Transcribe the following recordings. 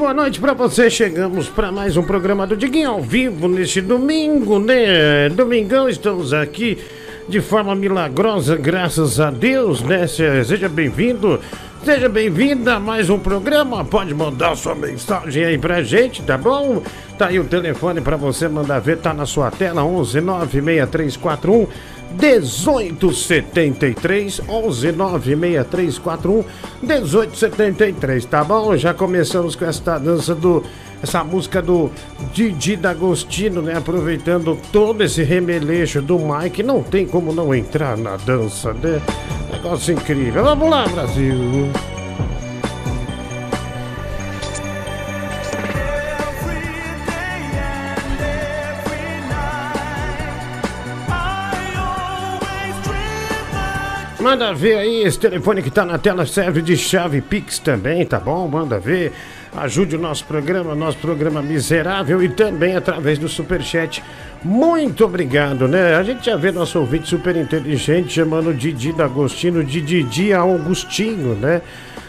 Boa noite para você. Chegamos para mais um programa do Diguinho ao vivo neste domingo, né? Domingão, estamos aqui de forma milagrosa, graças a Deus, né? Seja bem-vindo, seja bem-vinda a mais um programa. Pode mandar sua mensagem aí pra gente, tá bom? Tá aí o telefone para você mandar ver, tá na sua tela: 11 96341 1873 11 96341 1873, tá bom? Já começamos com esta dança do essa música do Didi D'Agostino, né? Aproveitando todo esse remeleixo do Mike, não tem como não entrar na dança, né? Negócio incrível. Vamos lá, Brasil. Manda ver aí, esse telefone que tá na tela serve de chave Pix também, tá bom? Manda ver. Ajude o nosso programa, nosso programa miserável e também através do Superchat. Muito obrigado, né? A gente já vê nosso ouvinte super inteligente chamando Didi D'Agostino de Didi Augustinho, né?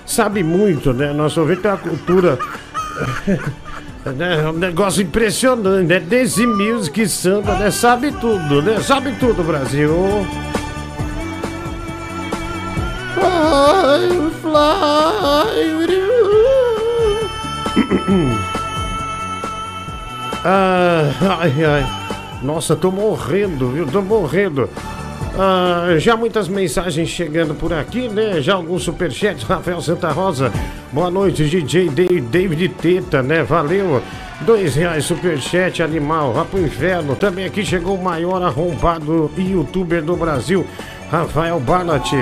Sabe muito, né? Nosso ouvinte tem uma cultura. É um negócio impressionante, né? Desi Music Samba, né? Sabe tudo, né? Sabe tudo, Brasil. Fly. Ah, ai, ai. Nossa, tô morrendo, viu? Tô morrendo. Ah, já muitas mensagens chegando por aqui, né? Já alguns superchats. Rafael Santa Rosa, boa noite, DJ David Teta, né? Valeu. Dois reais superchat animal, vá pro inferno. Também aqui chegou o maior arrombado youtuber do Brasil, Rafael Barnett.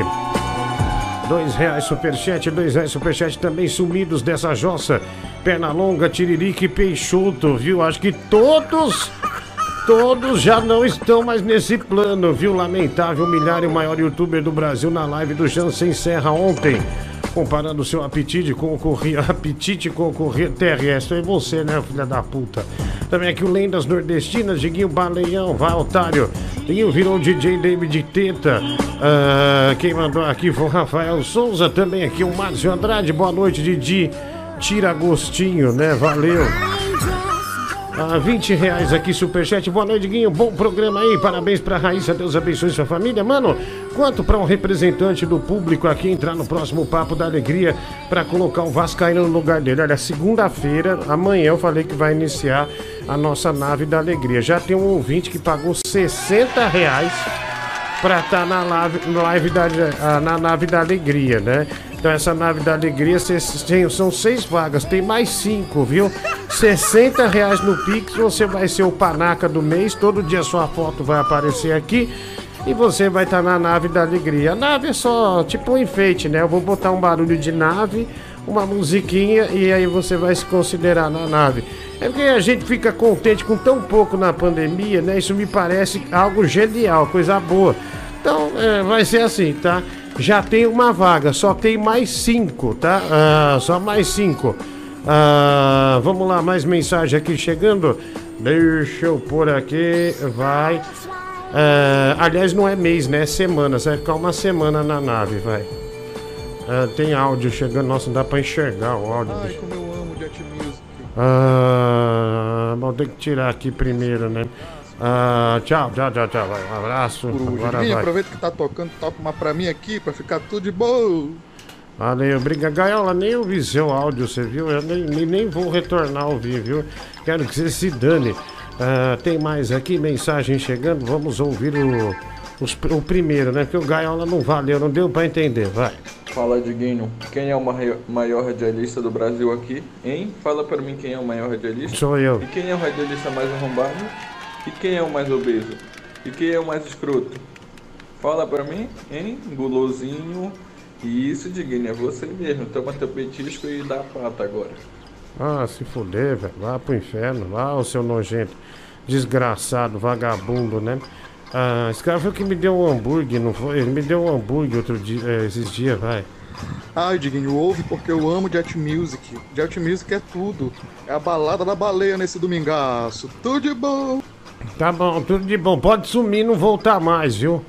Dois reais superchat, dois reais superchat também sumidos dessa jossa. Pernalonga, Tiririca e Peixoto, viu? Acho que todos, todos já não estão mais nesse plano, viu? Lamentável, humilhar o maior youtuber do Brasil na live do Jansen Serra ontem. Comparando seu apetite com o correio, apetite com o correio terrestre. É você, né, filha da puta? Também aqui o Lendas Nordestinas, Diguinho Baleão, vai, otário. Diguinho virou DJ David Teta. Ah, quem mandou aqui foi o Rafael Souza. Também aqui o Márcio Andrade. Boa noite, Didi. Tira gostinho, né? Valeu. Ah, 20 reais aqui, superchat. Boa noite, Guinho. Bom programa aí. Parabéns pra Raíssa. Deus abençoe sua família. Mano, quanto pra um representante do público aqui entrar no próximo Papo da Alegria pra colocar o Vascaíno no lugar dele? Olha, segunda-feira, amanhã eu falei que vai iniciar a nossa nave da alegria. Já tem um ouvinte que pagou 60 reais pra estar tá na, live, live da, na nave da alegria, né? Então essa nave da alegria são seis vagas, tem mais cinco, viu? 60 reais no Pix, você vai ser o panaca do mês, todo dia sua foto vai aparecer aqui e você vai estar tá na nave da alegria. A nave é só tipo um enfeite, né? Eu vou botar um barulho de nave, uma musiquinha e aí você vai se considerar na nave. É porque a gente fica contente com tão pouco na pandemia, né? Isso me parece algo genial, coisa boa. Então, é, vai ser assim, tá? Já tem uma vaga, só tem mais cinco, tá? Ah, só mais cinco. Ah, vamos lá, mais mensagem aqui chegando. Deixa eu pôr aqui, vai. Ah, aliás, não é mês, né? É semana. Você vai ficar uma semana na nave, vai. Ah, tem áudio chegando. Nossa, não dá pra enxergar o áudio. Ai, como eu amo Jet Music. Ah, bom, tem que tirar aqui primeiro, né? Ah, tchau, tchau, tchau, tchau. Vai, Um abraço. Agora vai. aproveita que tá tocando, toca uma pra mim aqui, pra ficar tudo de boa. Valeu, briga. Gaiola, nem ouvi seu áudio, você viu? Eu nem, nem, nem vou retornar a ouvir, viu? Quero que você se dane. Ah, tem mais aqui, mensagem chegando. Vamos ouvir o, os- o primeiro, né? Porque o Gaiola não valeu, não deu pra entender. Vai. Fala, Diguinho. Quem é o mai- maior radialista do Brasil aqui? Hein? Fala pra mim quem é o maior radialista. Sou eu. E quem é o radialista mais arrombado? E quem é o mais obeso? E quem é o mais escroto? Fala pra mim, hein? Gulosinho. Isso, Diguinho, é você mesmo. Toma teu petisco e dá a pata agora. Ah, se fuder, velho. Vá pro inferno. Vá, o seu nojento. Desgraçado, vagabundo, né? Ah, esse cara foi o que me deu um hambúrguer, não foi? Ele me deu um hambúrguer outro dia, eh, esses dias, vai. Ai, Diguinho, ouve porque eu amo Jet Music. Jet Music é tudo. É a balada da baleia nesse domingaço. Tudo de bom. Tá bom, tudo de bom. Pode sumir e não voltar mais, viu?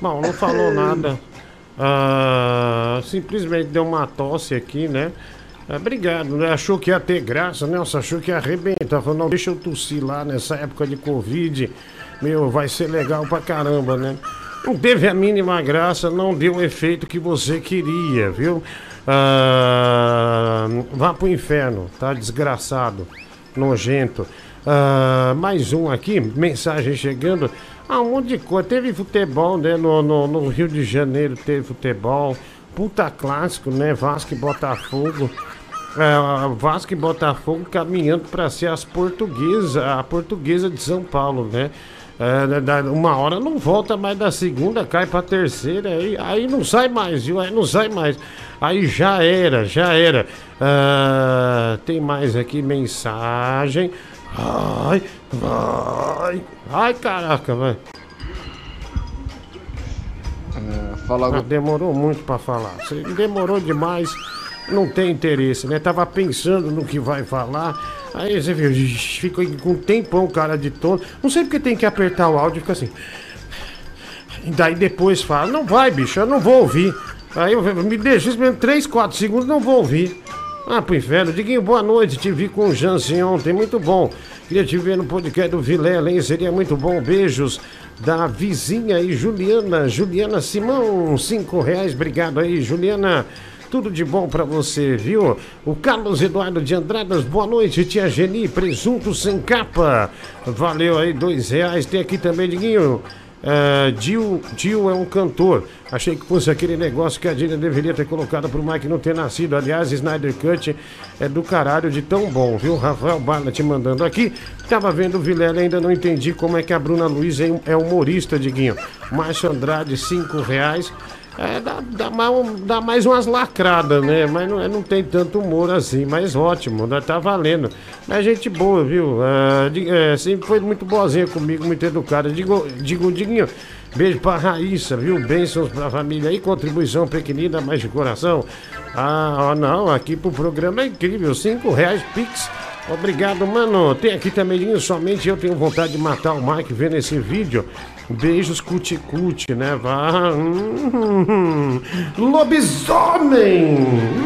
Bom, não falou nada. Ah, simplesmente deu uma tosse aqui, né? Ah, obrigado, né? Achou que ia ter graça? Nossa, achou que ia arrebentar. Falou, não, deixa eu tossir lá nessa época de Covid. Meu, vai ser legal pra caramba, né? Não teve a mínima graça, não deu o efeito que você queria, viu? Ah, vá pro inferno, tá? Desgraçado, nojento. Ah, mais um aqui, mensagem chegando. Ah, um monte de coisa. Teve futebol, né? No, no, no Rio de Janeiro teve futebol. Puta clássico, né? Vasco e Botafogo. É, Vasco e Botafogo caminhando para ser as portuguesas, a portuguesa de São Paulo, né? É, da- uma hora não volta mais da segunda, cai pra terceira, aí, aí não sai mais, viu? Aí não sai mais. Aí já era, já era. Ah, tem mais aqui mensagem. Ai, vai. Ai, caraca, vai. Fala Ah, demorou muito pra falar. Você demorou demais, não tem interesse, né? Tava pensando no que vai falar. Aí você fica com um tempão, cara de tono. Não sei porque tem que apertar o áudio e fica assim. E daí depois fala, não vai, bicho, eu não vou ouvir. Aí eu me deixa esperando 3, 4 segundos, não vou ouvir. Ah, pro inferno. Diguinho, boa noite. Te vi com o Jansen ontem, muito bom. Queria te ver no podcast do Vilela, hein? Seria muito bom. Beijos da vizinha aí, Juliana. Juliana Simão, cinco reais. Obrigado aí, Juliana. Tudo de bom pra você, viu? O Carlos Eduardo de Andradas, boa noite, tia Geni, presunto sem capa. Valeu aí, dois reais. Tem aqui também, Diguinho. Gil, Gil é um cantor. Achei que fosse aquele negócio que a Dina deveria ter colocado pro Mike não ter nascido. Aliás, Snyder Cut é do caralho de tão bom, viu? Rafael Barla te mandando aqui. Tava vendo o Vilela, ainda não entendi como é que a Bruna Luiz é, é humorista, Diguinho. Márcio Andrade, cinco reais. É, dá, dá, mais, dá mais umas lacradas, né? Mas não, é- não tem tanto humor assim, mas ótimo, né? tá valendo. É gente boa, viu? É, di- é, sempre foi muito boazinha comigo, muito educada. Digo, digo, Diguinho, beijo pra Raíssa, viu? Bênçãos pra família aí, contribuição pequenina, mas de coração. Ah, ó, não, aqui pro programa é incrível, cinco reais Pix. Obrigado, mano. Tem aqui também, somente eu tenho vontade de matar o Mike vendo esse vídeo. Beijos cuti-cuti, né? Vá. Hum, lobisomem!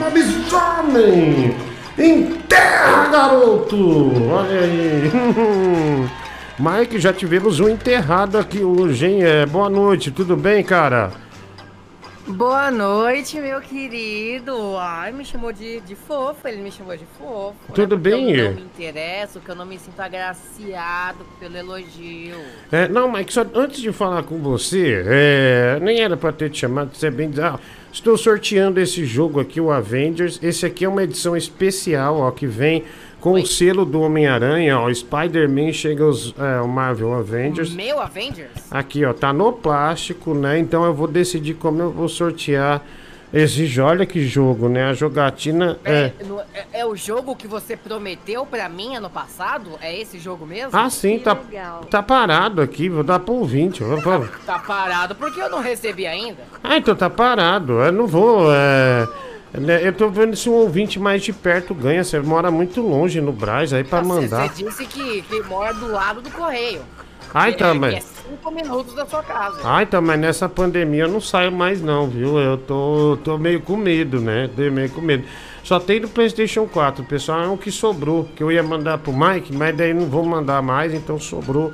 Lobisomem! Enterra, garoto! Olha aí. Mike, já tivemos um enterrado aqui hoje, hein? É, boa noite, tudo bem, cara? Boa noite, meu querido. Ai, me chamou de, de fofo, ele me chamou de fofo. Tudo é porque bem? Eu não me interesso, que eu não me sinto agraciado pelo elogio. É, não, Mike, só antes de falar com você, é, nem era pra ter te chamado, você é bem. Ah, estou sorteando esse jogo aqui, o Avengers. Esse aqui é uma edição especial, ó, que vem com o selo do Homem-Aranha, ó. Spider-Man chega os é, o Marvel Avengers. Meu Avengers? Aqui, ó, tá no plástico, né? Então eu vou decidir como eu vou sortear esse jogo. Olha que jogo, né? A jogatina é. É, no- é- é o jogo que você prometeu pra mim ano passado? É esse jogo mesmo? Ah, sim, Que tá, legal. tá parado aqui, vou dar pro ouvinte. Vou- vou- Tá parado, porque eu não recebi ainda. Ah, então tá parado. Eu não vou. É... né, Eu tô vendo se um ouvinte mais de perto ganha. Você mora muito longe no Braz aí pra mandar. Você disse que, que mora do lado do correio. Que- também. Que é cinco minutos da sua casa. Ai, então, mas nessa pandemia eu não saio mais não, viu? Eu tô, tô meio com medo, né? Tô meio com medo. Só tem do Playstation 4, pessoal, é o que sobrou. Que eu ia mandar pro Mike, mas daí não vou mandar mais, então sobrou.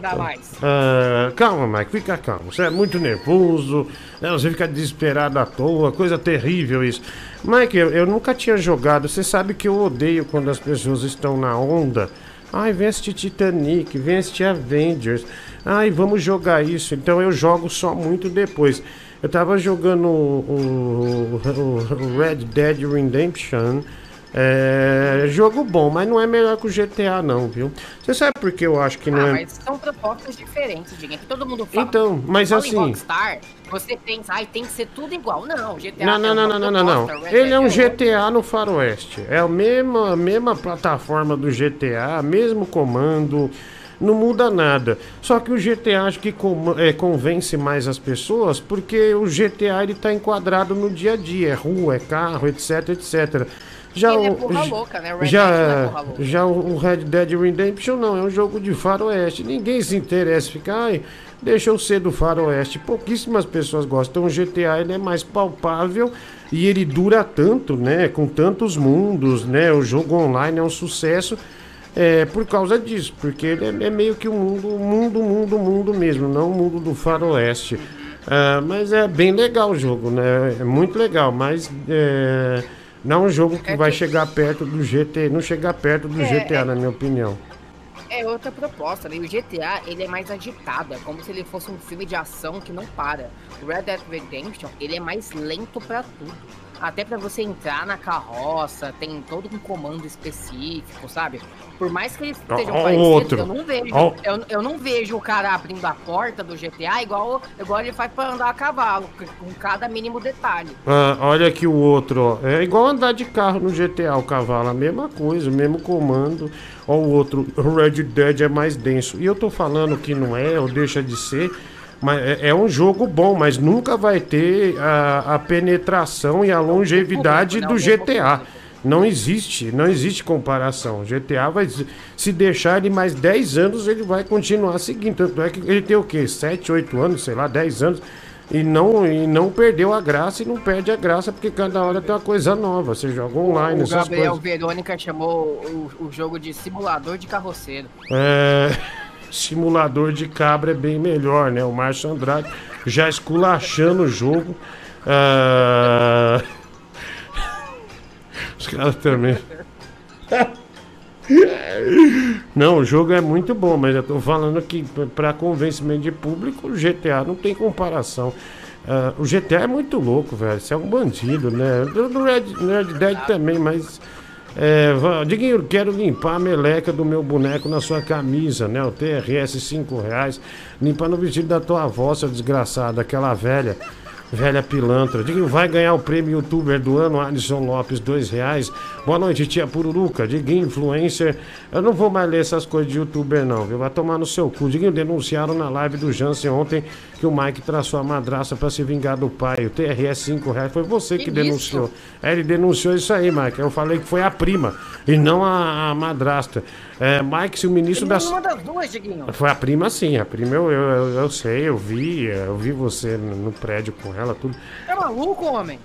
Dá mais. Ah, calma, Mike, fica calmo. Você é muito nervoso, né? você fica desesperado à toa, coisa terrível isso. Mike, eu, eu nunca tinha jogado. Você sabe que eu odeio quando as pessoas estão na onda. Ai, vem assistir Titanic, vem assistir Avengers. Ai, vamos jogar isso. Então eu jogo só muito depois. Eu tava jogando o, o- o Red Dead Redemption. É, jogo bom, mas não é melhor que o GTA não, viu? Você sabe por que eu acho que não Ah, é... mas são propostas diferentes, Diga. Que todo mundo fala. Então, mas Fala assim. Rockstar, você pensa, ai, tem que ser tudo igual. Não, GTA Não, não, é não, não, não, não, não. proposta, Red Ele é um outra. GTA no Faroeste. É a mesma, a mesma plataforma do GTA, mesmo comando. Não muda nada. Só que o GTA acho que é, convence mais as pessoas porque o GTA ele tá enquadrado no dia a dia. É rua, é carro, etc, etc. Já Ele é o, porra louca, né? Red já, é já o Red Dead Redemption não, é um jogo de faroeste. Ninguém se interessa, fica, ai, deixa eu ser do faroeste. Pouquíssimas pessoas gostam. O GTA ele é mais palpável e ele dura tanto, né? Com tantos mundos, né? O jogo online é um sucesso. É, por causa disso, porque ele é, é meio que um mundo, mundo, mundo, mundo mesmo, não o mundo do faroeste. Ah, mas é bem legal o jogo, né? É muito legal, mas é, não é um jogo que É vai que- chegar perto do GTA, não chegar perto do É, GTA, é- na minha opinião. É outra proposta, né? O GTA, ele é mais agitado, é como se ele fosse um filme de ação que não para. O Red Dead Redemption, ele é mais lento pra tudo. Até pra você entrar na carroça, tem todo um comando específico, sabe? Por mais que eles estejam parecidos, outro. eu não vejo. Ó. Eu, eu não vejo o cara abrindo a porta do GTA igual, igual ele faz pra andar a cavalo, com cada mínimo detalhe. Ah, olha aqui o outro, ó. É igual andar de carro no GTA, o cavalo, a mesma coisa, o mesmo comando. Ó, o outro, o Red Dead é mais denso. E eu tô falando que não é, ou deixa de ser. Mas é, é um jogo bom, mas nunca vai ter a, a penetração e a longevidade do GTA. Não existe, não existe comparação. O GTA vai se deixar ele mais 10 anos, ele vai continuar seguindo. Tanto é que ele tem o quê? 7, 8 anos, sei lá, 10 anos. E não, e não perdeu a graça e não perde a graça, porque cada hora tem uma coisa nova. Você joga online, o essas Gabriel coisas. Verônica chamou o, o jogo de simulador de carroceiro. É, simulador de cabra é bem melhor, né? O Márcio Andrade já esculachando o jogo. Ah, Os caras também. Não, o jogo é muito bom, mas eu tô falando que para convencimento de público, o GTA não tem comparação. Ah, o GTA é muito louco, velho. Você é um bandido, né? Do Red, Red Dead também, mas. É, Diguinho, quero limpar a meleca do meu boneco na sua camisa, né? O TRS 5 reais. Limpar no vestido da tua avó, seu desgraçado, aquela velha. Velha pilantra. Diguinho, vai ganhar o prêmio youtuber do ano, Alisson Lopes, dois reais. Boa noite, tia Pururuca. Diguinho, influencer. Eu não vou mais ler essas coisas de youtuber, não, viu? Vai tomar no seu cu. Diguinho, denunciaram na live do Jansen ontem que o Mike traçou a madraça pra se vingar do pai. O TRS 5 reais. Foi você que, Que denunciou. É, ele denunciou isso aí, Mike. Eu falei que foi a prima e não a, a madrasta. É, Mike, se o ministro da. Uma das duas, Diguinho. Foi a prima sim, a prima eu, eu, eu, eu sei, eu vi, eu vi você no, no prédio com ela, tudo. Tá maluco, homem?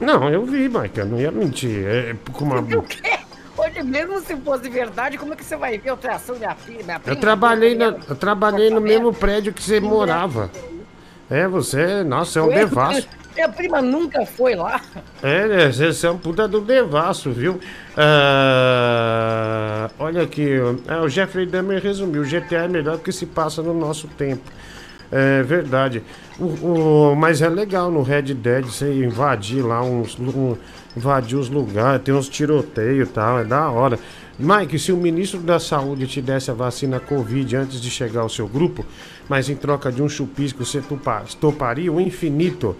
Não, eu vi, Mike, eu não ia mentir. É, com uma... O quê? Hoje mesmo se fosse verdade, como é que você vai ver a tração da filha? Minha Eu prima? trabalhei, na, eu trabalhei no mesmo prédio que você morava. É, você, nossa, é um devasso. Minha prima nunca foi lá. É, você é um puta do devasso, viu? Ah, olha aqui. É, o Jeffrey Dahmer resumiu, o GTA é melhor porque se passa no nosso tempo. É verdade. O, o- mas é legal no Red Dead você invadir lá uns. lu- invadir os lugares, tem uns tiroteios e tal, é da hora. Mike, se o ministro da Saúde te desse a vacina Covid antes de chegar ao seu grupo, mas em troca de um chupisco você topa- toparia o infinito.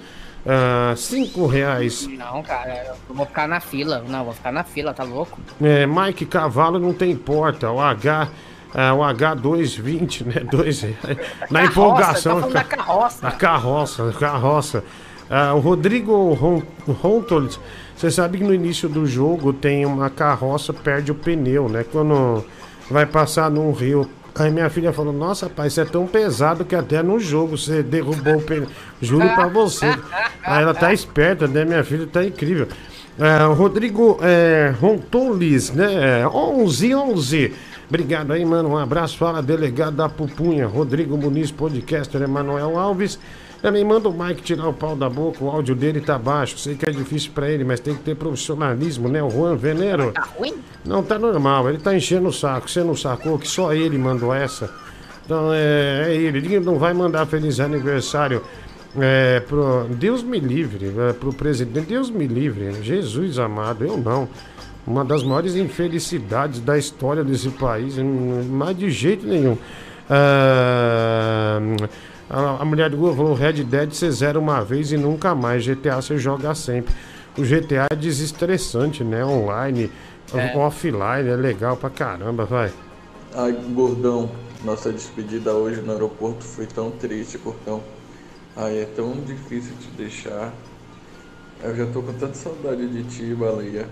Ah, cinco reais. Não, cara, eu vou ficar na fila. Não, vou ficar na fila, tá louco? É, Mike Cavalo não tem porta. O H. ah, o H220, né? Dois reais. Na empolgação. Tá da carroça. A carroça, a carroça. Ah, o Rodrigo Ron- Rontold, você sabe que no início do jogo tem uma carroça, perde o pneu, né? Quando vai passar num rio. Aí minha filha falou, nossa pai, isso é tão pesado que até no jogo você derrubou o pneu. Juro pra você. Aí ela tá esperta, né? Minha filha tá incrível. É, Rodrigo é, Rontolis, né? 11 11. Obrigado aí, mano. Um abraço. Fala, delegado da Pupunha. Rodrigo Muniz, podcaster Emanuel Alves. Também manda o Mike tirar o pau da boca. O áudio dele tá baixo. Sei que é difícil pra ele, mas tem que ter profissionalismo, né? O Juan Venero. Tá ruim? Não, tá normal. Ele tá enchendo o saco. Você não sacou que só ele mandou essa? Então é, é ele. Ele não vai mandar feliz aniversário. É, pro, Deus me livre, é, pro presidente. Deus me livre. Jesus amado, eu não. Uma das maiores infelicidades da história desse país, hum, mas de jeito nenhum. Ah, a, a mulher do Google falou: Red Dead você zera uma vez e nunca mais. GTA você joga sempre. O GTA é desestressante, né? Online, É. offline, é legal pra caramba, vai. Ai, gordão, nossa despedida hoje no aeroporto foi tão triste, gordão. Ai, é tão difícil te deixar. Eu já tô com tanta saudade de ti, baleia.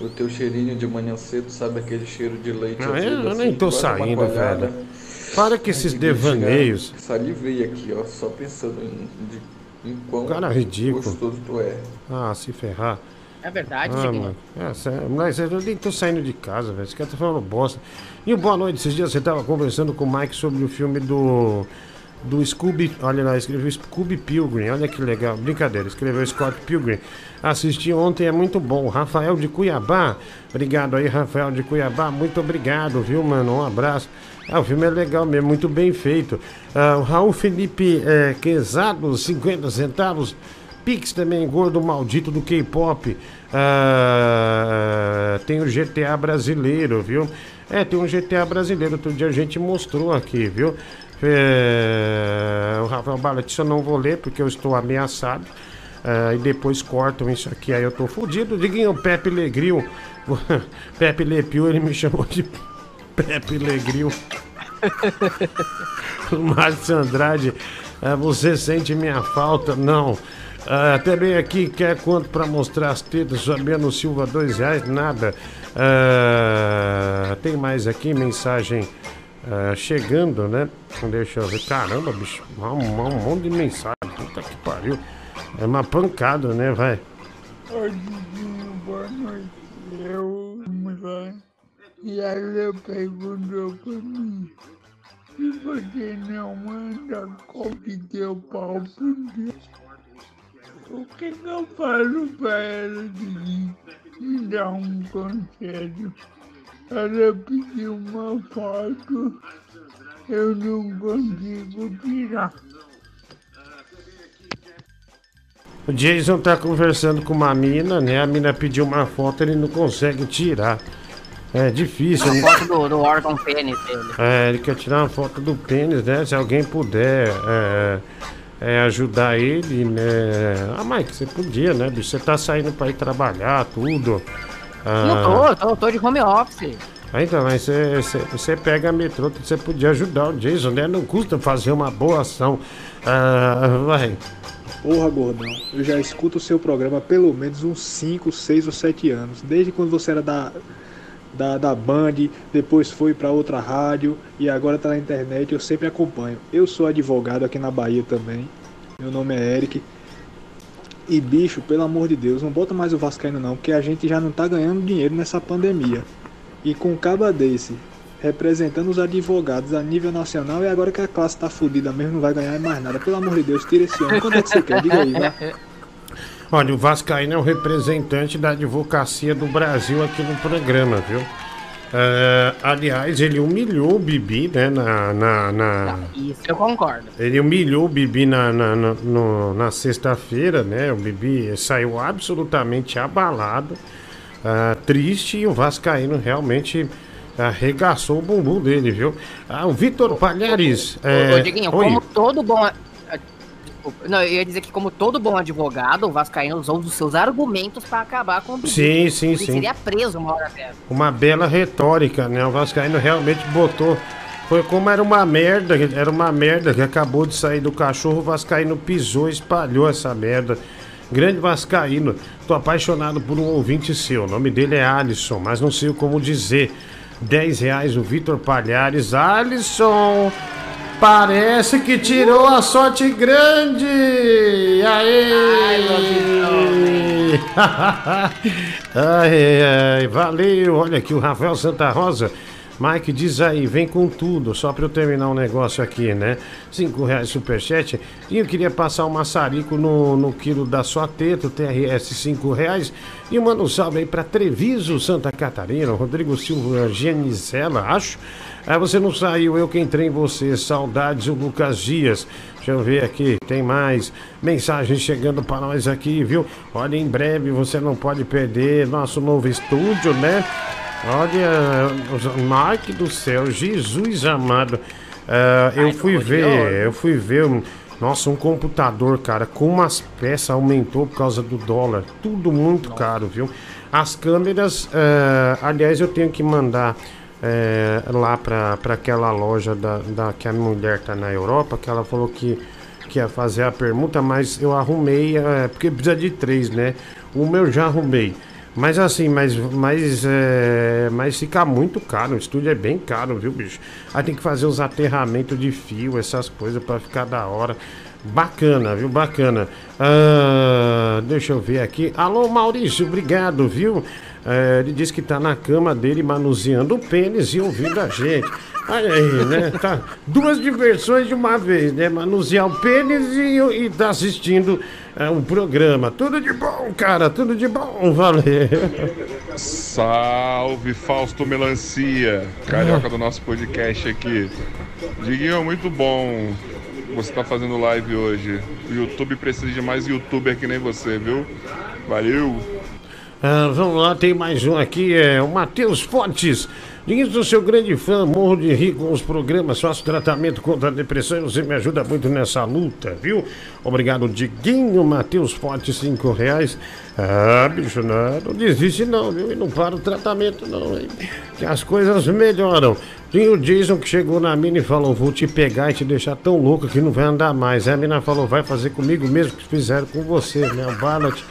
O teu cheirinho de manhã cedo, sabe aquele cheiro de leite? Não, azedo, eu, eu assim, nem tô igual uma saindo, velho. Para esses que chegar- devaneios. Salivei aqui, ó, só pensando em, de, em quão Cara ridículo. gostoso tu é. Ah, se ferrar. É verdade, Ah, mano. É, sério, mas eu nem tô saindo de casa, velho. Esse cara tá falando bosta. E o boa noite, esses dias você tava conversando com o Mike sobre o filme do. Do Scooby. Olha lá, escreveu Scooby Pilgrim. Olha que legal. Brincadeira, escreveu Scott Pilgrim. Assisti ontem, é muito bom. Rafael de Cuiabá. Obrigado aí, Rafael de Cuiabá. Muito obrigado, viu, mano? Um abraço. Ah, o filme é legal mesmo, muito bem feito. Ah, o Raul Felipe é, Quezado, 50 centavos. Pix também, gordo maldito do K-pop. Ah, tem o GTA brasileiro, viu? É, tem um GTA brasileiro. Outro dia a gente mostrou aqui, viu? É, o Rafael Balete, eu não vou ler porque eu estou ameaçado. Ah, e depois cortam isso aqui, aí eu tô fudido. Diguinho, Pepe Legril. Pepe Lepiu, ele me chamou de Pepe Legril. O Márcio Andrade, ah, você sente minha falta? Não. Ah, também aqui quer quanto para mostrar as tetas? Fabiano Silva, dois reais, nada. Ah, tem mais aqui mensagem ah, chegando, né? Deixa eu ver. Caramba, bicho, um, um monte de mensagem. Puta que pariu. É uma pancada, né, vai? Oi, boa noite. Eu, e ela perguntou pra mim se você não manda copy teu pau pro Deus. O que que eu falo pra ela, Diguinho? Me dá um conselho. Ela pediu uma foto, eu não consigo tirar. O Jason tá conversando com uma mina, né? A mina pediu uma foto, ele não consegue tirar. É difícil, A né? foto do, do órgão pênis dele. É, ele quer tirar uma foto do pênis, né? Se alguém puder é, é, ajudar ele, né? Ah, Mike, você podia, né, bicho? Você tá saindo pra ir trabalhar, tudo. Ah, Não tô, tô, tô de home office. ah, então, mas você pega a metrô, você podia ajudar o Jason, né? Não custa fazer uma boa ação. Ah, vai. Porra, gordão, eu já escuto o seu programa há pelo menos uns 5, 6 ou 7 anos. Desde quando você era da, da, da Band, depois foi pra outra rádio e agora tá na internet, eu sempre acompanho. Eu sou advogado aqui na Bahia também. Meu nome é Eric. E bicho, pelo amor de Deus, não bota mais o Vascaíno não, porque a gente já não tá ganhando dinheiro nessa pandemia. E com um caba desse, representando os advogados a nível nacional, e agora que a classe tá fudida mesmo, não vai ganhar mais nada. Pelo amor de Deus, tira esse homem. Quanto é que você quer? Diga aí, vai. Olha, o Vascaíno é o representante da advocacia do Brasil aqui no programa, viu? Ah, aliás, ele humilhou o Bibi, né, na- na- na, Isso eu concordo. Ele humilhou o Bibi na, na, na, no- na sexta-feira, né? O Bibi saiu absolutamente abalado, ah, triste, e o Vascaíno realmente arregaçou o bumbum dele, viu? Ah, o Vitor Palhares. Ô, é, Diguinho, como todo bom. Não, eu ia dizer que, como todo bom advogado, o Vascaíno usou os seus argumentos pra acabar com o Bibi. Sim, sim, Ele sim. seria preso uma hora dessa. Uma bela retórica, né? O Vascaíno realmente botou. Foi como era uma merda, era uma merda que acabou de sair do cachorro, o Vascaíno pisou, espalhou essa merda. Grande Vascaíno, tô apaixonado por um ouvinte seu. O nome dele é Alisson, mas não sei como dizer. 10 reais o Vitor Palhares. Alisson! Parece que tirou a sorte grande! Aê! ai, ai, valeu! Olha aqui o Rafael Santa Rosa. Mike, diz aí, vem com tudo, só pra eu terminar um negócio aqui, né? Cinco reais superchat. E eu queria passar um maçarico no, no quilo da sua teta, o TRS, cinco reais. E manda um salve aí pra Treviso, Santa Catarina, Rodrigo Silva Genisela, acho. Ah, você não saiu, eu que entrei em você. Saudades, o Lucas Dias. Deixa eu ver aqui, tem mais mensagens chegando para nós aqui, viu? Olha, em breve você não pode perder nosso novo estúdio, né? Olha, Mike do céu, Jesus amado. Ah, eu Ai, fui ver, eu fui ver, nossa, um computador, cara, com umas peças aumentou por causa do dólar. Tudo muito caro, viu? As câmeras, ah, aliás, eu tenho que mandar eh, lá pra aquela loja da, da que a mulher tá na Europa, que ela falou que, que ia fazer a permuta, mas eu arrumei, eh, porque precisa de três, né? Uma eu já arrumei. Mas assim, mas, mas, é, mas fica muito caro. O estúdio é bem caro, viu, bicho? Aí tem que fazer os aterramentos de fio, essas coisas para ficar da hora. Bacana, viu? Bacana. Ah, deixa eu ver aqui. Alô, Maurício, obrigado, viu? É, ele disse que tá na cama dele manuseando o pênis e ouvindo a gente. Olha aí, né? Tá, duas diversões de uma vez, né? Manusear o pênis e, e tá assistindo é, um programa. Tudo de bom, cara, tudo de bom, valeu. Salve Fausto Melancia, carioca do nosso podcast aqui. Diguinho, muito bom você tá fazendo live hoje. O YouTube precisa de mais youtuber que nem você, viu? Valeu! Ah, vamos lá, tem mais um aqui, é o Matheus Fortes. Diz sou seu grande fã, morro de rir com os programas, faço tratamento contra a depressão e você me ajuda muito nessa luta, viu? Obrigado, Diguinho, Matheus Forte, cinco reais. Ah, bicho, não, não desiste não, viu? E não para o tratamento não, hein? Que as coisas melhoram. Tinha o Jason que chegou na mina e falou, vou te pegar e te deixar tão louco que não vai andar mais. Aí a mina falou, vai fazer comigo mesmo que fizeram com você, né? Ballot.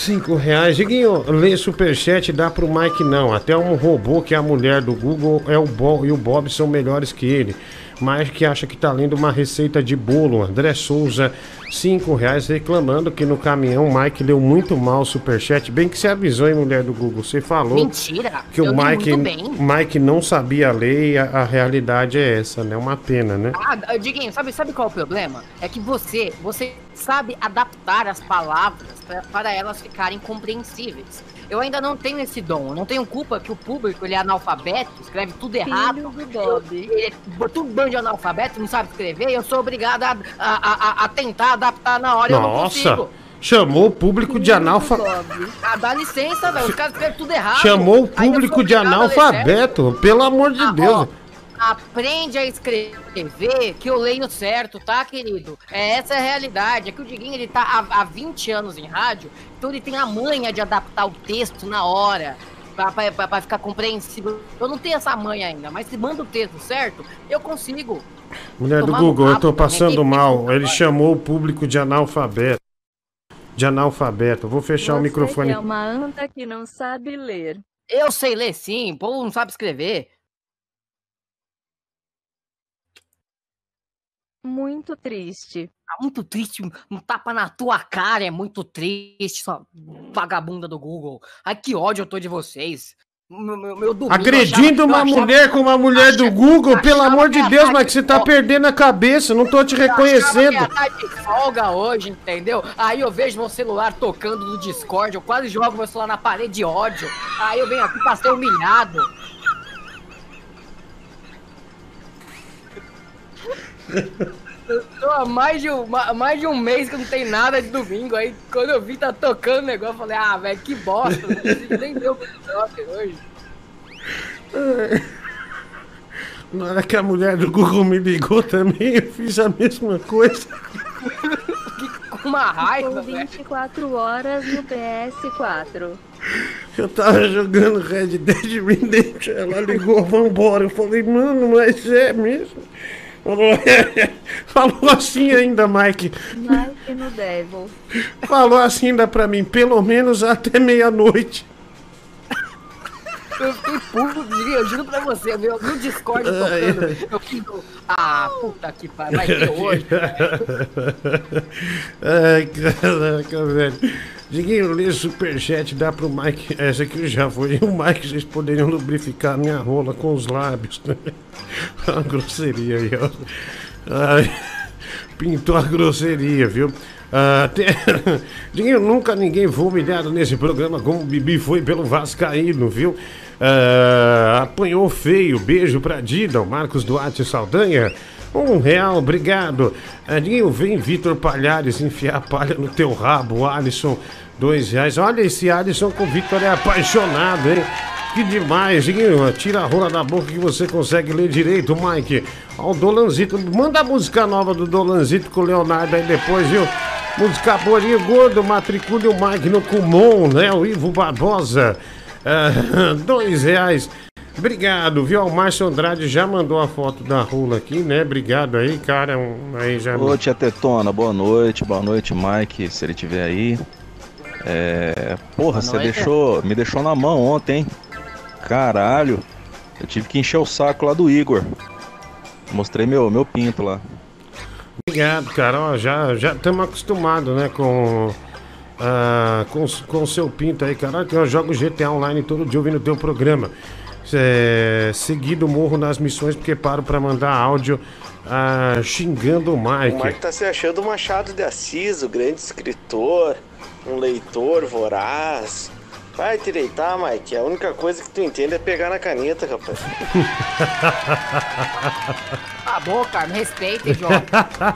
Cinco reais. Diguinho, lê superchat dá pro Mike não. Até um robô que é a mulher do Google é o Bob e o Bob são melhores que ele. Mike que acha que tá lendo uma receita de bolo. André Souza, cinco reais, reclamando que no caminhão o Mike leu muito mal o superchat. Bem que você avisou, hein, mulher do Google. Você falou Mentira! que o Mike. Mike não sabia ler e a, a realidade é essa, né? Uma pena, né? Ah, Diguinho, sabe, sabe qual é o problema? É que você, você sabe adaptar as palavras pra- para elas ficarem compreensíveis. Eu ainda não tenho esse dom, eu não tenho culpa que o público ele é analfabeto, escreve tudo errado. Filho do Bob. Ele é tudo bando de analfabeto, não sabe escrever, eu sou obrigado a, a, a- a tentar adaptar na hora, eu não Nossa! consigo. Chamou o público de analfa... Ah, dá licença, velho, os caras escrevem tudo errado. Chamou o público de analfabeto, pelo amor de Ah, Deus. ó, aprende a escrever que eu leio certo, tá, querido? É, essa é a realidade. É que o Diguinho, ele tá há, há 20 anos em rádio, então ele tem a manha de adaptar o texto na hora. Pra, pra- pra- ficar compreensível. Eu não tenho essa manha ainda, mas se manda o texto certo, eu consigo. Mulher do Google, eu tô passando mal. Ele agora? chamou o público de analfabeto. De analfabeto. Eu Vou fechar o Você microfone. é uma anta que não sabe ler. Eu sei ler sim, o povo não sabe escrever. Muito triste. Tá muito triste, um tapa na tua cara é muito triste, sua vagabunda do Google. Ai, que ódio eu tô de vocês. Meu, meu, meu domingo, eu Agredindo achava- uma eu achava- mulher com uma mulher do Google, pelo amor de Deus, mas de que você tá perdendo a cabeça, não tô te Eu reconhecendo. tá de folga hoje, entendeu? Aí eu vejo meu celular tocando no Discord, eu quase jogo meu celular na parede de ódio. Aí eu venho aqui pra ser humilhado. Eu tô há mais de, um, ma- mais de um mês que não tem nada de domingo. Aí quando eu vi tá tocando o negócio, eu falei, ah, velho, que bosta, não nem ver o negócio hoje. Na hora que a mulher do Google me ligou também, eu fiz a mesma coisa. Com uma raiva, Com velho. 24 horas no PS4. Eu tava jogando Red Dead Redemption, ela ligou, vambora. Eu falei, mano, mas é mesmo? Falou, falou assim ainda, Mike. Mike no Devil. Falou assim ainda pra mim, pelo menos até meia-noite. Eu fiquei puto, Diguinho, eu juro pra você, meu, no Discord tocando, eu fiz, ah, puta que pariu, vai ter hoje. Ai, caraca, velho. Diguinho, lê superchat, dá pro Mike. Essa aqui já foi. O Mike, vocês poderiam lubrificar minha rola com os lábios. Uma grosseria aí, ó. Ai, pintou a grosseria, viu? Ah, tem... Diguinho, nunca ninguém foi humilhado nesse programa como o Bibi foi pelo Vascaíno, viu? Ah, apanhou feio. Beijo pra Dida, o Marcos Duarte Saldanha. Um real, obrigado. Adinho, vem Vitor Palhares enfiar palha no teu rabo. Alisson, dois reais. Olha esse Alisson com o Vitor é apaixonado, hein? Que demais, Diguinho. Tira a rola da boca que você consegue ler direito, Mike. Ó, o Dolanzito. Manda a música nova do Dolanzito com o Leonardo aí depois, viu? Música boa, Gordo. Matricule o Mike no Kumon, né? O Ivo Barbosa. Ah, dois reais. Obrigado, viu? O Márcio Andrade já mandou a foto da rola aqui, né? Obrigado aí, cara. Um- aí já. Ô, tia Tetona, boa noite, boa noite, Mike, se ele tiver aí. É. Porra, você deixou. Me deixou na mão ontem, hein? Caralho. Eu tive que encher o saco lá do Igor. Mostrei meu, meu pinto lá. Obrigado, cara. Ó, já já estamos acostumados, né, com ah, com seu pinto aí, cara. Que eu jogo GTA Online todo dia ouvindo o teu programa. É, seguido morro nas missões porque paro pra mandar áudio ah, xingando o O Mike. Mike tá se achando o Machado de Assis, o grande escritor, um leitor voraz. Vai direitar, Mike. A única coisa que tu entende é pegar na caneta, rapaz. A boca, me respeita, idiota.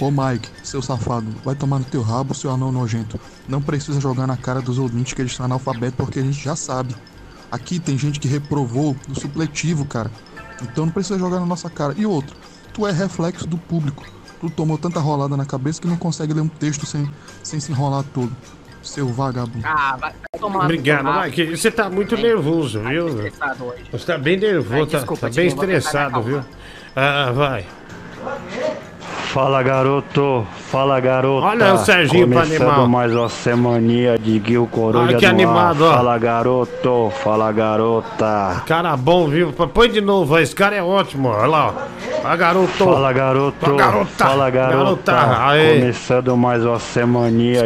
Ô Mike, seu safado, vai tomar no teu rabo, seu anão nojento. Não precisa jogar na cara dos ouvintes que eles estão analfabetos porque a gente já sabe. Aqui tem gente que reprovou no supletivo, cara. Então não precisa jogar na nossa cara. E outro, tu é reflexo do público. Tu tomou tanta rolada na cabeça que não consegue ler um texto sem, sem se enrolar todo. Seu vagabundo. Ah, vai, tomar no Obrigado, teu rabo. Mike. Você tá muito Bem, nervoso, tá viu? Você tá bem nervoso, Ai, tá, desculpa, tá bem tentar me estressado, viu? Ah, vai. Fala garoto, fala garoto. Olha o Serginho pra animal. mais uma semaninha de Gil Coruja Olha que no ar. animado, ó. Fala garoto, fala garota. Cara bom, viu? Põe de novo, esse cara é ótimo, olha lá, ó. A garoto. Fala garoto, Fala, garota. fala garota. Garota, aê. Começando mais uma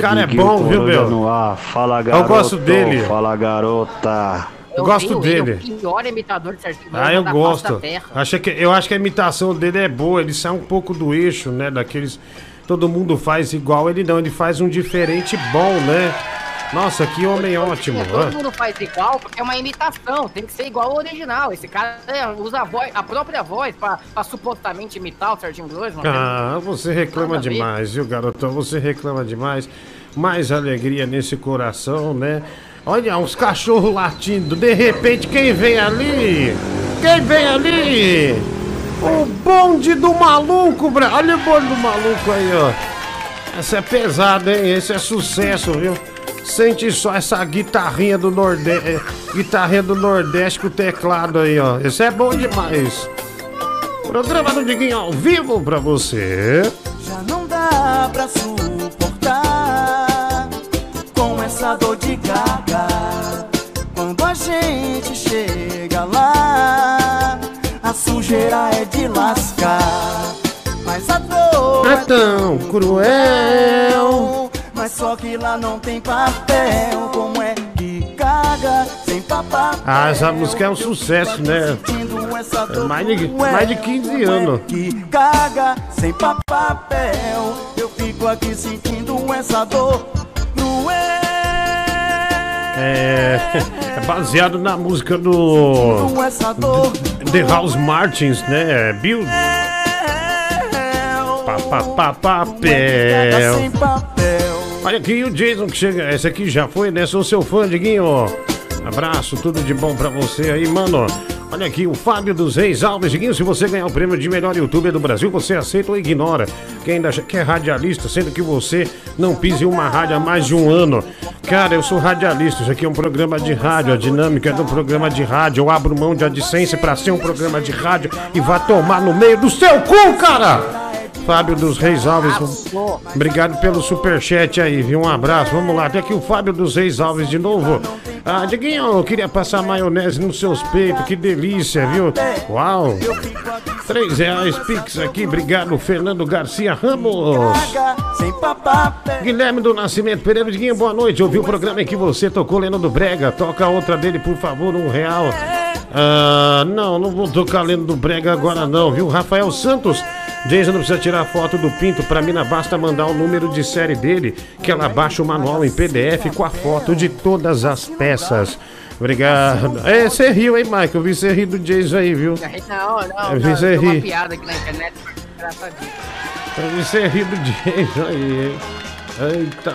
cara de é Gil bom, viu, Coruja meu? no ar. Fala garoto, gosto dele. Fala garota. Eu gosto tenho ele, dele. o pior imitador de Serginho Ah, eu gosto. Acho que, eu acho que a imitação dele é boa. Ele sai um pouco do eixo, né? Daqueles. Todo mundo faz igual. Ele não, ele faz um diferente bom, né? Nossa, que homem ótimo. É, todo ó. mundo faz igual porque é uma imitação, tem que ser igual ao original. Esse cara é, usa a, voz, a própria voz pra, pra supostamente imitar o Serginho Grossman. Ah, você reclama demais, viu, garotão? Você reclama demais. Mais alegria nesse coração, né? Olha, uns cachorros latindo. De repente, quem vem ali? Quem vem ali? O bonde do maluco, bra... Olha o bonde do maluco aí, ó. Essa é pesada, hein? Esse é sucesso, viu? Sente só essa guitarrinha do Nordeste. Guitarrinha do Nordeste com o teclado aí, ó. Esse é bom demais. Programa do Diguinho ao vivo pra você. Já não dá pra suportar com essa dor de gaga. Sujeira é de lascar. Mas a dor É tão cruel. Mas só que lá não tem papel. Como é que caga sem papel? Ah, essa música é um sucesso, né? É mais de, mais de 15 anos. que caga sem pa- papel. Eu fico aqui sentindo essa dor cruel. É, é baseado na música do The House Martins, né? Build. Pa, pa, pa, sem papel. Olha aqui o Jason que chega. Esse aqui já foi, né? Sou seu fã, Diguinho. Abraço, tudo de bom pra você aí, mano. Olha aqui o Fábio dos Reis Alves. Diguinho, se você ganhar o prêmio de melhor youtuber do Brasil, você aceita ou ignora? Quem ainda acha que é radialista, sendo que você não pisa em uma rádio há mais de um ano. Cara, eu sou radialista. Isso aqui é um programa de rádio. A dinâmica é do programa de rádio. Eu abro mão de AdSense pra ser um programa de rádio e vá tomar no meio do seu cu, cara! Fábio dos Reis Alves, obrigado pelo superchat aí, viu? Um abraço, vamos lá. Tem aqui o Fábio dos Reis Alves de novo. Ah, Diguinho, eu queria passar maionese nos seus peitos, que delícia, viu? Uau! Três reais, Pix aqui, obrigado, Fernando Garcia Ramos. Guilherme do Nascimento Pereira, Diguinho, boa noite. Ouvi o programa em que você tocou Lendo do Brega. Toca outra dele, por favor, um real. Ah, não, não vou tocar Lendo do Brega agora não, viu? Rafael Santos. Jason não precisa tirar foto do pinto. Pra mim, basta mandar o número de série dele, que ela baixa o manual em PDF com a foto de todas as peças. Obrigado. É, você riu, hein, Michael? Eu vi você rir do Jason aí, viu? Não, não, Eu não. vi você tem uma rir. piada aqui na internet. Eu vi você rir do Jason aí, hein? Eita,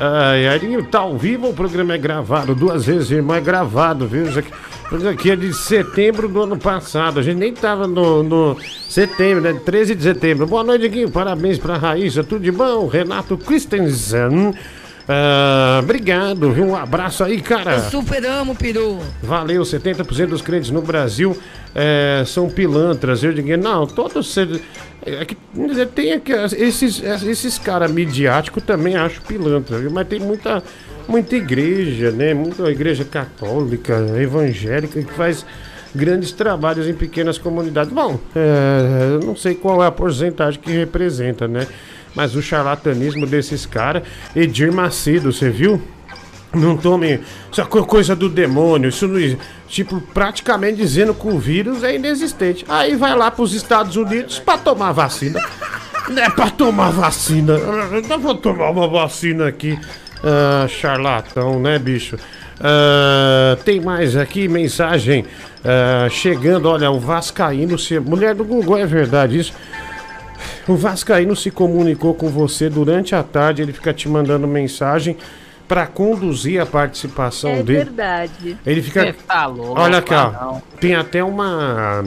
ai, ai, tá ao vivo ou o programa é gravado? Duas vezes, irmão, é gravado, viu? Isso aqui, aqui é de setembro do ano passado. A gente nem tava no, no setembro, né? 13 de setembro. Boa noite, Guinho. Parabéns pra Raíssa. Tudo de bom? Renato Christensen. Ah, obrigado, viu? Um abraço aí, cara. Eu super amo, peru. Valeu, 70% dos crentes no Brasil é, são pilantras. Eu digo, não, todos. É que, tem aqui, esses, esses caras midiáticos também acho pilantra, viu? mas tem muita, muita igreja, né? Muita igreja católica, evangélica, que faz grandes trabalhos em pequenas comunidades. Bom, é, eu não sei qual é a porcentagem que representa, né? Mas o charlatanismo desses caras, Edir Macedo, você viu? Não tome. Isso é co- coisa do demônio. Isso não. Tipo, praticamente dizendo que o vírus é inexistente. Aí vai lá pros Estados Unidos pra tomar vacina. É pra tomar vacina. Eu não vou tomar uma vacina aqui. Ah, charlatão, né, bicho? Ah, tem mais aqui mensagem ah, chegando. Olha, o Vascaíno. Se... Mulher do Google, é verdade isso? O Vascaíno se comunicou com você durante a tarde. Ele fica te mandando mensagem para conduzir a participação É dele. verdade. Ele fica. Cê tá louco, Olha aqui, ó. não. Tem até uma.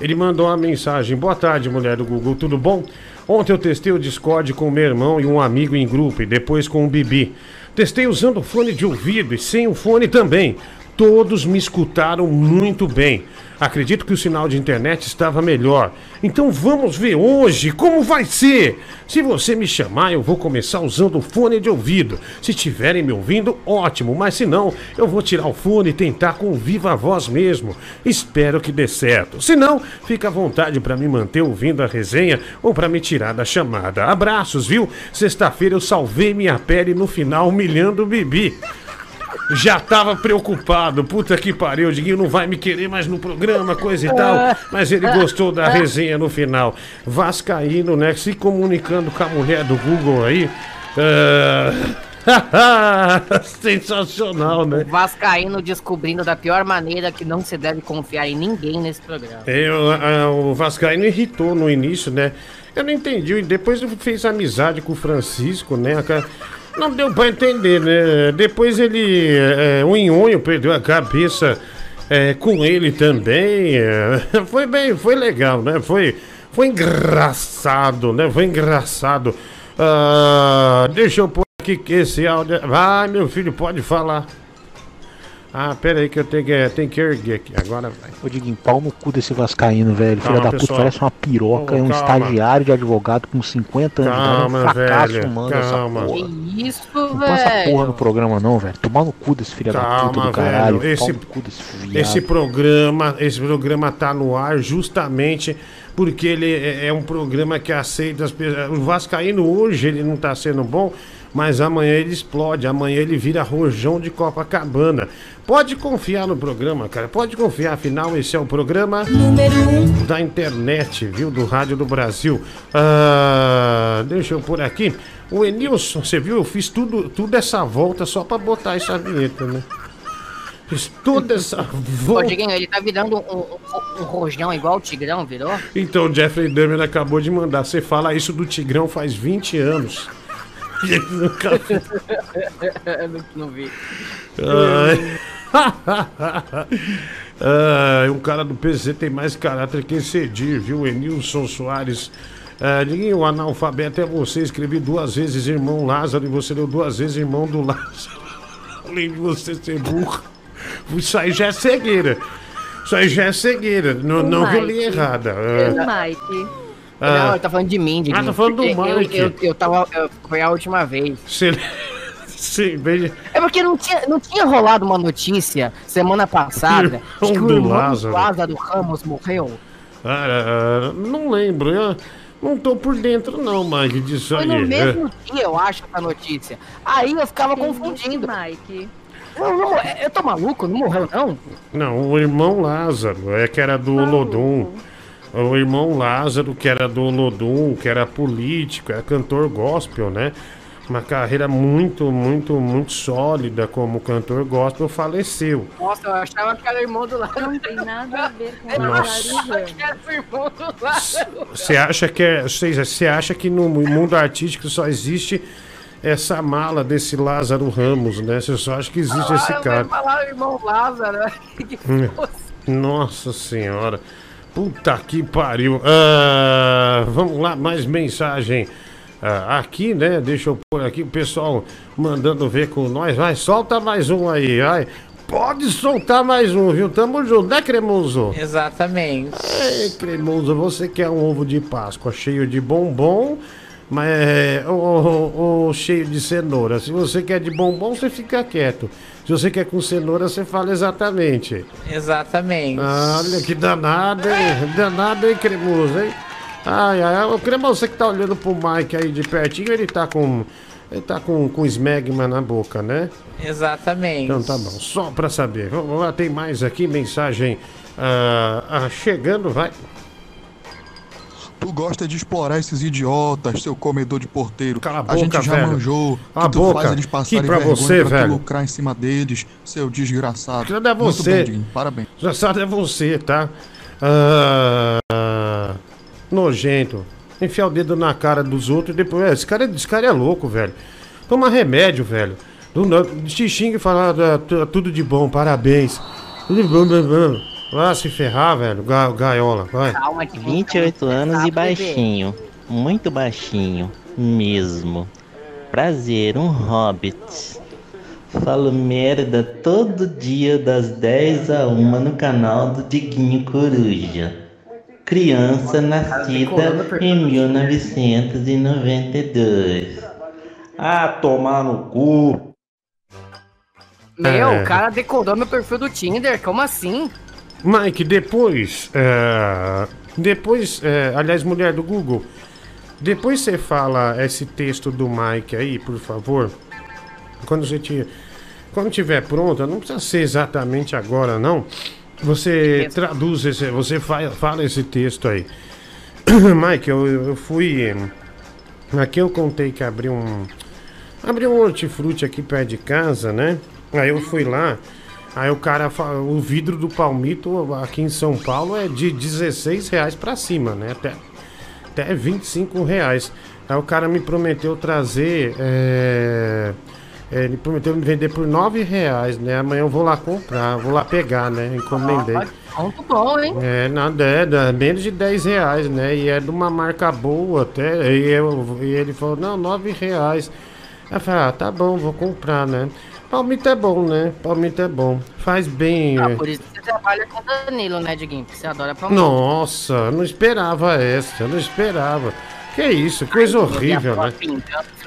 Ele mandou uma mensagem. Boa tarde, mulher do Google, tudo bom? Ontem eu testei o Discord com meu irmão e um amigo em grupo, e depois com o Bibi. Testei usando o fone de ouvido e sem o fone também. Todos me escutaram muito bem. Acredito que o sinal de internet estava melhor. Então vamos ver hoje como vai ser. Se você me chamar, eu vou começar usando o fone de ouvido. Se estiverem me ouvindo, ótimo. Mas se não, eu vou tirar o fone e tentar com viva voz mesmo. Espero que dê certo. Se não, fica à vontade para me manter ouvindo a resenha ou para me tirar da chamada. Abraços, viu? Sexta-feira eu salvei minha pele no final humilhando o Bibi. Já tava preocupado, puta que pariu, o Diguinho não vai me querer mais no programa, coisa e tal. Mas ele gostou da resenha no final. Vascaíno, né? Se comunicando com a mulher do Google aí. ah, Sensacional, né? O Vascaíno descobrindo da pior maneira que não se deve confiar em ninguém nesse programa. Eu, ah, o Vascaíno irritou no início, né? Eu não entendi. e Depois fez amizade com o Francisco, né? A Não deu pra entender, né? Depois ele. É, o Inhonho perdeu a cabeça é, com ele também. é. Foi bem, foi legal, né? Foi, foi engraçado, né? Foi engraçado. Ah, deixa eu pôr aqui esse áudio. Vai, meu filho, pode falar. Ah, pera aí que eu tenho que, tenho que erguer aqui. Agora vai. Ô Diguinho, pau no cu desse vascaíno, velho. Filha Calma, da puta, pessoal. parece uma piroca. Ô, é um calma. estagiário de advogado com 50 anos. de idade, Calma, é um fracasso velho, humano calma. essa porra. Que isso, Não põe essa porra no velho? programa não, velho. Tomar no cu desse filho da puta Calma, do caralho. velho. Esse, esse programa, esse programa tá no ar justamente porque ele é, é um programa que aceita as pessoas. O Vascaíno hoje ele não tá sendo bom, mas amanhã ele explode, amanhã ele vira rojão de Copacabana. Pode confiar no programa, cara. Pode confiar, afinal esse é o programa Número 1. da internet, viu? Do Rádio do Brasil. Ah, deixa eu pôr aqui. O Enilson, você viu? Eu fiz tudo, tudo essa volta só pra botar essa vinheta, né? Fiz toda essa Ô, volta. Diguinho, ele tá virando um, um, um rojão igual o Tigrão, virou? Então, o Jeffrey Dahmer acabou de mandar. Você fala isso do Tigrão faz 20 anos. Nunca não, não vi. Ai. Um cara do PC tem mais caráter que esse Edir, viu? Enilson Soares. Ah, Diguinho, o analfabeto é você. Escrevi duas vezes irmão Lázaro e você deu duas vezes irmão do Lázaro. Além de você ser burro. Isso aí já é cegueira. Isso aí já é cegueira. Não, O não que eu li Mike. errada. O Ah, Mike. Ah, Não, ele tá falando de mim, Diguinho. Ah, tá falando do porque eu- Mike. Eu, eu, tava. eu- foi a última vez. Você... Sim, veja. É porque não tinha, não tinha rolado uma notícia semana passada O de que irmão o do irmão Lázaro. Lázaro Ramos morreu. Ah, não lembro. Eu não tô por dentro, não, Mike, disso Foi aí. no É. mesmo dia, eu acho, essa notícia. Aí eu ficava confundindo. Mike. Eu, não- eu tô maluco? Não morreu, não? Não, o irmão Lázaro, é que era do Olodum. O irmão Lázaro, que era do Olodum, que era político, era cantor gospel, né? Uma carreira muito, muito, muito sólida como cantor gospel, faleceu. Nossa, eu achava que era irmão do Lázaro. Não tem nada a ver com Nossa. Lázaro. Que era o irmão do Lázaro. Você acha que é, você você acha que no mundo artístico só existe essa mala desse Lázaro Ramos, né? Você só acha que existe esse Ah, eu cara. ia falar o irmão Lázaro. Que Hum. fosse. Nossa senhora. Puta que pariu. Ah, vamos lá, mais mensagem. ah, aqui, né? Deixa eu pôr aqui o pessoal mandando ver com nós. Vai, solta mais um aí, vai. Pode soltar mais um, viu? Tamo junto, né, Cremoso? Exatamente. Ei, Cremoso, você quer um ovo de Páscoa cheio de bombom, mas é, ou, ou cheio de cenoura? Se você quer de bombom, você fica quieto. Se você quer com cenoura, você fala exatamente. Exatamente. Olha que danado, hein? Danado, hein, Cremoso, hein? Ai, ai, o Cremoso, você que tá olhando pro Mike aí de pertinho, ele tá com. Ele tá com, com smegma na boca, né? Exatamente. Então tá bom, só pra saber. Vamos lá, tem mais aqui, mensagem ah, ah, chegando, vai. Tu gosta de explorar esses idiotas, seu comedor de porteiro. Cala a a gente boca, já velho. manjou Cala que tu boca. faz eles Que passarem pra vergonha você, pra tu velho. lucrar em cima deles, seu desgraçado. Tudo é Muito você. bem, Diguinho, parabéns. Já sabe é você, tá? Ah, nojento. Enfiar o dedo na cara dos outros e depois. é, Esse cara, esse cara é louco, velho. Toma remédio, velho. Do nada, Te xinga e fala ah, tu- tudo de bom, parabéns. Tudo de bom, bom, bom. Vai se ferrar, velho. Ga, gaiola, vai. Calma que 28 anos e baixinho. Muito baixinho. Mesmo. Prazer, um hobbit. Falo merda todo dia das 10 a 1 no canal do Diguinho Coruja. Criança nascida em 1992. Ah, tomar no cu. Meu, É. o cara decorou meu perfil do Tinder, como assim? Mike, depois. é, depois. é, aliás, mulher do Google. Depois você fala esse texto do Mike aí, por favor. Quando você te, quando tiver pronta, não precisa ser exatamente agora, não. Você traduz esse, você fa- fala esse texto aí. Mike, eu, eu fui. Aqui eu contei que abri um. Abri um hortifruti aqui perto de casa, né? Aí eu fui lá. Aí o cara, fa- o vidro do palmito aqui em São Paulo é de 16 reais pra cima, né? Até, até 25 reais. Aí o cara me prometeu trazer. é, é, ele prometeu me vender por 9 reais, né? Amanhã eu vou lá comprar, vou lá pegar, né? Encomendei. Muito bom, hein? É, nada, é, dá menos de 10 reais, né? E é de uma marca boa até. E, eu- e ele falou, não, 9 reais. Aí eu falei, ah, tá bom, vou comprar, né? Palmito é bom, né? Palmito é bom. Faz bem. Ah, é. por isso que você trabalha com Danilo, né, Diguinho? Porque você adora palmito. Nossa, eu não esperava essa, eu não esperava. Que isso, coisa horrível, né?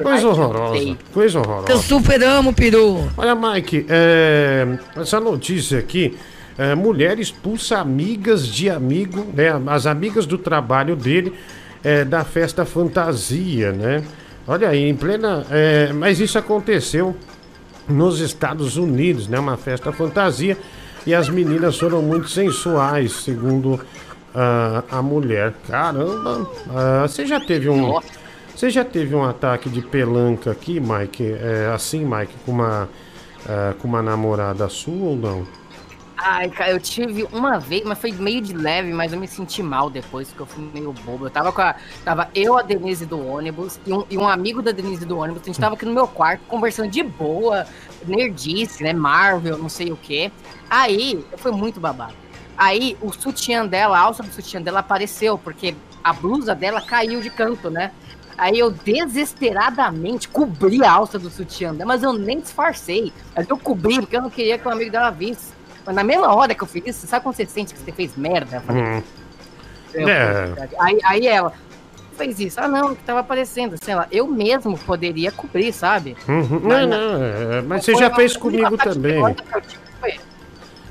Coisa horrorosa, coisa horrorosa. Eu super amo, peru. Olha, Mike, é, essa notícia aqui. é, mulher expulsa amigas de amigo, né? As amigas do trabalho dele é, da festa fantasia, né? Olha aí, em plena. é, mas isso aconteceu nos Estados Unidos, né? Uma festa fantasia. E as meninas foram muito sensuais, segundo ah, a mulher. Caramba! ah, você já teve um. Você já teve um ataque de pelanca aqui, Mike? É, assim, Mike, com uma, ah, com uma namorada sua ou não? Ai, cara, eu tive uma vez, mas foi meio de leve, mas eu me senti mal depois, porque eu fui meio bobo. Eu tava com a. Tava eu, a Denise do ônibus, e um, e um amigo da Denise do ônibus. A gente tava aqui no meu quarto, conversando de boa, nerdice, né? Marvel, não sei o quê. Aí, foi muito babado. Aí, o sutiã dela, a alça do sutiã dela apareceu, porque a blusa dela caiu de canto, né? Aí eu desesperadamente cobri a alça do sutiã dela, mas eu nem disfarcei. Aí eu cobri, porque eu não queria que o amigo dela visse. Na mesma hora que eu fiz isso, sabe quando você sente que você fez merda? Hum. "Eu É. fiz merda." Aí, aí ela fez isso. Ah, não, que tava aparecendo. Sei lá, eu mesmo poderia cobrir, sabe? Uhum. Não, não. não, é, mas você já fez comigo também. tive, foi.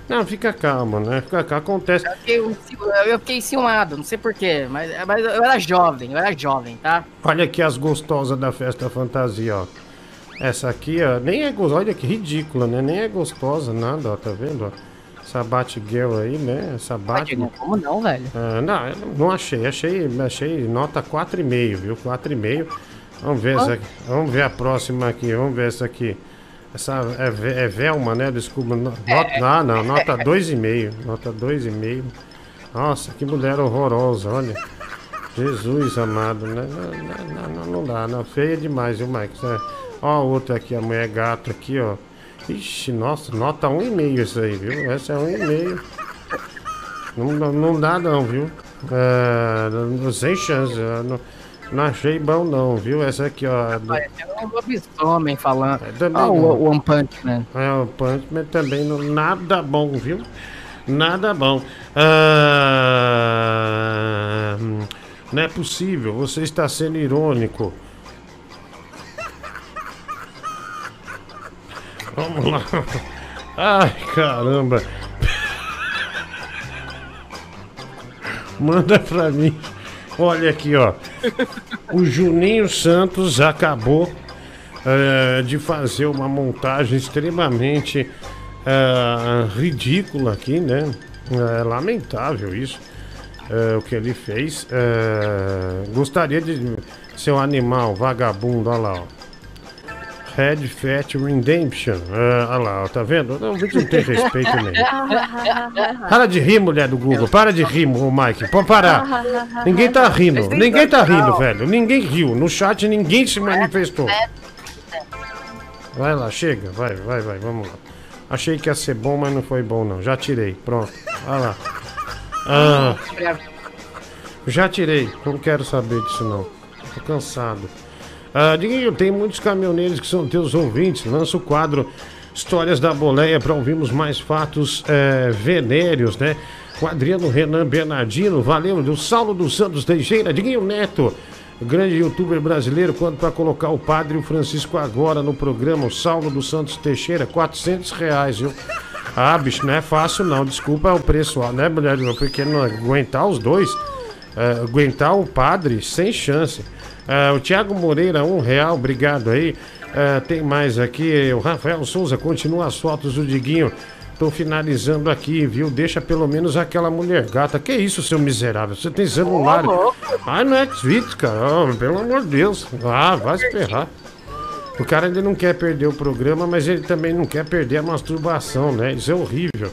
Não, fica calmo, né? Fica calmo, acontece. Eu fiquei, eu fiquei ciumado, não sei porquê, mas, mas eu era jovem, eu era jovem, tá? Olha aqui as gostosas da festa fantasia, ó. Essa aqui, ó, nem é gostosa, olha que ridícula, né? Nem é gostosa, nada, ó, tá vendo? ó? Essa Batgirl aí, né? Essa Bat... Como não, velho? Ah, não, não achei, achei, achei nota 4,5, viu? 4,5. Vamos ver essa aqui. Vamos ver a próxima aqui, vamos ver essa aqui. Essa é, é Velma, né? Desculpa. no- Nota, ah, não, nota 2,5. Nota 2,5. Nossa, que mulher horrorosa, olha. Jesus amado, né? Não, não, não, não dá, não. Feia demais, viu, Mike? É, Ó, outra aqui, a mulher gato aqui, ó. Ixi, nossa, nota 1,5 isso aí, viu? Essa é 1,5. Não, não, não dá não, viu? É, não- sem chance. é, não- Não achei bom não, viu? Essa aqui, ó. é do- Parece um lobisomem falando. também Ah, não. o One Punch Man. É, o Punchman também não, nada bom, viu? Nada bom. Ah, hum, não é possível, você está sendo irônico. Vamos lá. Ai, caramba. Manda pra mim. Olha aqui, ó. O Juninho Santos acabou eh, de fazer uma montagem extremamente eh, ridícula aqui, né? É lamentável isso. eh, o que ele fez. Gostaria de ser um animal vagabundo, olha lá, ó. Red Fat Redemption. olha lá, ó, tá vendo? Não, o vídeo não tem respeito nenhum. Para de rir, mulher do Google. Para de rir, ô Mike. Pode parar. Ninguém tá rindo. Ninguém tá rindo, velho. Ninguém riu. No chat ninguém se manifestou. Vai lá, chega. Vai, vai, vai. Vamos lá. Achei que ia ser bom, mas não foi bom, não. Já tirei. Pronto. Vai lá. Ah, já tirei. Não quero saber disso, não. Tô cansado. Ah, Diguinho, tem muitos caminhoneiros que são teus ouvintes. Lança o quadro Histórias da Boleia para ouvirmos mais fatos eh, venéreos, né? Com Adriano Renan Bernardino, valeu, do Saulo dos Santos Teixeira, Diguinho Neto, grande youtuber brasileiro, quanto para colocar o padre o Francisco agora no programa, o Saulo dos Santos Teixeira, 400 reais, viu? Ah, bicho, não é fácil não, desculpa o preço, né, mulher? Porque não aguentar os dois, eh, aguentar o padre, sem chance. Ah, o Thiago Moreira, um real, obrigado aí. Ah, tem mais aqui, o Rafael Souza, continua as fotos do Diguinho. Tô finalizando aqui, viu? Deixa pelo menos aquela mulher gata. Que isso, seu miserável? Você tem celular. Ai, no Xvideos, cara. Oh, pelo amor de Deus. Ah, vai se ferrar. O cara ele não quer perder o programa, mas ele também não quer perder a masturbação, né? Isso é horrível.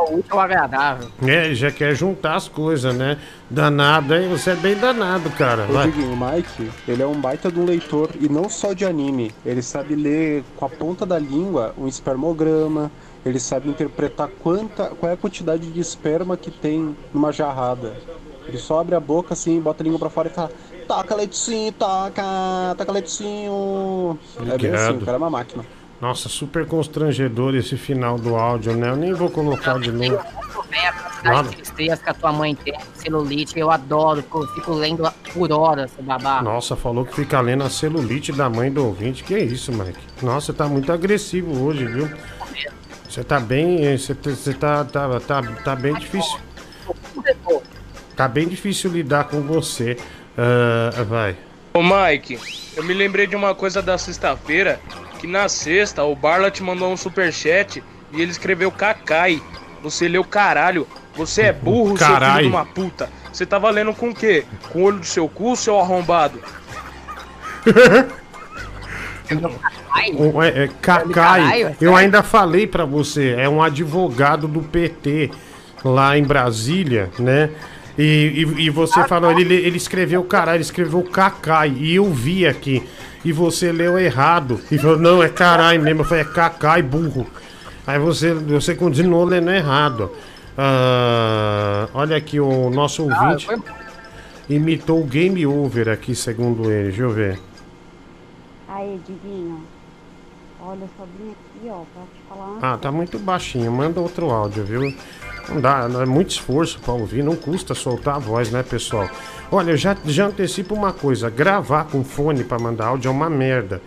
Útil ao agradável. É, ele já quer juntar as coisas, né? Danado, hein? Você é bem danado, cara. Vai. Diguinho, o Mike, ele é um baita de um leitor e não só de anime. Ele sabe ler com a ponta da língua um espermograma, ele sabe interpretar quanta, qual é a quantidade de esperma que tem numa jarrada. Ele só abre a boca assim, bota a língua pra fora e fala: Taca leitinho, taca, taca leitinho. É bem assim, o cara é uma máquina. Nossa, super constrangedor esse final do áudio, né? Eu nem vou colocar de novo. Bem, a quantidade Nada. de tristeza que a tua mãe tem, celulite, eu adoro, fico, fico lendo por horas, seu babá. Nossa, falou que fica lendo a celulite da mãe do ouvinte. Que isso, Mike? Nossa, você tá muito agressivo hoje, viu? Você tá bem. Você tá, você tá, tá, tá, tá bem difícil. Tá bem difícil lidar com você. Ah, vai. Ô Mike, eu me lembrei de uma coisa da sexta-feira, que na sexta o Barla te mandou um superchat e ele escreveu Kakai. Você leu caralho. Você é burro, seu filho de uma puta. Você tava lendo com o quê? Com o olho do seu cu, seu arrombado? É, é, Cacai, caralho, eu ainda falei pra você, é um advogado do PT lá em Brasília, né? E, e, e você falou, ele, ele escreveu, caralho, ele escreveu Cacai, e eu vi aqui, e você leu errado, e falou, não, é caralho mesmo, eu falei, é Cacai, burro. Aí você, você continuou lendo errado. Ah, olha aqui, o nosso ouvinte imitou o Game Over aqui, segundo ele, deixa eu ver. Aí, Diguinho. Olha, eu só vim aqui, ó, pra te falar Ah, tá muito baixinho. Manda outro áudio, viu? Não dá, não é muito esforço pra ouvir, não custa soltar a voz, né, pessoal? Olha, já, já antecipo uma coisa: gravar com fone pra mandar áudio é uma merda.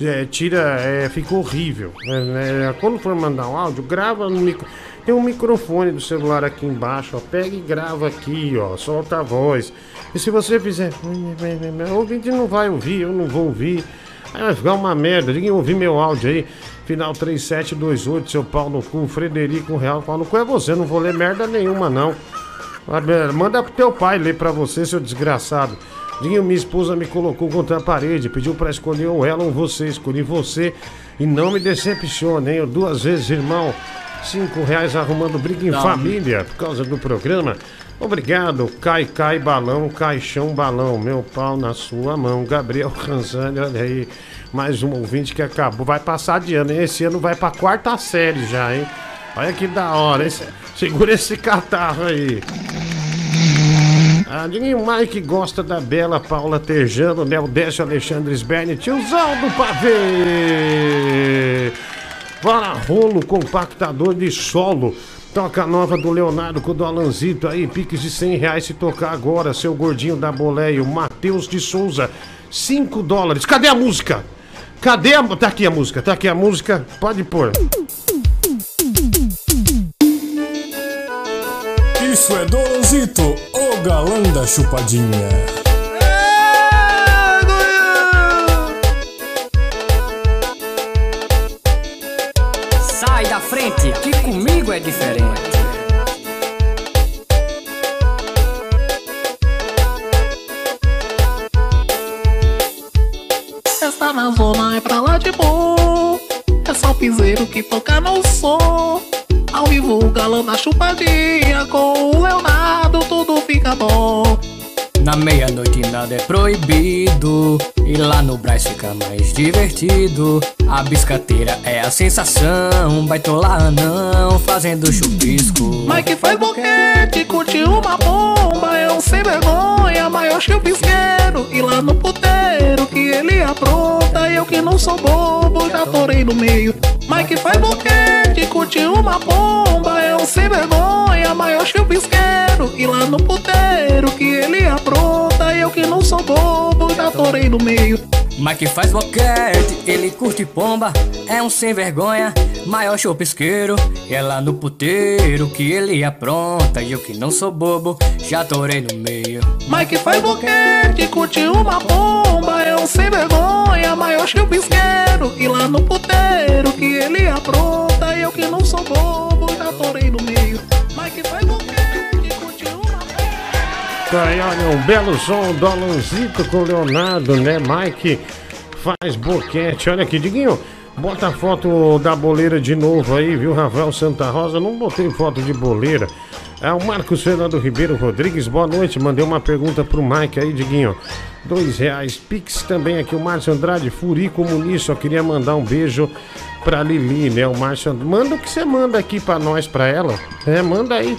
É, tira, é, fica horrível. É, é, quando for mandar um áudio, grava no micro. Tem um microfone do celular aqui embaixo, ó. Pega e grava aqui, ó. Solta a voz. E se você fizer. O ouvinte não vai ouvir, eu não vou ouvir. Aí vai ficar uma merda. Ninguém ouvir meu áudio aí. Final 3728, seu pau no cu. Frederico Real, pau no cu é você. Não vou ler merda nenhuma, não. Manda pro teu pai ler pra você, seu desgraçado. Dinho, minha esposa me colocou contra a parede, pediu pra escolher ou ela ou você. Escolhi você e não me decepcione, hein? Duas vezes, irmão. Cinco reais arrumando briga em Não. família por causa do programa. Obrigado, cai, cai, balão, caixão, balão. Meu pau na sua mão. Gabriel Ranzani, olha aí. Mais um ouvinte que acabou. Vai passar de ano, hein? Esse ano vai pra quarta série já, hein? Olha que da hora? Segura esse catarro aí. Ah, Diguinho, o Mike gosta da bela Paula Tejano, né? O Décio Alexandre Sberni, tiozão do pavê. Para rolo compactador de solo. Toca nova do Leonardo com o do Alanzito aí, piques de 100 reais se tocar agora, seu gordinho da boleia, o Matheus de Souza, 5 dólares. Cadê a música? Cadê a. Tá aqui a música, tá aqui a música, pode pôr. Isso é Dolozito, o galã da chupadinha. Sai da frente, que comigo é diferente. Esta na zona é pra lá de bom. É só piseiro que toca no som. Ao vivo, o galã da chupadinha. Com o Leonardo, tudo fica bom. Na meia-noite nada é proibido. E lá no Brás fica mais divertido. A biscateira é a sensação. Baitola não, fazendo chupisco. Mike faz boquete, curte uma bomba. Um sem vergonha, maior chupisqueiro. E lá no puteiro que ele apronta. Eu que não sou bobo, já torei no meio. Mike faz boquete, curte uma bomba. É um sem vergonha, maior chupisqueiro. E lá no puteiro que ele apronta. Eu que não sou bobo, já torei no meio. Mike faz boquete, ele curte pomba, é um sem vergonha, maior chopisqueiro. E é lá no puteiro que ele apronta. E eu que não sou bobo, já torei no meio. Mike faz boquete, curte uma bomba, é um sem vergonha, maior chupisqueiro. E lá no puteiro que ele apronta, eu que não sou bobo, já torei no meio. Aí, olha, um belo som do Alanzito com o Leonardo, né? Mike faz boquete. Olha aqui, Diguinho, bota a foto da boleira de novo aí, viu? Rafael Santa Rosa, não botei foto de boleira. É o Marcos Fernando Ribeiro Rodrigues, boa noite. Mandei uma pergunta pro Mike aí, Diguinho. Dois reais. Pix também aqui, o Márcio Andrade, Furico Muniz, só queria mandar um beijo pra Lili, né? O Márcio And- Manda o que você manda aqui pra nós, pra ela. É, manda aí.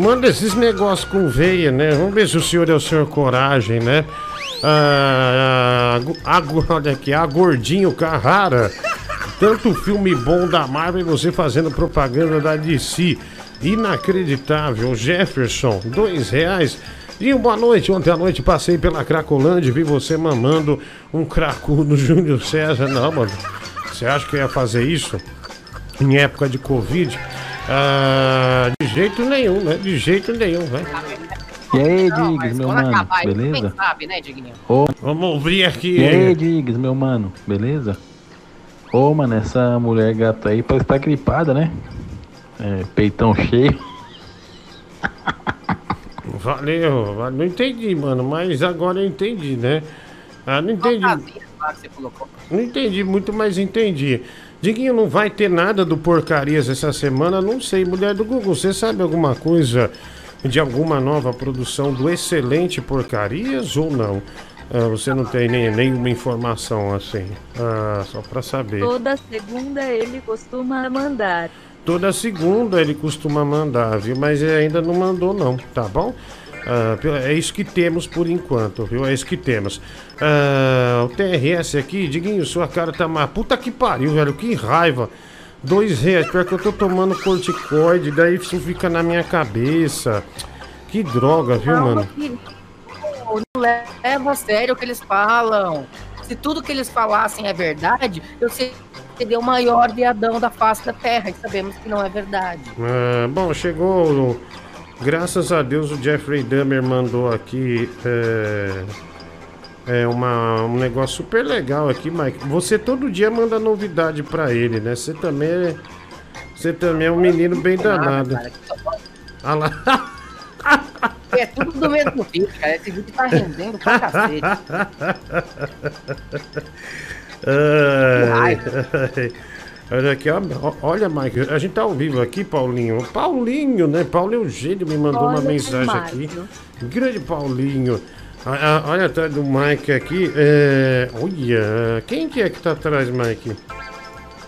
Manda esses negócios com veia, né? Vamos ver se o senhor é o senhor coragem, né? Ah, olha aqui, a Gordinho Carrara. Tanto filme bom da Marvel e você fazendo propaganda da DC. Inacreditável. Jefferson, dois reais. E boa noite. Ontem à noite passei pela Cracolândia e vi você mamando um cracudo Júnior César. Não, mano. Você acha que eu ia fazer isso? Em época de Covid? Ah, de jeito nenhum, né? De jeito nenhum, velho. E aí, Não, Diggs, meu mano, acabar beleza? sabe, né? Ô, Vamos ouvir aqui. E aí, Diggs, meu mano, beleza? Ô, mano, essa mulher gata aí parece estar gripada, né? É, peitão cheio. Valeu, valeu. não entendi, mano, mas agora eu entendi, né? Ah, não entendi. Não entendi muito, mas entendi. Diguinho, não vai ter nada do Porcarias essa semana, não sei. Mulher do Google, você sabe alguma coisa de alguma nova produção do Excelente Porcarias ou não? Ah, você não tem nem, nenhuma informação assim. Ah, só pra saber. Toda segunda ele costuma mandar. Toda segunda ele costuma mandar, viu? Mas ele ainda não mandou, não, tá bom? Pe- é isso que temos por enquanto, viu? É isso que temos. Ah, o TRS aqui, Diguinho, sua cara tá má. Puta que pariu, velho, que raiva. Dois reais, pior que eu tô tomando corticoide, daí isso fica na minha cabeça. Que droga, viu, mano? Pô, Não leva a sério o que eles falam. Se tudo que eles falassem é verdade, eu seria o maior viadão da face da terra. E sabemos que não é verdade. Ah, bom, chegou. Graças a Deus o Jeffrey Dahmer mandou aqui é, é uma, um negócio super legal aqui, Mike. Você todo dia manda novidade pra ele, né? Você também é, você também é um menino bem danado. Ah lá. É tudo do mesmo vídeo, cara. Esse vídeo tá rendendo pra cacete. Ai. Olha aqui, olha, Mike, a gente tá ao vivo aqui, Paulinho. Paulinho, né? Paulo Eugênio me mandou uma Olha, mensagem Márcio. aqui. Grande Paulinho. Ah, ah, Olha atrás do Mike aqui. É... Olha, quem que é que tá atrás, Mike?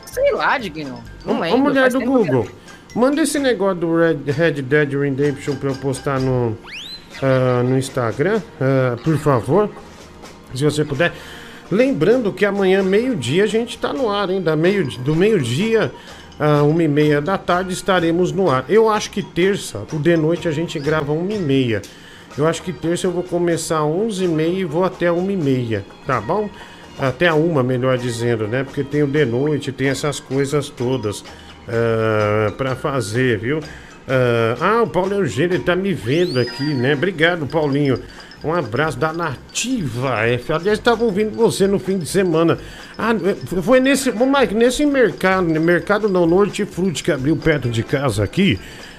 Sei lá, Diguinho. Não lembro. Ô, mulher do tempo que Google, manda esse negócio do Red, Red Dead Redemption pra eu postar no, ah, no Instagram, ah, por favor, se você puder. Lembrando que amanhã, meio-dia, a gente está no ar, hein? Da meio, do meio-dia a uma e meia da tarde estaremos no ar. Eu acho que terça, o de noite, a gente grava uma e meia. Eu acho que terça eu vou começar às onze e meia vou até uma e meia, tá bom? Até a uma, melhor dizendo, né? Porque tem o de noite, tem essas coisas todas ah, para fazer, viu? Ah, ah, o Paulo Eugênio tá me vendo aqui, né? Obrigado, Paulinho. Um abraço da Nativa F. Aliás, estava ouvindo você no fim de semana. Ah, foi nesse. Ô, Mike, nesse mercado, mercado não, no Hortifruti que abriu perto de casa aqui.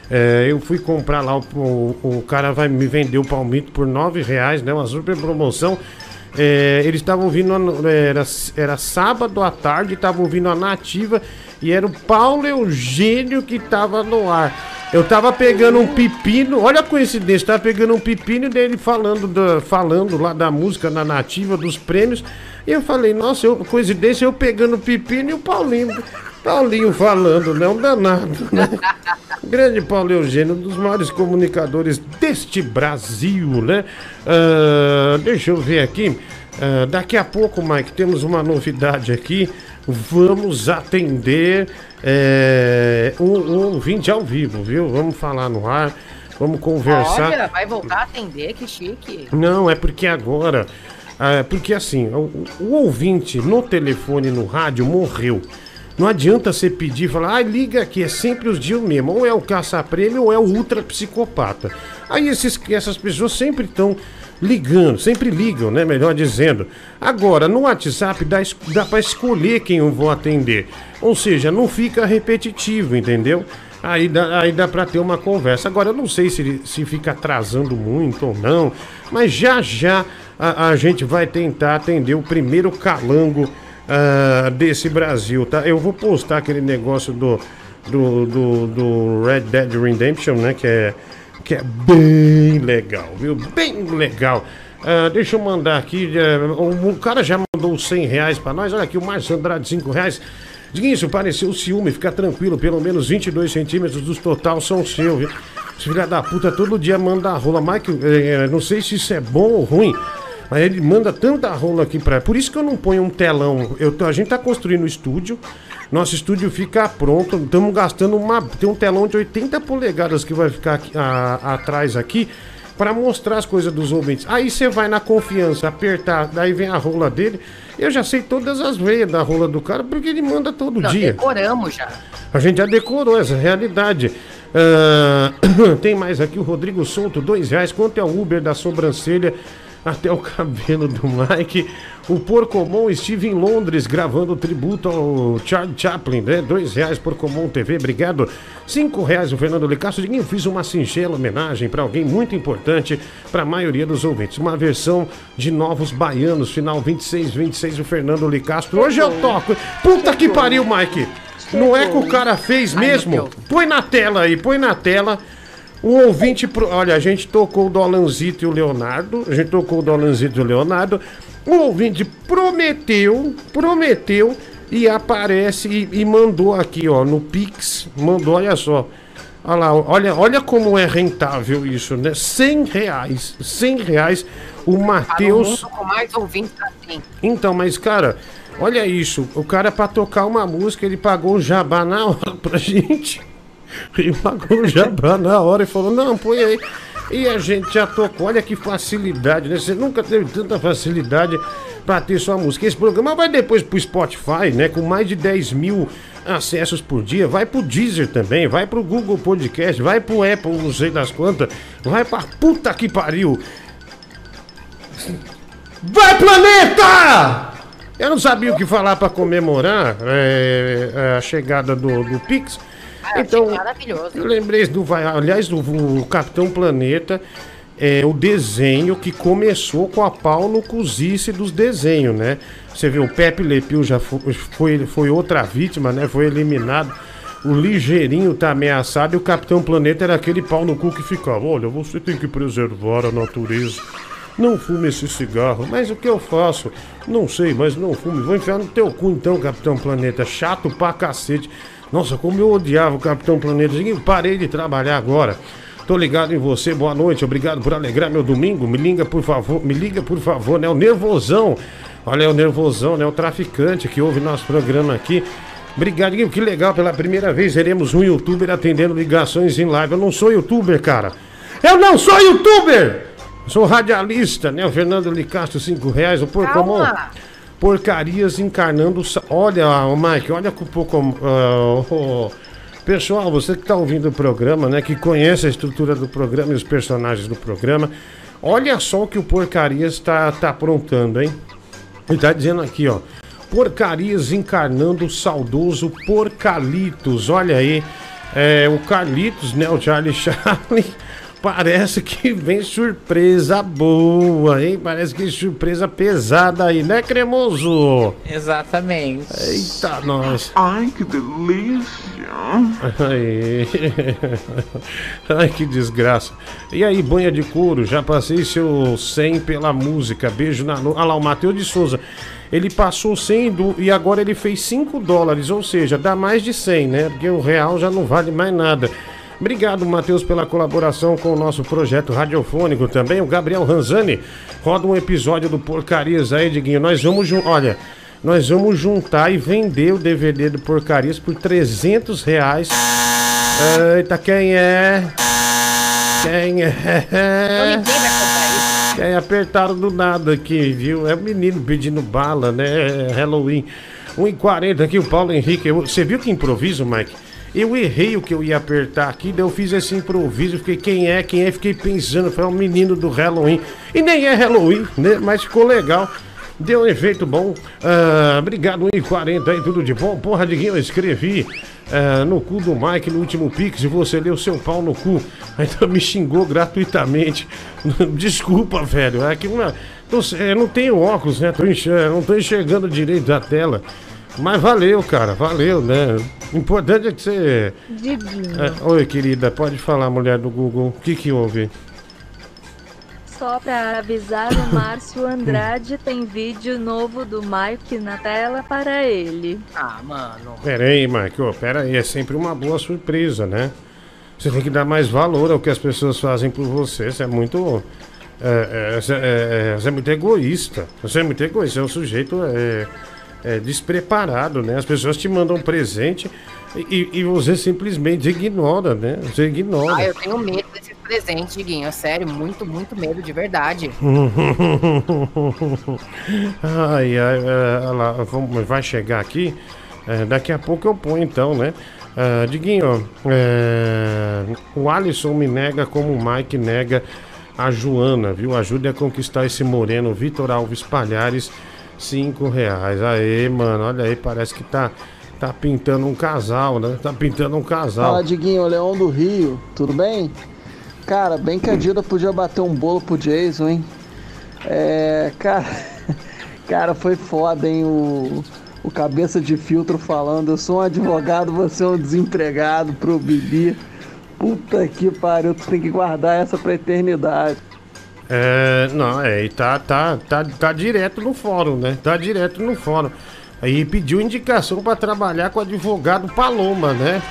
é, eu fui comprar lá, o, o, o cara vai me vender o palmito por nove reais, né? Uma super promoção. É, eles estavam vindo, a- era, era sábado à tarde, estavam vindo a nativa e era o Paulo Eugênio que estava no ar. Eu tava pegando um pepino, olha a coincidência, tava pegando um pepino dele falando, da, falando lá da música na nativa, dos prêmios. E eu falei, nossa, eu, coincidência, eu pegando o pepino e o Paulinho, Paulinho falando, né? Um danado, né? Grande Paulo Eugênio, um dos maiores comunicadores deste Brasil, né? Ah, deixa eu ver aqui. Ah, daqui a pouco, Mike, temos uma novidade aqui. Vamos atender é, um, um ouvinte ao vivo, viu? Vamos falar no ar, vamos conversar. Olha, vai voltar a atender, que chique. Não, é porque agora. ah, porque assim, o, o ouvinte no telefone, no rádio, morreu. Não adianta você pedir e falar, ah, liga aqui, é sempre os dias mesmo. Ou é o caça-prêmio ou é o ultra psicopata. Aí esses, essas pessoas sempre estão ligando, sempre ligam, né? Melhor dizendo. Agora, no WhatsApp dá, dá para escolher quem eu vou atender. Ou seja, não fica repetitivo, entendeu? Aí dá, aí dá pra ter uma conversa. Agora, eu não sei se, se fica atrasando muito ou não, mas já já a, a gente vai tentar atender o primeiro calango ah, desse Brasil, tá? Eu vou postar aquele negócio do, do, do, do Red Dead Redemption, né? Que é, que é bem legal, viu? Bem legal. Ah, deixa eu mandar aqui. eh, o, cara já mandou os 100 reais pra nós. Olha aqui, o Márcio Andrade, 5 reais. Diguinho, isso pareceu ciúme, fica tranquilo, pelo menos 22 centímetros dos total são seus, viu? Esse filho da puta todo dia manda a rola. Mike, eh, não sei se isso é bom ou ruim, mas ele manda tanta rola aqui pra. Por isso que eu não ponho um telão. Eu, a gente tá construindo o estúdio. Nosso estúdio fica pronto. Estamos gastando uma. Tem um telão de 80 polegadas que vai ficar aqui- a- atrás aqui para mostrar as coisas dos ouvintes. Aí você vai na confiança, apertar, daí vem a rola dele. Eu já sei todas as veias da rola do cara porque ele manda todo Não, dia. decoramos já. A gente já decorou essa realidade. Ah, tem mais aqui o Rodrigo Souto, dois reais. Quanto é o Uber da sobrancelha até o cabelo do Mike? O Porcomon estive em Londres gravando tributo ao Charlie Chaplin, né? Dois reais Porcomon TV, obrigado. Cinco reais o Fernando Licastro. Eu fiz uma singela homenagem para alguém muito importante para a maioria dos ouvintes. Uma versão de Novos Baianos, final 26, 26 o Fernando Licastro. Hoje eu toco. Puta que pariu, Mike. Não é que o cara fez mesmo? Põe na tela aí, põe na tela. O ouvinte. pro- Olha, a gente tocou o do Alanzito e o Leonardo. A gente tocou o do Alanzito e o Leonardo. O ouvinte prometeu, prometeu e aparece e, e mandou aqui, ó, no Pix. Mandou, olha só. Olha lá, olha, olha como é rentável isso, né? 100 reais. 100 reais. O Para um Matheus. com mais ouvintes assim. Então, mas cara, olha isso. O cara pra tocar uma música, ele pagou o jabá na hora pra gente. Ele pagou o jabá na hora e falou, não, põe aí. E a gente já tocou. Olha que facilidade, né? Você nunca teve tanta facilidade pra ter sua música. Esse programa vai depois pro Spotify, né? Com mais de 10 mil acessos por dia. Vai pro Deezer também, vai pro Google Podcast, vai pro Apple, não sei das quantas. Vai pra puta que pariu. Vai, planeta! Eu não sabia o que falar pra comemorar é, a chegada do, do Pix. Então, Maravilhoso. eu lembrei do. vai- Aliás, do o Capitão Planeta é o desenho que começou com a pau no cozice dos desenhos, né? Você vê, o Pepe Lepil já foi, foi, foi outra vítima, né? Foi eliminado. O Ligeirinho tá ameaçado e o Capitão Planeta era aquele pau no cu que ficava. Olha, você tem que preservar a natureza. Não fume esse cigarro. Mas o que eu faço? Não sei, mas não fume. Vou enfiar no teu cu então, Capitão Planeta. Chato pra cacete. Nossa, como eu odiava o Capitão Planeta. Eu parei de trabalhar agora. Tô ligado em você, boa noite, obrigado por alegrar meu domingo. Me liga, por favor, me liga, por favor, né? O Nervosão. Olha, é o Nervosão, né? O traficante que ouve nosso programa aqui. Obrigado, que legal. Pela primeira vez veremos um youtuber atendendo ligações em live. Eu não sou youtuber, cara. Eu não sou youtuber! Sou radialista, né? O Fernando Licastro, 5 reais. O Porcomon. Calma. Porcarias encarnando. Olha, o Mike, olha com o Porcomon. ah, oh, Pessoal, você que está ouvindo o programa, né? Que conhece a estrutura do programa e os personagens do programa. Olha só o que o Porcarias está tá aprontando, hein? Ele tá dizendo aqui, ó. Porcarias encarnando o saudoso Porcalitos. Olha aí. É, o Carlitos, né? O Charlie Charlie. Parece que vem surpresa boa, hein? Parece que surpresa pesada aí, né, cremoso? Exatamente. Eita, nós. Ai, que delícia. Aí. Ai, que desgraça. E aí, banha de couro, já passei seu 100 pela música. Beijo na nuca. Olha lá, o Matheus de Souza. Ele passou 100 do, e agora ele fez 5 dólares, ou seja, dá mais de 100, né? Porque o real já não vale mais nada. Obrigado, Matheus, pela colaboração com o nosso projeto radiofônico também. O Gabriel Ranzani roda um episódio do Porcarias aí, Diguinho. Nós vamos, olha, nós vamos juntar e vender o DVD do Porcarias por 300 reais. Eita, quem é? Quem é? Ninguém vai comprar isso. Quem apertaram do nada aqui, viu? É o menino pedindo bala, né? É Halloween. 1h40 aqui, o Paulo Henrique. Você viu que improviso, Mike? Eu errei o que eu ia apertar aqui, daí eu fiz esse improviso. Fiquei, quem é? Quem é? Fiquei pensando, foi um menino do Halloween. E nem é Halloween, né? Mas ficou legal. Deu um efeito bom. Ah, obrigado, 1h40 aí, tudo de bom. Porra, Diguinho, eu escrevi ah, no cu do Mike no último Pix e você leu seu pau no cu. Ainda me xingou gratuitamente. Desculpa, velho. É que uma, eu não tenho óculos, né? Enxergando, não tô enxergando direito a tela. Mas valeu, cara, valeu, né? O importante é que você. É, oi, querida, pode falar, mulher do Google. O que que houve? Só pra avisar, o Márcio Andrade tem vídeo novo do Mike na tela para ele. Ah, mano. Pera aí, Mike, ô, pera aí, é sempre uma boa surpresa, né? Você tem que dar mais valor ao que as pessoas fazem por você. Você é muito. É, é, você, é, é, você é muito egoísta. Você é muito egoísta, você é um sujeito é, é, despreparado, né? As pessoas te mandam um presente e, e você simplesmente ignora, né? Você ignora. Ah, eu tenho medo desses presentes, Diguinho. É sério, muito, muito medo, de verdade. ai, ai, é, lá, vamos- vai chegar aqui. É, daqui a pouco eu ponho então, né? Ah, Diguinho, é, o Alisson me nega como o Mike nega a Joana, viu? Ajude a conquistar esse moreno, Vitor Alves Palhares, cinco reais. Aê, mano, olha aí, parece que tá, tá pintando um casal, né? Tá pintando um casal. Fala, Diguinho, Leão do Rio, tudo bem? Cara, bem que a Dida podia bater um bolo pro Jason, hein? É, cara, cara, foi foda, hein? O, o cabeça de filtro falando, eu sou um advogado, você é um desempregado pro Bibi. Puta que pariu, tu tem que guardar essa pra eternidade. É, não, é, e tá, tá, tá, tá direto no fórum, né? Tá direto no fórum. Aí pediu indicação pra trabalhar com o advogado Paloma, né?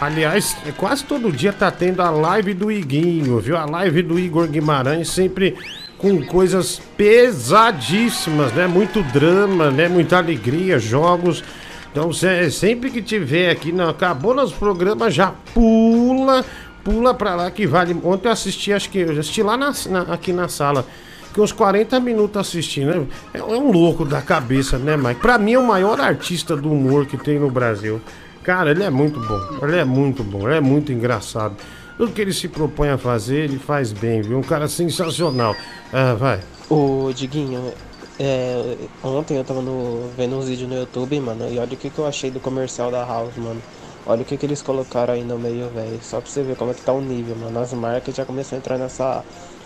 Aliás, é, quase todo dia tá tendo a live do Iguinho, viu? A live do Igor Guimarães sempre com coisas pesadíssimas, né? Muito drama, né? Muita alegria, jogos. Então, sempre que tiver aqui, não, acabou nosso programa, já pula, pula pra lá que vale. Ontem eu assisti, acho que eu assisti lá na- na- aqui na sala. Fiquei uns 40 minutos assistindo. É, é um louco da cabeça, né, Mike? Pra mim é o maior artista do humor que tem no Brasil. Cara, ele é muito bom. Ele é muito bom. Ele é muito engraçado. Tudo que ele se propõe a fazer, ele faz bem, viu? Um cara sensacional. Ah, vai. Ô, Diguinho, é, ontem eu tava no- vendo uns vídeos no YouTube, mano, e olha o que, que eu achei do comercial da House, mano. Olha o que, que eles colocaram aí no meio, velho. Só pra você ver como é que tá o nível, mano. As marcas já começam a entrar nessa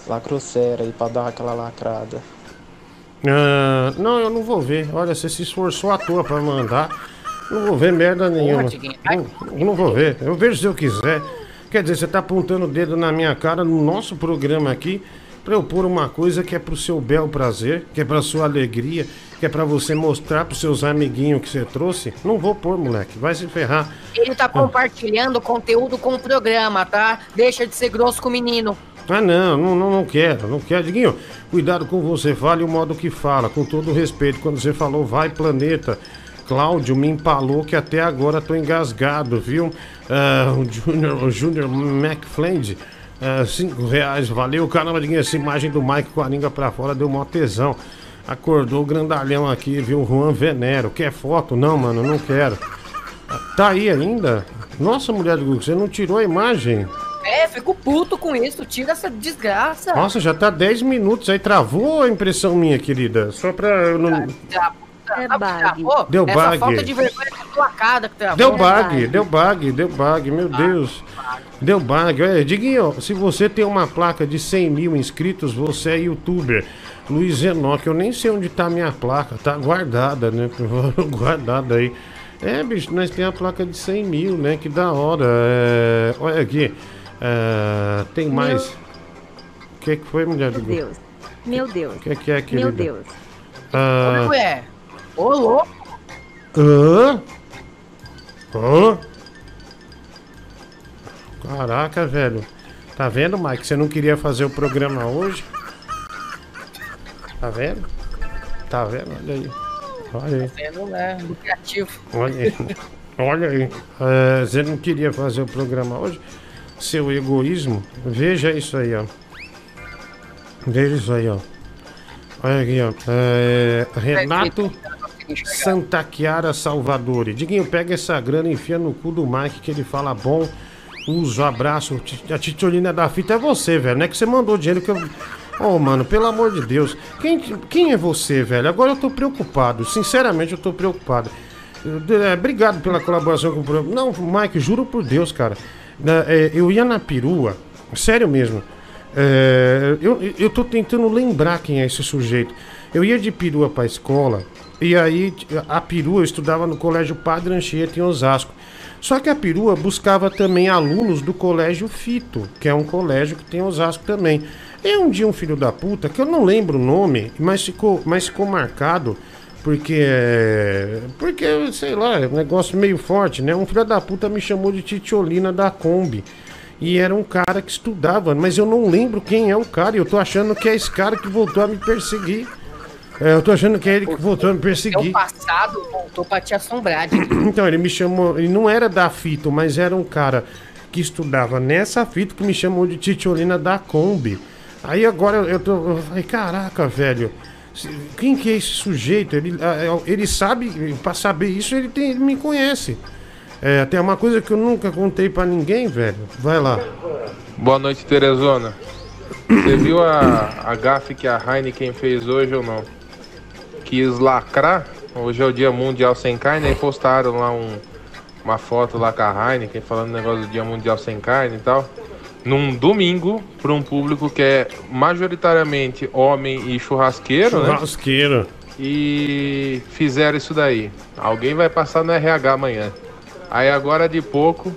lacrocera aí pra dar aquela lacrada. Ah, não, eu não vou ver. Olha, você se esforçou à toa pra mandar. Não vou ver merda nenhuma. Não, não vou ver. Eu vejo se eu quiser. Quer dizer, você tá apontando o dedo na minha cara no nosso programa aqui. Pra eu pôr uma coisa que é pro seu bel prazer, que é pra sua alegria, que é pra você mostrar pros seus amiguinhos que você trouxe. Não vou pôr, moleque. Vai se ferrar. Ele tá compartilhando conteúdo com o programa, tá? Deixa de ser grosso com o menino. Ah, não, não, não, não quero, não quero. Diguinho, cuidado com você, fale o modo que fala, com todo respeito. Quando você falou vai planeta, Cláudio me empalou que até agora tô engasgado, viu? Ah, o Junior, o Junior McFland, ah, cinco reais, valeu. Caramba, Diguinho, essa imagem do Mike com a língua pra fora deu mó tesão. Acordou o grandalhão aqui, viu? Juan Venero. Quer foto? Não, mano, não quero. Tá aí ainda? Nossa, mulher do Google, você não tirou a imagem? É, fico puto com isso. Tira essa desgraça. Nossa, já tá 10 minutos aí. Travou a impressão minha, querida? Só pra eu não. É bug. Deu Essa bug. falta de vergonha é placada que travou. Deu bug, deu bug, deu bug, meu Deus. Deu bug. Olha, Diguinho, se você tem uma placa de 100 mil inscritos, você é youtuber. Luiz Enoque, eu nem sei onde tá a minha placa, tá guardada, né? guardada aí. É, bicho, nós temos a placa de 100 mil, né? Que da hora. É, olha aqui. É, tem mais. O que, que foi, mulher do Meu? Deus. Meu Deus. O que, que é, querida? Meu Deus. Ah, Ué, ô louco. Hã? Hã? Caraca, velho. Tá vendo, Mike? Você não queria fazer o programa hoje? Tá vendo? Tá vendo? Olha aí. Olha aí. Sendo, né, lucrativo. Olha aí. Olha aí. É, você não queria fazer o programa hoje? Seu egoísmo? Veja isso aí, ó. Veja isso aí, ó. Olha aqui, ó. É, Renato Santa Chiara Salvador. Diguinho, pega essa grana e enfia no cu do Mike que ele fala bom. Uso, abraço. A titolina da fita é você, velho. Não é que você mandou dinheiro que eu. Oh, mano, pelo amor de Deus. Quem, quem é você, velho? Agora eu tô preocupado. Sinceramente, eu tô preocupado. É, obrigado pela colaboração com o programa. Não, Mike, juro por Deus, cara. Na- é, eu ia na perua, sério mesmo. É, eu, eu tô tentando lembrar quem é esse sujeito. Eu ia de perua pra escola, e aí a perua estudava no colégio Padre Anchieta em Osasco. Só que a perua buscava também alunos do colégio Fito, que é um colégio que tem em Osasco também. E um dia um filho da puta, que eu não lembro o nome, mas ficou, mas ficou marcado, porque. Porque, sei lá, é um negócio meio forte, né? Um filho da puta me chamou de titiolina da Kombi. E era um cara que estudava, mas eu não lembro quem é o cara. E eu tô achando que é esse cara que voltou a me perseguir. É, eu tô achando que é ele que voltou a me perseguir. passado voltou pra te assombrar. Então, ele me chamou. Ele não era da Fito, mas era um cara que estudava nessa Fito que me chamou de titiolina da Kombi. Aí agora eu, eu tô. Eu falei, caraca, velho. Quem que é esse sujeito? Ele, ah, ele sabe, pra saber isso, ele, tem, ele me conhece. É, tem uma coisa que eu nunca contei pra ninguém, velho. Vai lá. Boa noite, Teresona. Você viu a, a gafe que a Heineken fez hoje ou não? Quis lacrar. Hoje é o Dia Mundial Sem Carne, aí postaram lá um, uma foto lá com a Heineken falando negócio do Dia Mundial Sem Carne e tal. Num domingo, para um público que é majoritariamente homem e churrasqueiro, né? Churrasqueiro. E fizeram isso daí. Alguém vai passar no RH amanhã. Aí agora de pouco,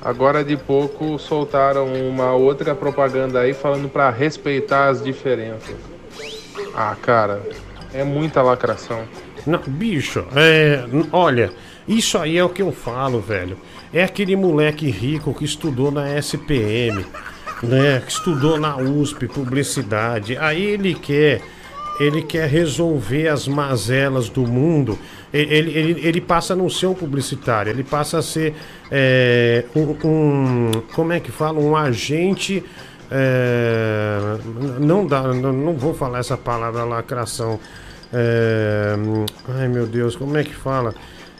agora de pouco soltaram uma outra propaganda aí falando para respeitar as diferenças. Ah, cara, é muita lacração. Não, bicho, é. Olha, isso aí é o que eu falo, velho. É aquele moleque rico que estudou na SPM, né? Que estudou na USP, publicidade. Aí ele quer. Ele quer resolver as mazelas do mundo. Ele, ele, ele passa a não ser um publicitário, ele passa a ser é, um, um- Como é que fala? Um agente. é, não dá, não, não vou falar essa palavra lacração. É, ai meu Deus, como é que fala?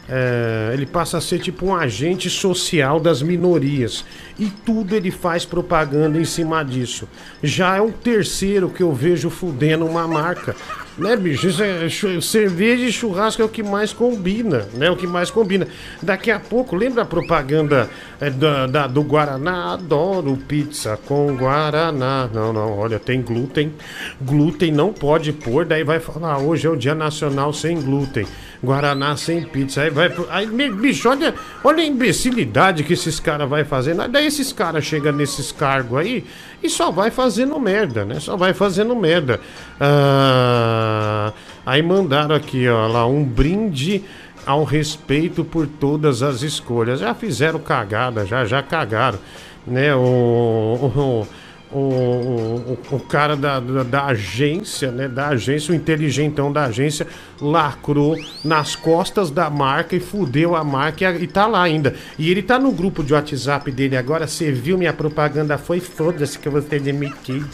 É, ele passa a ser tipo um agente social das minorias e tudo ele faz propaganda em cima disso. Já é o terceiro que eu vejo fudendo uma marca. Né, bicho? Isso é, cerveja e churrasco é o que mais combina, né? O que mais combina. Daqui a pouco, lembra a propaganda é, da, da- do Guaraná? Adoro pizza com Guaraná. Não, não, olha, tem glúten. Glúten não pode pôr, daí vai falar, "Ah, hoje é o dia nacional sem glúten. Guaraná sem pizza. Aí vai. Aí, bicho, olha, olha a imbecilidade que esses caras vai fazendo. Daí esses caras chegam nesses cargos aí e só vai fazendo merda, né? Só vai fazendo merda. Ah, aí mandaram aqui, ó, lá, um brinde ao respeito por todas as escolhas. Já fizeram cagada, já, já cagaram, né? O, o, o, o, o cara da, da, da agência, né? Da agência, o inteligentão da agência, lacrou nas costas da marca e fudeu a marca e, e tá lá ainda. E ele tá no grupo de WhatsApp dele agora. Você viu minha propaganda? Foi foda-se que eu vou ser demitido.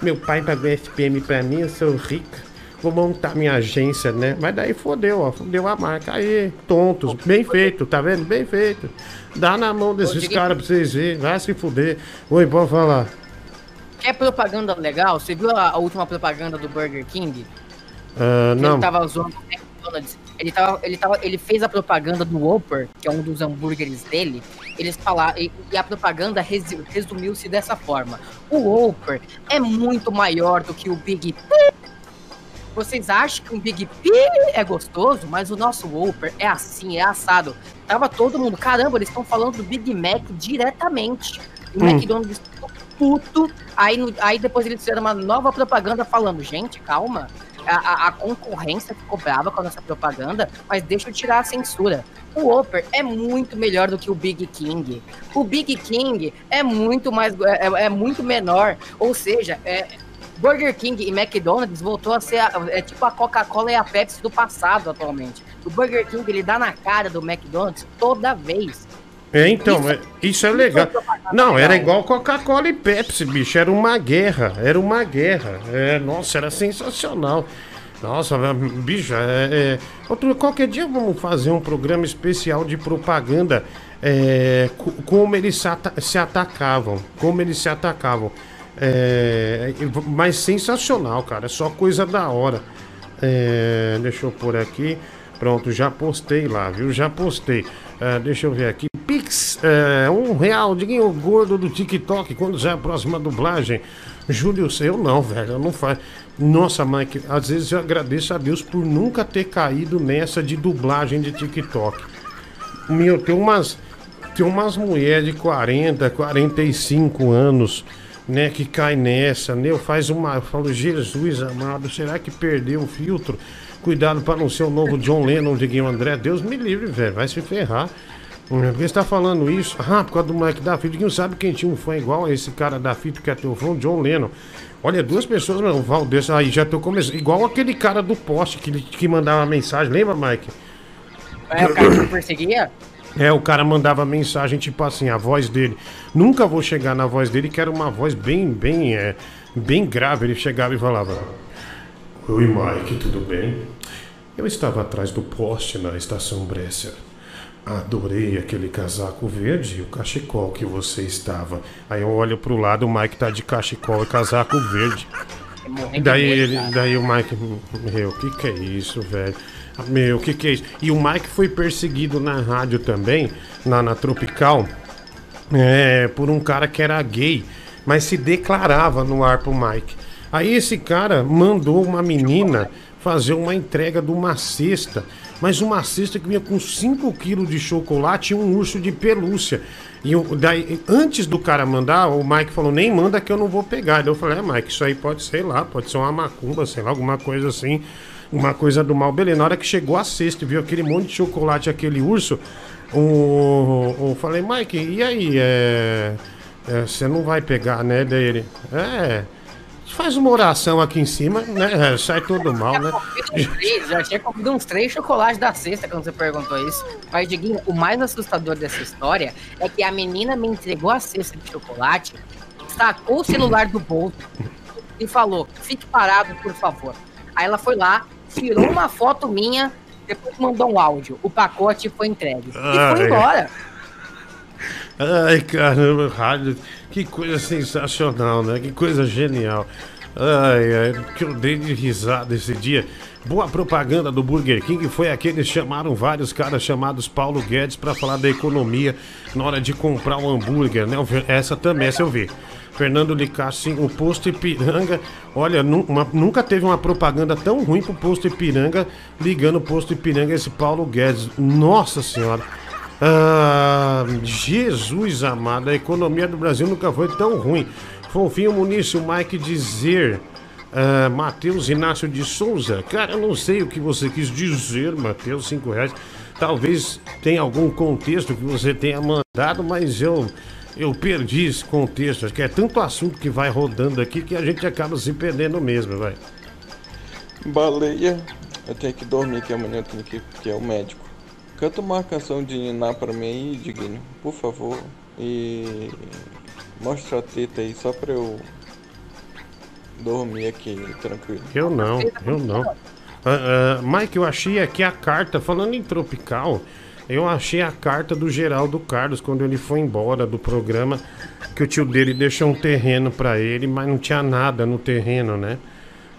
Meu pai pagou SPM pra mim, eu sou rica. Vou montar minha agência, né? Mas daí fodeu, ó. Fodeu a marca. Aí, tontos. Bem feito, tá vendo? Bem feito. Dá na mão desses caras pra vocês verem. Vai se fuder. Oi, pode falar. Quer propaganda legal? Você viu a, a última propaganda do Burger King? Que não. Ele tava zoando o McDonald's. Ele, tava, ele, tava, ele fez a propaganda do Whopper, que é um dos hambúrgueres dele. Eles falaram, e, e a propaganda resumiu-se dessa forma: o Whopper é muito maior do que o Big P. Vocês acham que um Big P é gostoso, mas o nosso Whopper é assim, é assado. Tava todo mundo, caramba, eles estão falando do Big Mac diretamente. O Hum. McDonald's puto. Aí, no- aí depois eles fizeram uma nova propaganda falando, gente, calma. A, a- a concorrência ficou brava com a nossa propaganda, mas deixa eu tirar a censura. O Whopper é muito melhor do que o Big King. O Big King é muito mais é, é- é muito menor. Ou seja, é, Burger King e McDonald's voltou a ser a- é tipo a Coca-Cola e a Pepsi do passado atualmente. O Burger King ele dá na cara do McDonald's toda vez. É, então, é- isso é legal. Não, era igual Coca-Cola e Pepsi, bicho. Era uma guerra. Era uma guerra. É, nossa, era sensacional. Nossa, bicho, é, é- Outro, qualquer dia vamos fazer um programa especial de propaganda. é, co- como eles se, ata- se atacavam. Como eles se atacavam. É, mas sensacional, cara. É só coisa da hora. É, deixa eu pôr aqui. Pronto, já postei lá, viu? Já postei. É, deixa eu ver aqui. Pix, é, um real, Diguinho gordo do TikTok, quando já é a próxima dublagem. Júlio, eu não, velho, eu não faço. Nossa, Mike, às vezes eu agradeço a Deus por nunca ter caído nessa de dublagem de TikTok. Meu, tem umas. Tem umas mulheres de 40, 45 anos, né, que cai nessa, né? Eu faz uma. Eu falo, Jesus amado, será que perdeu o filtro? Cuidado para não ser o novo John Lennon, Diguinho André. Deus me livre, velho, vai se ferrar. Hum, Por que você tá falando isso? Ah, por causa do moleque da fita. Diguinho sabe quem tinha um fã igual a esse cara da fita que é teu fã, John Lennon. Olha, duas pessoas, meu, o Valdez, aí já tô começando. Igual aquele cara do poste que, que mandava mensagem, lembra, Mike? É o cara que perseguia? É, o cara mandava mensagem tipo assim, a voz dele. Nunca vou chegar na voz dele, que era uma voz bem, bem, é, bem grave. Ele chegava e falava: Oi, Mike, tudo bem? Eu estava atrás do poste na estação Bresser. Adorei aquele casaco verde e o cachecol que você estava. Aí eu olho pro lado, o Mike tá de cachecol e casaco verde. Morrendo Daí, ele, daí o Mike, meu, o que que é isso, velho? Meu, o que que é isso? E o Mike foi perseguido na rádio também, na, na Tropical, é, por um cara que era gay, mas se declarava no ar pro Mike. Aí esse cara mandou uma menina fazer uma entrega de uma cesta, mas uma cesta que vinha com 5 quilos de chocolate e um urso de pelúcia. E o- daí, antes do cara mandar, o Mike falou: nem manda que eu não vou pegar. Daí eu falei: é, Mike, isso aí pode ser lá, pode ser uma macumba, sei lá, alguma coisa assim, uma coisa do mal. Beleza, na hora que chegou a cesta, viu aquele monte de chocolate, aquele urso, o, o- falei: Mike, e aí? É, é, você não vai pegar, né? Daí ele: é. Faz uma oração aqui em cima, né? Sai tudo mal, né? Já tinha comido uns três chocolates da cesta quando você perguntou isso. Mas, Diguinho, o mais assustador dessa história é que a menina me entregou a cesta de chocolate, sacou o celular do bolso e falou: fique parado, por favor. Aí ela foi lá, tirou uma foto minha, depois mandou um áudio. O pacote foi entregue. E foi embora. Ai, caramba, rádio. Que coisa sensacional, né? Que coisa genial. Ai, ai, que eu dei de risada esse dia. Boa propaganda do Burger King foi aqueles chamaram vários caras chamados Paulo Guedes para falar da economia na hora de comprar um hambúrguer, né? Essa também, essa eu vi. Fernando Licassi, o posto Ipiranga. Olha, uma- nunca teve uma propaganda tão ruim pro posto Ipiranga, ligando o posto Ipiranga esse Paulo Guedes. Nossa Senhora. Ah, Jesus amado, a economia do Brasil nunca foi tão ruim. Fofinho Muniz, o Mike dizer. Ah, Matheus Inácio de Souza, cara, eu não sei o que você quis dizer, Matheus, cinco reais. Talvez tenha algum contexto que você tenha mandado, mas eu eu perdi esse contexto. Acho que é tanto assunto que vai rodando aqui que a gente acaba se perdendo mesmo, vai. Baleia, eu tenho que dormir que amanhã eu tenho que, que é o médico. Canta uma canção de Niná pra mim aí, Diguinho, por favor. E mostra a teta aí só pra eu dormir aqui tranquilo. Eu não, eu não. Ah, ah, Mike, eu achei aqui a carta, falando em tropical, eu achei a carta do Geraldo Carlos quando ele foi embora do programa, que o tio dele deixou um terreno pra ele, mas não tinha nada no terreno, né?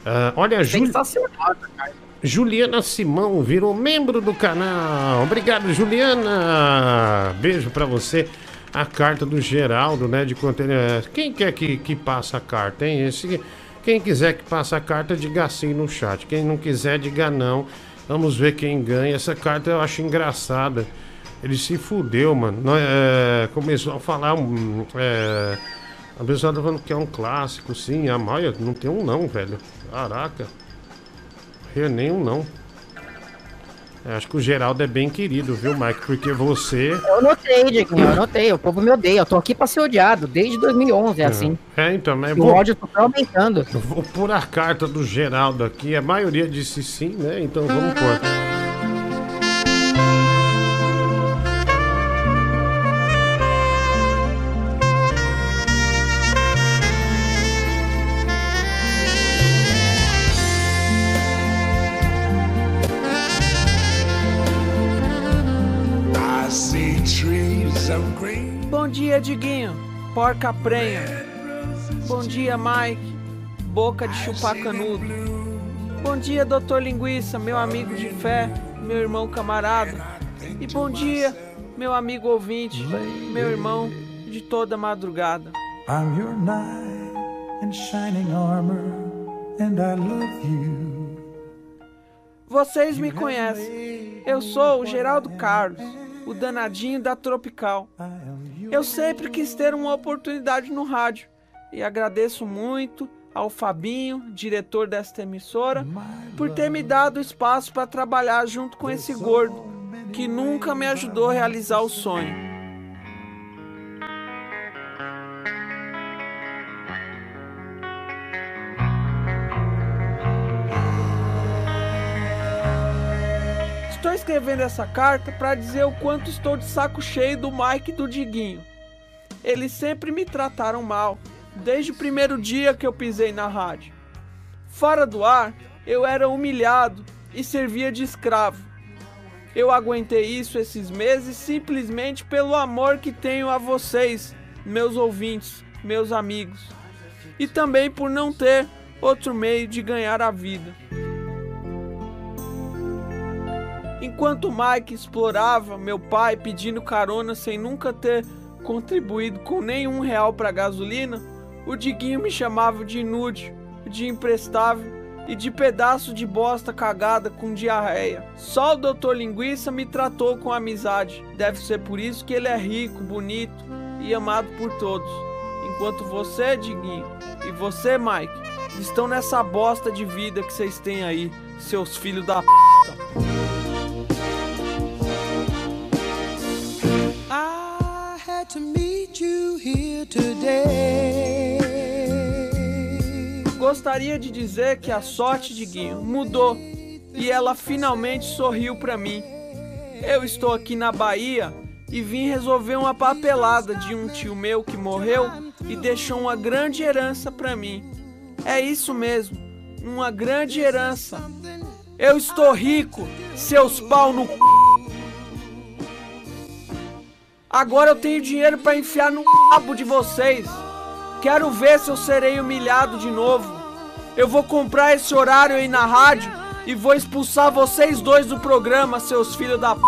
Ah, olha, a Júlia. Sensacional, cara. Juliana Simão virou membro do canal. Obrigado, Juliana. Beijo pra você. A carta do Geraldo, né? De ele é. Quem quer que, que passa a carta, hein? Esse, quem quiser que passe a carta, diga sim no chat. Quem não quiser, diga não. Vamos ver quem ganha. Essa carta eu acho engraçada. Ele se fudeu, mano. É, começou a falar. é, a pessoa tá falando que é um clássico, sim. A Maia não tem um não, velho. Caraca. Eu nenhum não. Eu acho que o Geraldo é bem querido, viu, Mike? Porque você. Eu notei, Dieguinho, eu notei. O povo me odeia. Eu tô aqui pra ser odiado. Desde 2011 é assim. É, então, mas O vou, ódio tá aumentando. vou pôr a carta do Geraldo aqui. A maioria disse sim, né? Então vamos pôr. Dia, Diguinho. Porca prenha. Bom dia, Mike. Boca de chupar canudo. Bom dia, doutor Linguiça, meu amigo de fé, meu irmão camarada. E bom dia, meu amigo ouvinte, meu irmão de toda madrugada. I'm your knight in shining armor, and I love you. Vocês me conhecem. Eu sou o Geraldo Carlos, o danadinho da Tropical. Eu sempre quis ter uma oportunidade no rádio e agradeço muito ao Fabinho, diretor desta emissora, por ter me dado espaço para trabalhar junto com esse gordo que nunca me ajudou a realizar o sonho. Estou escrevendo essa carta para dizer o quanto estou de saco cheio do Mike e do Diguinho. Eles sempre me trataram mal, desde o primeiro dia que eu pisei na rádio. Fora do ar, eu era humilhado e servia de escravo. Eu aguentei isso esses meses simplesmente pelo amor que tenho a vocês, meus ouvintes, meus amigos, e também por não ter outro meio de ganhar a vida. Enquanto Mike explorava meu pai pedindo carona sem nunca ter contribuído com nenhum real para gasolina, o Diguinho me chamava de inútil, de imprestável e de pedaço de bosta cagada com diarreia. Só o Dr. Linguiça me tratou com amizade. Deve ser por isso que ele é rico, bonito e amado por todos. Enquanto você, Diguinho, e você, Mike, estão nessa bosta de vida que vocês têm aí, seus filhos da p. to meet you here today. Gostaria de dizer que a sorte de Guinho mudou e ela finalmente sorriu pra mim. Eu estou aqui na Bahia e vim resolver uma papelada de um tio meu que morreu e deixou uma grande herança pra mim. É isso mesmo, uma grande herança. Eu estou rico, seus pau no c... Agora eu tenho dinheiro pra enfiar no rabo de vocês. Quero ver se eu serei humilhado de novo. Eu vou comprar esse horário aí na rádio e vou expulsar vocês dois do programa, seus filhos da p.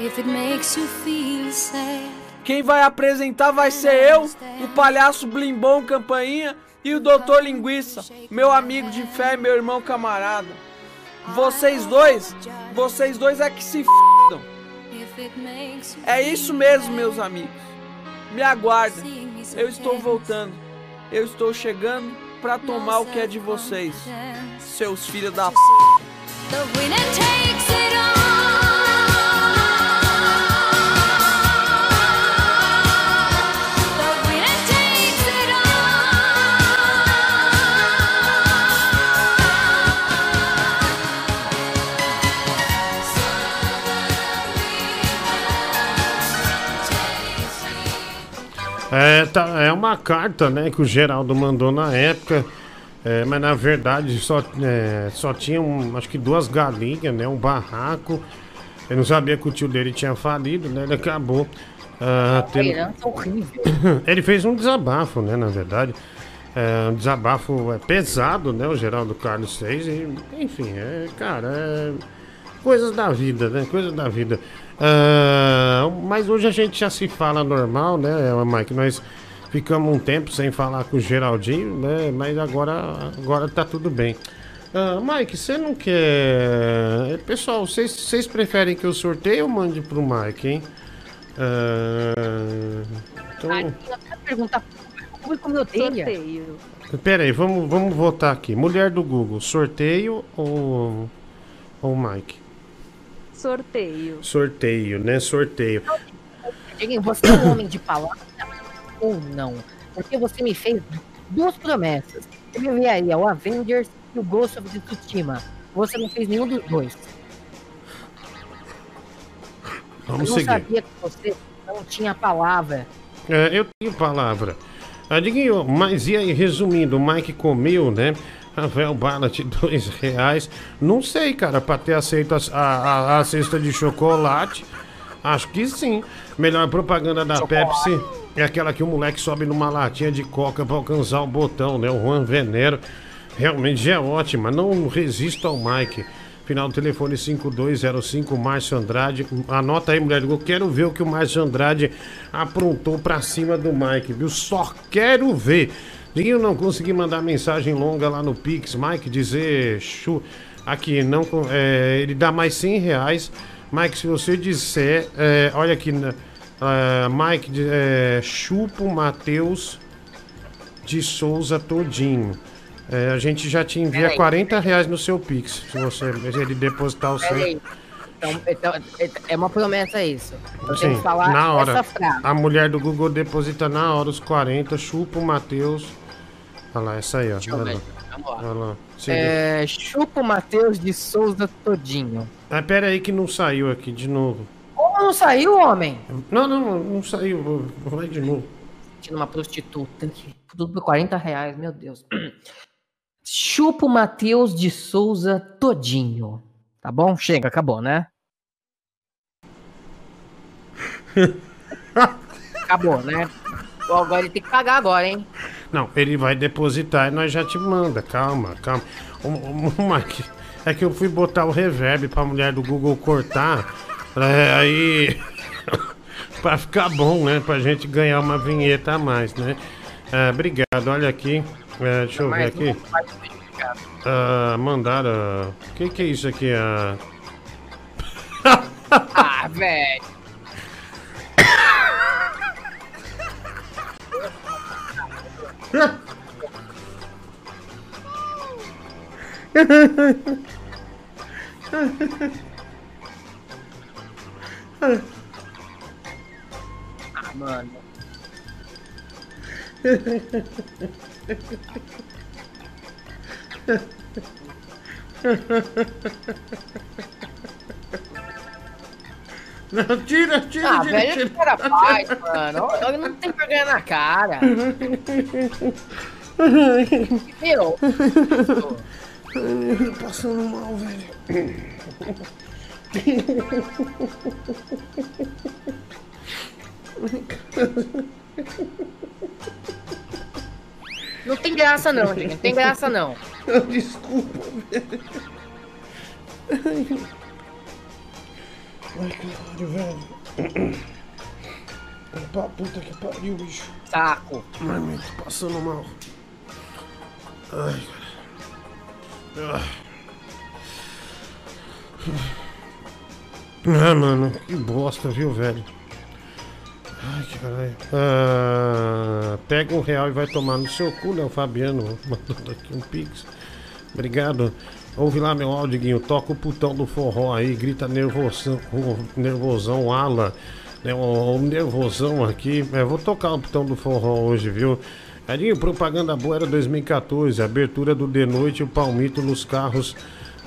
If it makes you feel sad. Quem vai apresentar vai ser eu, o palhaço Blimbom Campainha e o Doutor Linguiça, meu amigo de fé e meu irmão camarada. Vocês dois, vocês dois é que se f***am. É isso mesmo, meus amigos. Me aguardem. Eu estou voltando. Eu estou chegando pra tomar o que é de vocês. Seus filhos da p. É, tá, é uma carta, né, que o Geraldo mandou na época. é, mas na verdade só, é, só tinha, um, acho que duas galinhas, né? Um barraco. Eu não sabia que o tio dele tinha falido, né? Ele acabou. A tendo- herança horrível. Ele fez um desabafo, né? Na verdade. É, um desabafo é, pesado, né? O Geraldo Carlos fez. E, enfim, é, cara, é, coisas da vida, né? Coisas da vida. Ah, mas hoje a gente já se fala normal, né, Mike? Nós ficamos um tempo sem falar com o Geraldinho, né? Mas agora, agora tá tudo bem. Ah, Mike, você não quer. Pessoal, vocês preferem que eu sorteie ou mande pro Mike, hein? Ah, então. Eu quero perguntar o público me odeia. Sorteio. Pera aí, vamos, vamos votar aqui. Mulher do Google, sorteio ou, ou Mike? Sorteio. Sorteio, né? Sorteio. Você é um homem de palavra ou não? Porque você me fez duas promessas. Você me enviaria o Avengers e o Ghost of Tsushima. Você não fez nenhum dos dois. Vamos eu não seguir. sabia que você não tinha palavra. É, eu tenho palavra. Ah, Diguinho, mas e aí, resumindo, o Mike comeu, né? Rafael de dois reais. Não sei, cara, pra ter aceito a, a, a cesta de chocolate. Acho que sim. Melhor propaganda da Pepsi é aquela que o moleque sobe numa latinha de coca pra alcançar o botão, né? O Juan Venero. Realmente é ótima. Não resisto ao Mike. Final do telefone 5205, Márcio Andrade. Anota aí, mulher. Eu quero ver o que o Márcio Andrade aprontou pra cima do Mike, viu? Só quero ver. Diguinho não consegui mandar mensagem longa lá no Pix. Mike, dizer. Chu, aqui, não. é, ele dá mais 100 reais. Mike, se você disser. é, olha aqui. na- é, Mike, é, chupa o Matheus de Souza todinho. É, a gente já te envia Peraí. 40 reais no seu Pix. Se você se ele depositar o seu. Peraí. Então, então, é uma promessa isso. Eu Sim, que falar na hora. A mulher do Google deposita na hora os 40, chupa o Matheus. Olha lá, essa aí, ó. Deixa eu Olha lá. Olha lá. É, chupa o Matheus de Souza todinho. Ah, pera aí que não saiu aqui de novo. Como não saiu, homem? Não, não, não saiu. Vai de novo. Tinha uma prostituta. que- Tudo por 40 reais, meu Deus. Chupa o Matheus de Souza todinho. Tá bom? Chega, acabou, né? acabou, né? Agora ele tem que pagar agora, hein? Não, ele vai depositar e nós já te manda. Calma, calma. O, o, o Mike, é que eu fui botar o reverb pra mulher do Google cortar. aí. pra ficar bom, né? Pra gente ganhar uma vinheta a mais, né? É, obrigado, olha aqui. É, deixa eu ver aqui. Ah, mandaram. O que, que é isso aqui? Ah, Ah, velho. Mano. Não, tira, tira, Ah, tira, velho, tira. o cara faz, mano. Ele não tem vergonha na cara. Meu. Passando mal, velho. Não tem graça não, Diguinho. Não tem graça não. Desculpa, velho. Ai, caralho, velho. Pra puta que pariu, bicho. Saco. Ai, meu, tô passando mal. Ai, cara. Ah, mano, que bosta, viu, velho? Ai, caralho. Ah, pega um real e vai tomar no seu cu, né? O Fabiano mandando aqui um pix. Obrigado. Ouve lá meu áudio, Guinho. Toca o putão do forró aí, grita nervosão, nervosão, ala. Né, o, o nervosão aqui. É, vou tocar o putão do forró hoje, viu? Edinho, propaganda boa era 2014, abertura do De Noite, o Palmito nos carros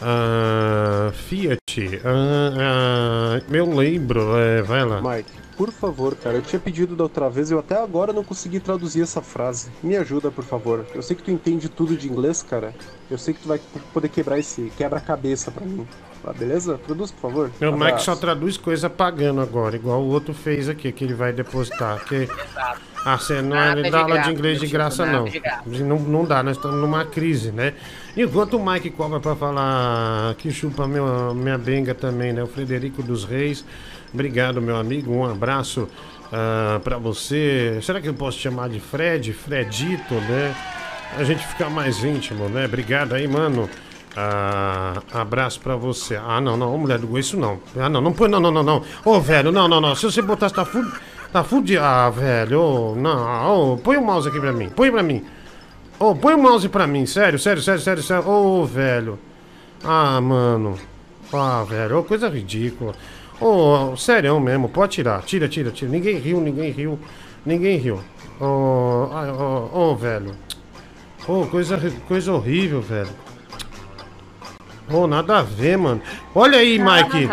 ah, Fiat. Ah, ah, eu lembro, é, vai lá. Mike, por favor, cara, eu tinha pedido da outra vez, eu até agora não consegui traduzir essa frase. Me ajuda, por favor. Eu sei que tu entende tudo de inglês, cara. Eu sei que tu vai poder quebrar esse quebra-cabeça pra mim. Tá, beleza? Traduz, por favor. O Mike só traduz coisa pagando agora, igual o outro fez aqui, que ele vai depositar. Que... Ah, você não de dá aula graça, de inglês de graça, não. nada de graça. não. Não dá, nós estamos numa crise, né? Enquanto o Mike cobra pra falar que chupa meu, minha benga também, né? O Frederico dos Reis. Obrigado, meu amigo. Um abraço ah, pra você. Será que eu posso chamar de Fred? Fredito, né? A gente ficar mais íntimo, né? Obrigado aí, mano. Ah, abraço pra você. Ah, não, não, ô, mulher do Gol, isso não. Ah, não, não põe, não, não, não, não. Ô, velho, não, não, não. Se você botar, tá fudido. Tá fudido. Ah, velho, não. Põe o mouse aqui pra mim. Põe pra mim. Ô, põe o mouse pra mim. Sério, sério, sério, sério, sério. Ô, velho. Ah, mano. Ah, velho, coisa ridícula. Ô, sério mesmo, pode tirar. Tira, tira, tira. Ninguém riu, ninguém riu. Ninguém riu. Ô, ai, ô, ô, velho. Ô, coisa, coisa horrível, velho. Ô, nada a ver, mano. Olha aí, Mike.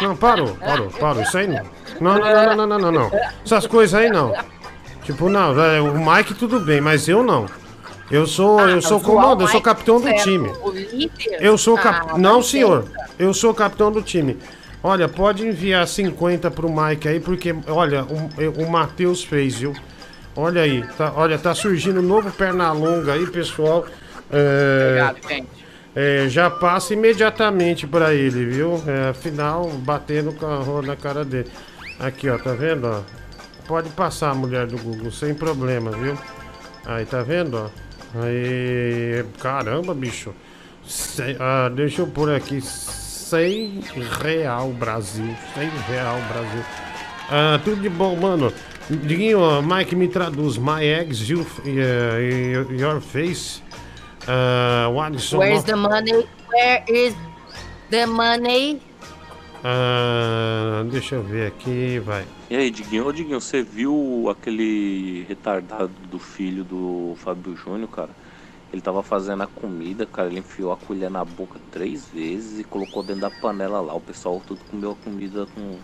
Não, parou, parou, parou. Isso aí não. Não, não, não, não, não, não, não. Essas coisas aí não. Tipo, não, é, o Mike tudo bem, mas eu não. Eu sou, eu sou comando, eu sou capitão do time. Eu sou cap... Não, senhor. Eu sou capitão do time. Olha, pode enviar 50 pro Mike aí, porque, olha, o, o Matheus fez, viu? Olha aí, tá, olha, tá surgindo um novo perna longa aí, pessoal. É, Obrigado, gente. é, já passa imediatamente pra ele, viu? É, afinal, batendo com a roda na cara dele. Aqui, ó, tá vendo, ó? Pode passar, mulher do Google, sem problema, viu? Aí, tá vendo, ó? Aí, caramba, bicho. Ah, deixa eu pôr aqui. 100 real Brasil. 100 real Brasil. Ah, tudo de bom, mano. Diguinho, Mike, me traduz. My eggs, you, uh, your face. Ah, o Alisson. Where's the money? Where is the money? Ah, deixa eu ver aqui, vai. E aí, Diguinho, ô Diguinho, você viu aquele retardado do filho do Fábio Júnior, cara? Ele tava fazendo a comida, cara, ele enfiou a colher na boca três vezes e colocou dentro da panela lá. O pessoal tudo comeu a comida com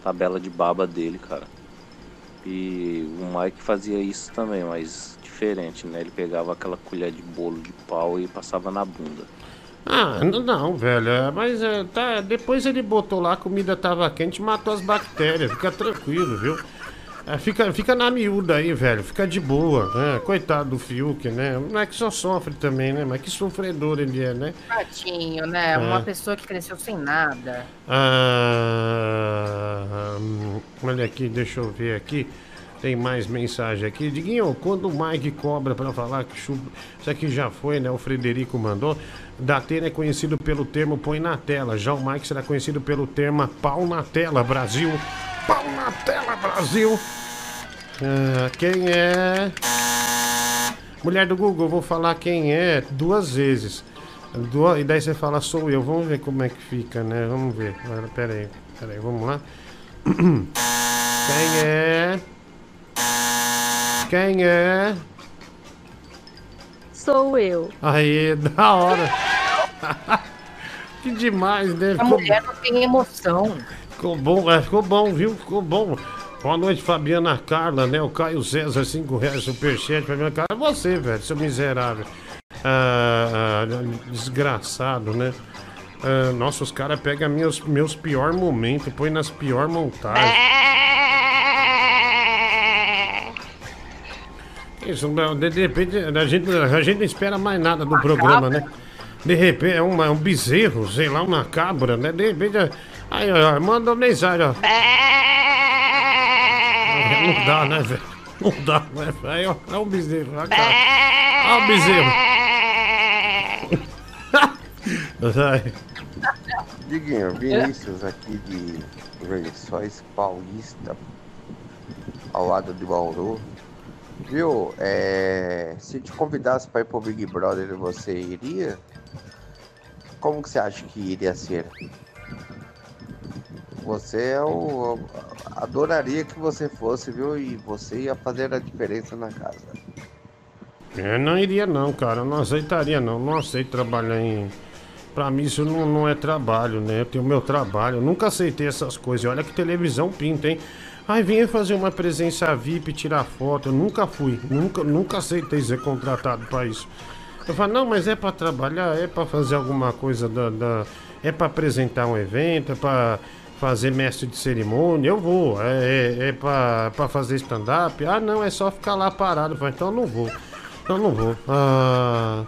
tabela de baba dele, cara. E o Mike fazia isso também, mas diferente, né? Ele pegava aquela colher de bolo de pau e passava na bunda. Ah, n- não, velho, é, mas é, tá, depois ele botou lá, a comida tava quente, matou as bactérias, fica tranquilo, viu? É, fica, fica na miúda aí, velho, fica de boa, né? Coitado do Fiuk, né? Não é que só sofre também, né? Mas que sofredor ele é, né? Tadinho, né? É. Uma pessoa que cresceu sem nada. Ah, hum, olha aqui, deixa eu ver aqui. Tem mais mensagem aqui. Diguinho, quando o Mike cobra pra falar que chupa. Isso aqui já foi, né? O Frederico mandou. Datena é conhecido pelo termo põe na tela. Já o Mike será conhecido pelo termo pau na tela, Brasil. Pau na tela, Brasil. Ah, quem é? Mulher do Google, vou falar quem é duas vezes. Du- E daí você fala, sou eu. Vamos ver como é que fica, né? Vamos ver. Pera aí, pera aí, vamos lá. Quem é? Quem é? Sou eu. Aí, da hora. que demais, né? A Ficou, mulher não tem emoção. ficou bom, é, ficou bom, viu? Ficou bom. Boa noite, Fabiana Carla, né? O Caio César, 5 reais, superchat. Fabiana Carla, é você, velho, seu miserável. Ah, ah, desgraçado, né? Ah, nossa, os caras pegam meus, meus piores momentos, põe nas piores montagens. Isso, de, repente, a gente, a gente não espera mais nada do programa, né? De repente, é uma- um bezerro, sei lá, uma cabra, né? De repente, é- aí, ó, manda mensagem, ó. Não dá, né, velho? Não dá, né? Aí, ó, é um bezerro, ó, cara. Ó o bezerro. Diguinho, Vinícius aqui de Lençóis Paulista, ao lado de Bauru. Viu? É, se te convidasse para ir pro Big Brother, você iria? Como que você acha que iria ser? Você é o. Adoraria que você fosse, viu? E você ia fazer a diferença na casa. Eu não iria não, cara. Eu não aceitaria não. Não aceito trabalhar em. Pra mim isso não, não é trabalho, né? Eu tenho meu trabalho. Eu nunca aceitei essas coisas. Olha que televisão pinta, hein? Ai, venha fazer uma presença VIP, tirar foto. Eu nunca fui. Nunca, nunca aceitei ser contratado pra isso. Eu falo, não, mas é pra trabalhar, é pra fazer alguma coisa da. da- é pra apresentar um evento, é pra fazer mestre de cerimônia. Eu vou. É, é, é fazer stand-up. Ah, não, é só ficar lá parado. Então eu não vou. Eu não vou. Ah,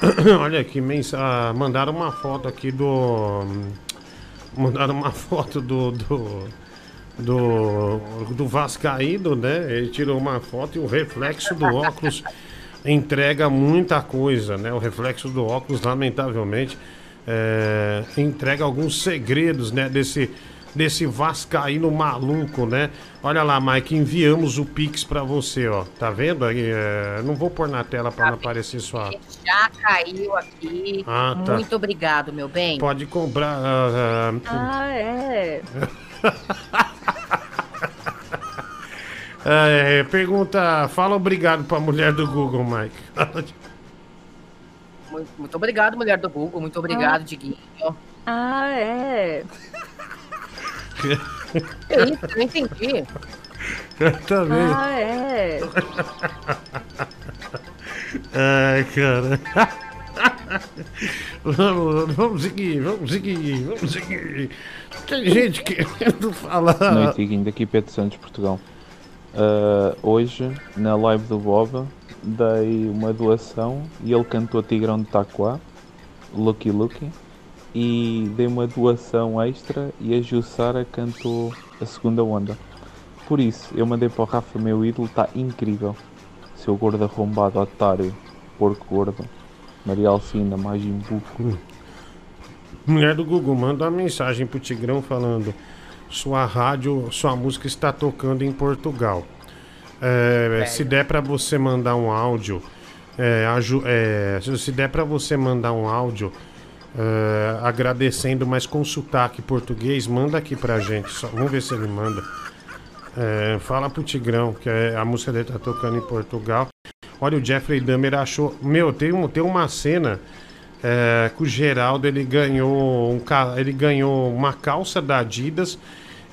olha aqui, mensa... ah, mandaram uma foto aqui do. Mandaram uma foto do. do... Do, do Vascaíno, né? Ele tirou uma foto e o reflexo do óculos entrega muita coisa, né? O reflexo do óculos, lamentavelmente, é, entrega alguns segredos, né? Desse, desse vascaíno maluco, né? Olha lá, Mike, enviamos o Pix pra você, ó. Tá vendo aí? É, não vou pôr na tela pra não aparecer sua... Já caiu aqui. Ah, tá. Muito obrigado, meu bem. Pode comprar... ah, ah, Ah, é. é, pergunta... Fala obrigado pra mulher do Google, Mike. Muito, muito obrigado, mulher do Google. Muito obrigado, Diguinho. Ah, é. Que isso? Não entendi. Também. Ah, é. Ai, cara. Vamos, vamos seguir, vamos seguir, vamos seguir. Tem gente querendo falar. Noite, daqui Pedro Santos, Portugal. Ah, hoje, na live do Boba, dei uma doação e ele cantou Tigrão de Taquá, Lucky Lucky, e dei uma doação extra e a Jussara cantou a segunda onda. Por isso, eu mandei para o Rafa, meu ídolo, está incrível. Seu gordo arrombado, otário, porco gordo, Maria Alcina, mais imbuco. Mulher do Google, manda uma mensagem pro Tigrão falando: sua rádio, sua música está tocando em Portugal. É, se der pra você mandar um áudio, é, aju- é, se- der pra você mandar um áudio é, agradecendo, mas com sotaque português, manda aqui pra gente. Só- vamos ver se ele manda. É, fala pro Tigrão que é- a música dele tá tocando em Portugal. Olha, o Jeffrey Dahmer achou. Meu, tem, um, tem uma cena é, que o Geraldo ele ganhou, um, ele ganhou uma calça da Adidas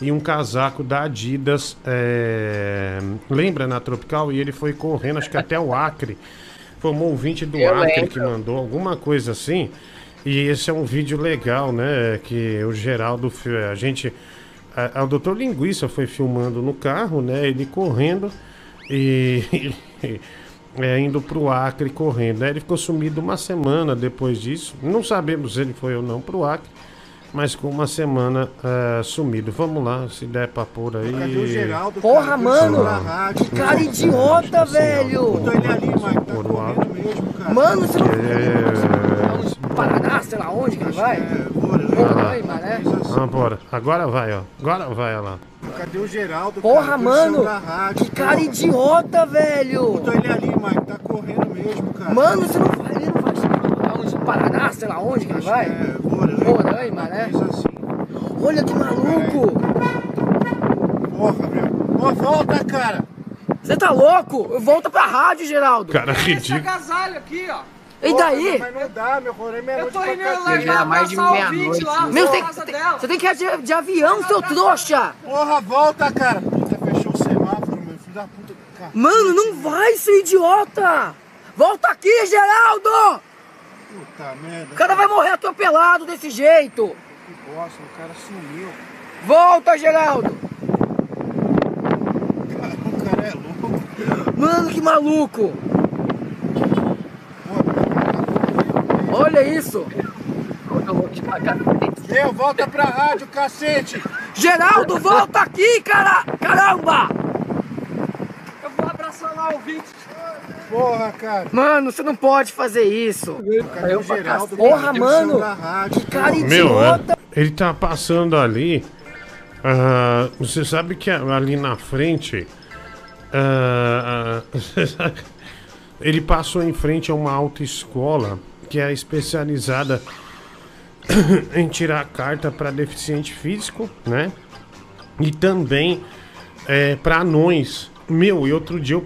e um casaco da Adidas. é, lembra na Tropical? E ele foi correndo, acho que até o Acre. Foi um ouvinte do Eu Acre lembro. que mandou alguma coisa assim. E esse é um vídeo legal, né? Que o Geraldo, a gente. A, a- o Doutor Linguiça foi filmando no carro, né? Ele correndo e. é, indo pro Acre correndo. Né? Ele ficou sumido uma semana depois disso. Não sabemos se ele foi ou não pro Acre, mas com uma semana é, sumido. Vamos lá, se der pra pôr aí. Cadê o Geraldo? Porra, cara? mano! Rádio. Que cara idiota, velho! Botou ele ali, Mike. Tá correndo mesmo, cara. Mano, você não. É... Paraná, sei lá onde que ele vai? Ah, mané. ah, bora. Agora vai, ó. Agora vai, ó lá. Cadê o Geraldo? Porra, cara? mano! Rádio. Que cara idiota, velho! Botou ele ali, Mike. Tá correndo mesmo, cara. Mano, você não vai. Ele não vai chegar onde? Paraná, sei lá onde que ele vai? Roraima, né? Olha que maluco! Porra, meu. Ó, volta, cara. Você tá louco? Volta pra rádio, Geraldo! Cara, Esse ridículo. agasalho aqui, ó. E daí? Mas não dá, meu Roraima é Eu tô indo lá cacete. já era mais de meia-noite. lá, Meu, na tem, você tem que ir de, de avião, seu trouxa! Porra, volta, cara. Puta, fechou o semáforo, meu filho da puta. Cara. Mano, não vai, seu idiota! Volta aqui, Geraldo! Puta merda. O cara vai morrer atropelado desse jeito! Que bosta, o cara sumiu. Volta, Geraldo! O cara é louco. Mano, que maluco! Olha isso! Eu, volta pra rádio, cacete! Geraldo, volta aqui, cara! Caramba! Eu vou abraçar lá o Vitor. Porra, cara. Mano, você não pode fazer isso. Cadê o pra Geraldo? Porra, mano! rádio, Que cara Meu, idiota! é, ele tá passando ali. ah, você sabe que ali na frente. você sabe- ele passou em frente a uma autoescola que é especializada em tirar carta para deficiente físico, né? E também é, para anões. Meu, e outro dia eu.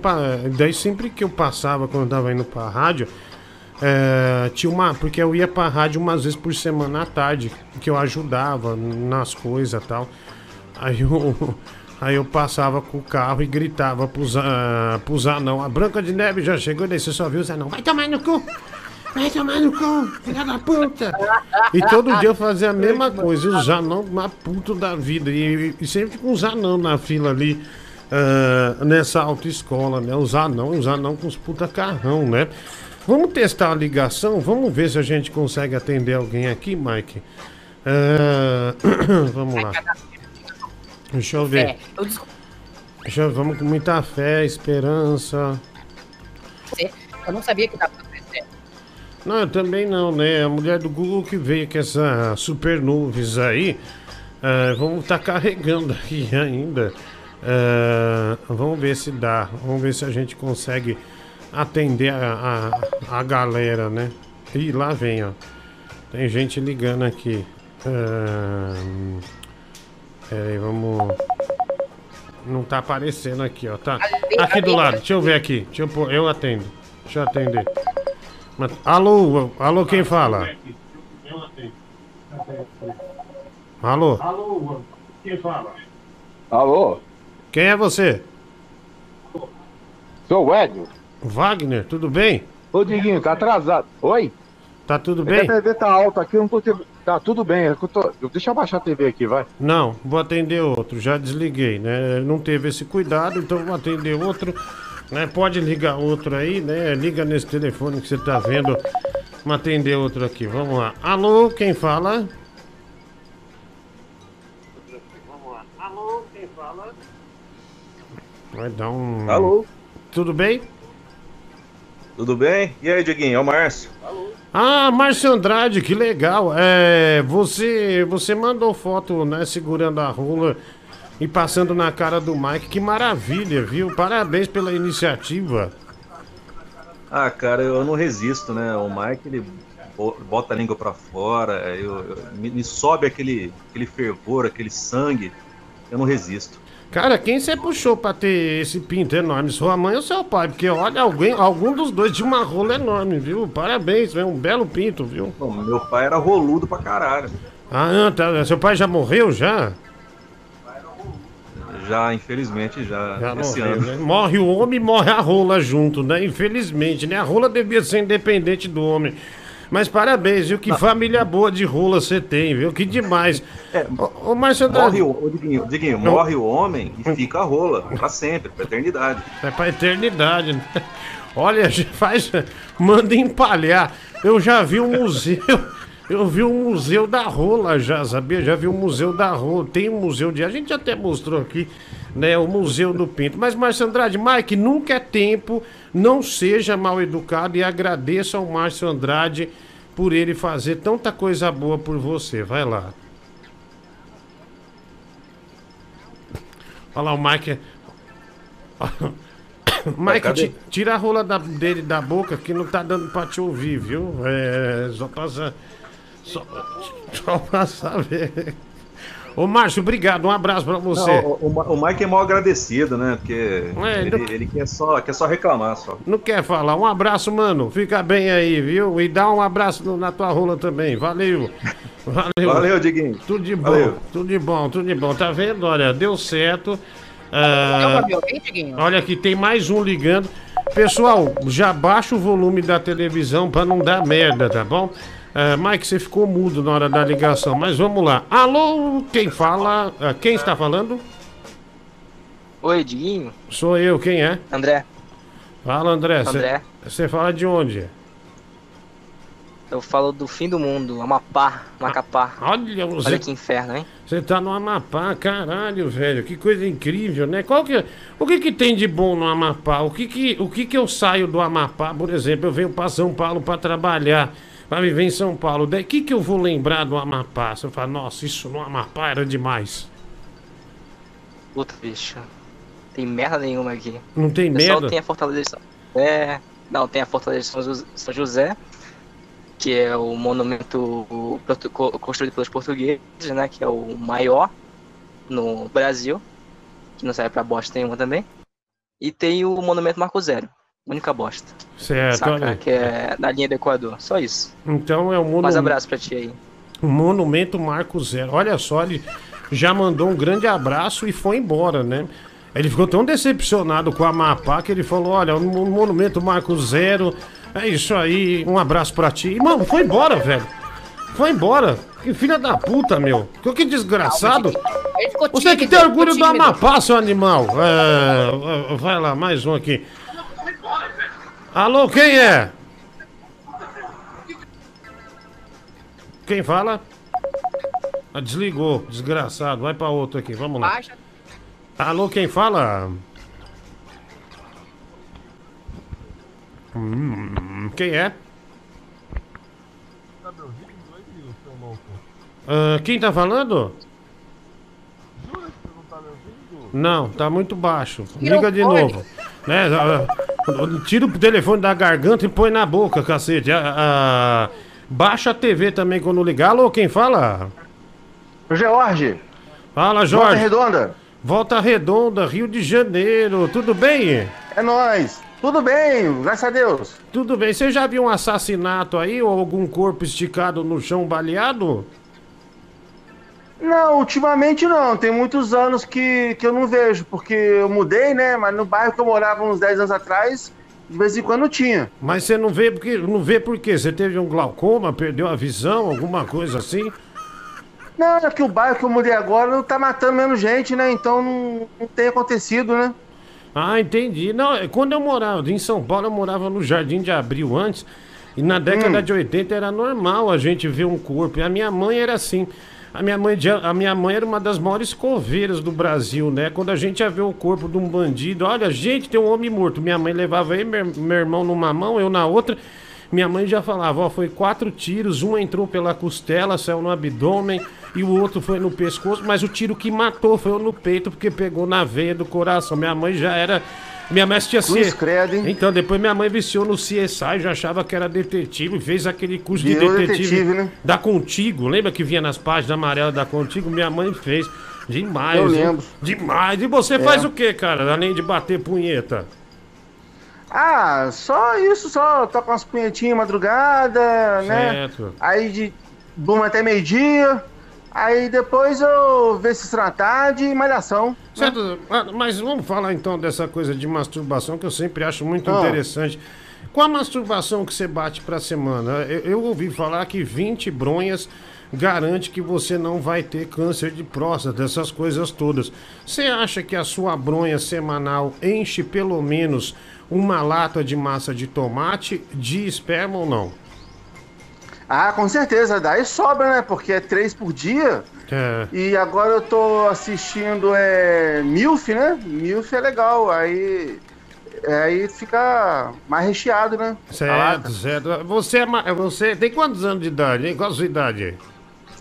Daí sempre que eu passava quando eu tava indo pra rádio. é, tinha uma. Porque eu ia pra rádio umas vezes por semana à tarde. Que eu ajudava nas coisas e tal. Aí eu. Aí eu passava com o carro e gritava pros, uh, pros anão. A Branca de Neve já chegou, daí você só viu os anão. Vai tomar no cu! Vai tomar no cu, filha da puta! E todo dia eu fazia a mesma coisa, os anão uma puta da vida. E, e sempre com os anão na fila ali, ah, nessa autoescola, né? Os anão, os anão com os puta carrão, né? Vamos testar a ligação, vamos ver se a gente consegue atender alguém aqui, Mike. Ah, vamos lá. Deixa eu ver. É, Deixa eu, vamos com muita fé, esperança. eu não sabia que dava. Não, eu também não, né? A mulher do Google que veio com essa super nuvens aí. ah, vamos estar carregando aqui ainda. Ah, vamos ver se dá. Vamos ver se a gente consegue atender a, a, a galera, né? Ih, lá vem, ó. Tem gente ligando aqui. Ah, Peraí, vamos. Não tá aparecendo aqui, ó. Tá. Aqui do lado, deixa eu ver aqui. Deixa eu pôr. Eu atendo. Deixa eu atender. Mas- Alô, alô, quem fala? Alô? Alô, quem fala? Alô? Quem é você? Sou o Edno. Wagner, tudo bem? Ô, Diguinho, tá atrasado. Oi? Tá tudo É bem? A TV tá alta aqui, eu não tô te... Tá tudo bem, eu tô... Deixa eu baixar a TV aqui, vai. Não, vou atender outro, já desliguei, né? Não teve esse cuidado, então vou atender outro. Né? Pode ligar outro aí, né? Liga nesse telefone que você tá vendo. Vamos atender outro aqui, vamos lá. Alô, quem fala? Vai dar um. Alô? Tudo bem? Tudo bem? E aí, Diguinho? É o Márcio. Ah, Márcio Andrade, que legal. É, você, você mandou foto, né, segurando a rola e passando na cara do Mike. Que maravilha, viu? Parabéns pela iniciativa. Ah, cara, eu não resisto, né? O Mike, ele bo- bota a língua pra fora, eu, eu- me, me sobe aquele, aquele fervor, aquele sangue. Eu não resisto. Cara, quem você puxou pra ter esse pinto enorme? Sua mãe ou seu pai? Porque olha, alguém, algum dos dois tinha uma rola enorme, viu? Parabéns, é um belo pinto, viu? Bom, meu pai era roludo pra caralho. Ah, tá. Seu pai já morreu já? Já, infelizmente, já, Já esse morreu, ano. né? Morre o homem e morre a rola junto, né? Infelizmente, né? A rola devia ser independente do homem. Mas parabéns, viu? Que família boa de rola você tem, viu? Que demais. ô, ô, Márcio Andrade. Morre o, ô, Diguinho, Diguinho, morre o homem e fica a rola, pra sempre, pra eternidade. É pra eternidade, né? Olha, faz. Manda empalhar. Eu já vi um museu. Eu vi um museu da rola já, sabia? Já vi um museu da rola. Tem um museu de. A gente até mostrou aqui, né? O Museu do Pinto. Mas, Márcio Andrade, Mike, nunca é tempo. Não seja mal educado e agradeça ao Márcio Andrade por ele fazer tanta coisa boa por você. Vai lá. Olha lá, o Mike. Mike, cadê? ti- tira a rola da- dele da boca que não tá dando pra te ouvir, viu? É. Só passa. Só, só pra saber. Ô, Márcio, obrigado. Um abraço pra você. Não, o, o- o Mike é mal agradecido, né? Porque É, ele, não- ele quer, só, quer só reclamar só. Não quer falar? Um abraço, mano. Fica bem aí, viu? E dá um abraço no- na tua rola também. Valeu. Valeu. Valeu, Diguinho. Tudo de bom. Valeu. Tudo de bom, tudo de bom. Tá vendo? Olha, deu certo. Ah, ouvir, Diguinho? olha aqui, tem mais um ligando. Pessoal, já baixa o volume da televisão pra não dar merda, tá bom? Ah, Mike, você ficou mudo na hora da ligação, mas vamos lá. Alô, quem fala? Ah, quem está falando? Oi, Diguinho. Sou eu, quem é? André. Fala, André. André. Você fala de onde? Eu falo do fim do mundo, Amapá, Macapá. Olha, você- Olha que inferno, hein? Você tá no Amapá, caralho, velho. Que coisa incrível, né? Qual que, o que que tem de bom no Amapá? O que que, o que que eu saio do Amapá, por exemplo? Eu venho pra São Paulo pra trabalhar, pra viver em São Paulo. O que que eu vou lembrar do Amapá? Você fala, nossa, isso no Amapá era demais. Puta, bicho. Tem merda nenhuma aqui. Não tem O merda? tem a Fortaleza É. Não, tem a Fortaleza de São José, que é o monumento construído pelos portugueses, né? Que é o maior no Brasil. Que não serve pra bosta nenhuma também. E tem o monumento Marco Zero. Única bosta. Certo, Saca? Que é na linha do Equador. Só isso. Então é o Mais monumento. abraço pra ti aí. O Monumento Marco Zero. Olha só, ele já mandou um grande abraço e foi embora, né? Ele ficou tão decepcionado com a Amapá que ele falou: Olha, o Mo- Monumento Marco Zero, é isso aí, um abraço pra ti. E, mano, foi embora, velho. Foi embora. Que filha da puta, meu. Que, que desgraçado. Você que tem orgulho do. Amapá, seu animal. É, é, vai lá, mais um aqui. Alô, quem é? Quem fala? Ah, desligou, desgraçado. Vai pra outro aqui, vamos lá. Baixa. Alô, quem fala? Hum, quem é? Ah, quem tá falando? Não, tá muito baixo. Liga de novo. Né? Tira o telefone da garganta e põe na boca, cacete. Ah, ah, baixa a TV também quando ligar. Alô, quem fala? George. Fala, Jorge. Volta Redonda. Volta Redonda, Rio de Janeiro. Tudo bem? É nóis. Tudo bem, graças a Deus. Tudo bem. Você já viu um assassinato aí ou algum corpo esticado no chão baleado? Não, ultimamente não. Tem muitos anos que, que eu não vejo, porque eu mudei, né? Mas no bairro que eu morava uns 10 anos atrás, de vez em quando tinha. Mas você não vê porque não vê por quê? Você teve um glaucoma, perdeu a visão, alguma coisa assim? Não, é que o bairro que eu mudei agora não tá matando menos gente, né? Então não, não tem acontecido, né? Ah, entendi. Não, é, quando eu morava em São Paulo, eu morava no Jardim de Abril antes. E na década de 80 era normal a gente ver um corpo. E a minha mãe era assim. A minha mãe, a minha mãe era uma das maiores coveiras do Brasil, né? Quando a gente ia ver o corpo de um bandido, olha, gente, tem um homem morto. Minha mãe levava aí, meu, meu irmão numa mão, eu na outra. Minha mãe já falava, ó, foi quatro tiros, um entrou pela costela, saiu no abdômen, e o outro foi no pescoço, mas o tiro que matou foi no peito, porque pegou na veia do coração. Minha mãe já era. Minha mãe assistia Cruz C- credo, hein? Então, depois minha mãe viciou no CSI, já achava que era detetive, fez aquele curso de detetive, detetive, né? da Contigo. Lembra que vinha nas páginas amarelas da Contigo? Minha mãe fez. Demais. Eu hein? lembro. Demais. E você É. faz o que, cara? Além de bater punheta? Ah, só isso, só toca umas punhetinhas madrugada, né? Certo. Aí de durmo até meio-dia. Aí depois eu vejo se tratar de malhação. Certo, ah, mas vamos falar então dessa coisa de masturbação que eu sempre acho muito Ah. interessante. Qual a masturbação que você bate pra semana? Eu, eu ouvi falar que 20 bronhas garante que você não vai ter câncer de próstata, essas coisas todas. Você acha que a sua bronha semanal enche pelo menos uma lata de massa de tomate de esperma ou não? Ah, com certeza, daí sobra, né? Porque é três por dia. É. E agora eu tô assistindo é, MILF, né? MILF é legal. Aí, aí fica mais recheado, né? Certo, certo. Você, é você tem quantos anos de idade, hein? Qual a sua idade aí?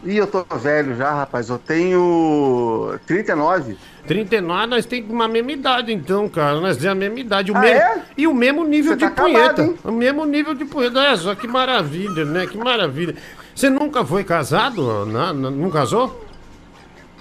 Ih, eu tô velho já, rapaz. Eu tenho 39. 39, nós temos uma mesma idade, então, cara. Nós temos a mesma idade. O Ah, mesmo, é? E o mesmo nível Você de tá acabado, punheta. hein? o mesmo nível de punheta. Olha só que maravilha, né? Que maravilha. Você nunca foi casado? Não, não, casou?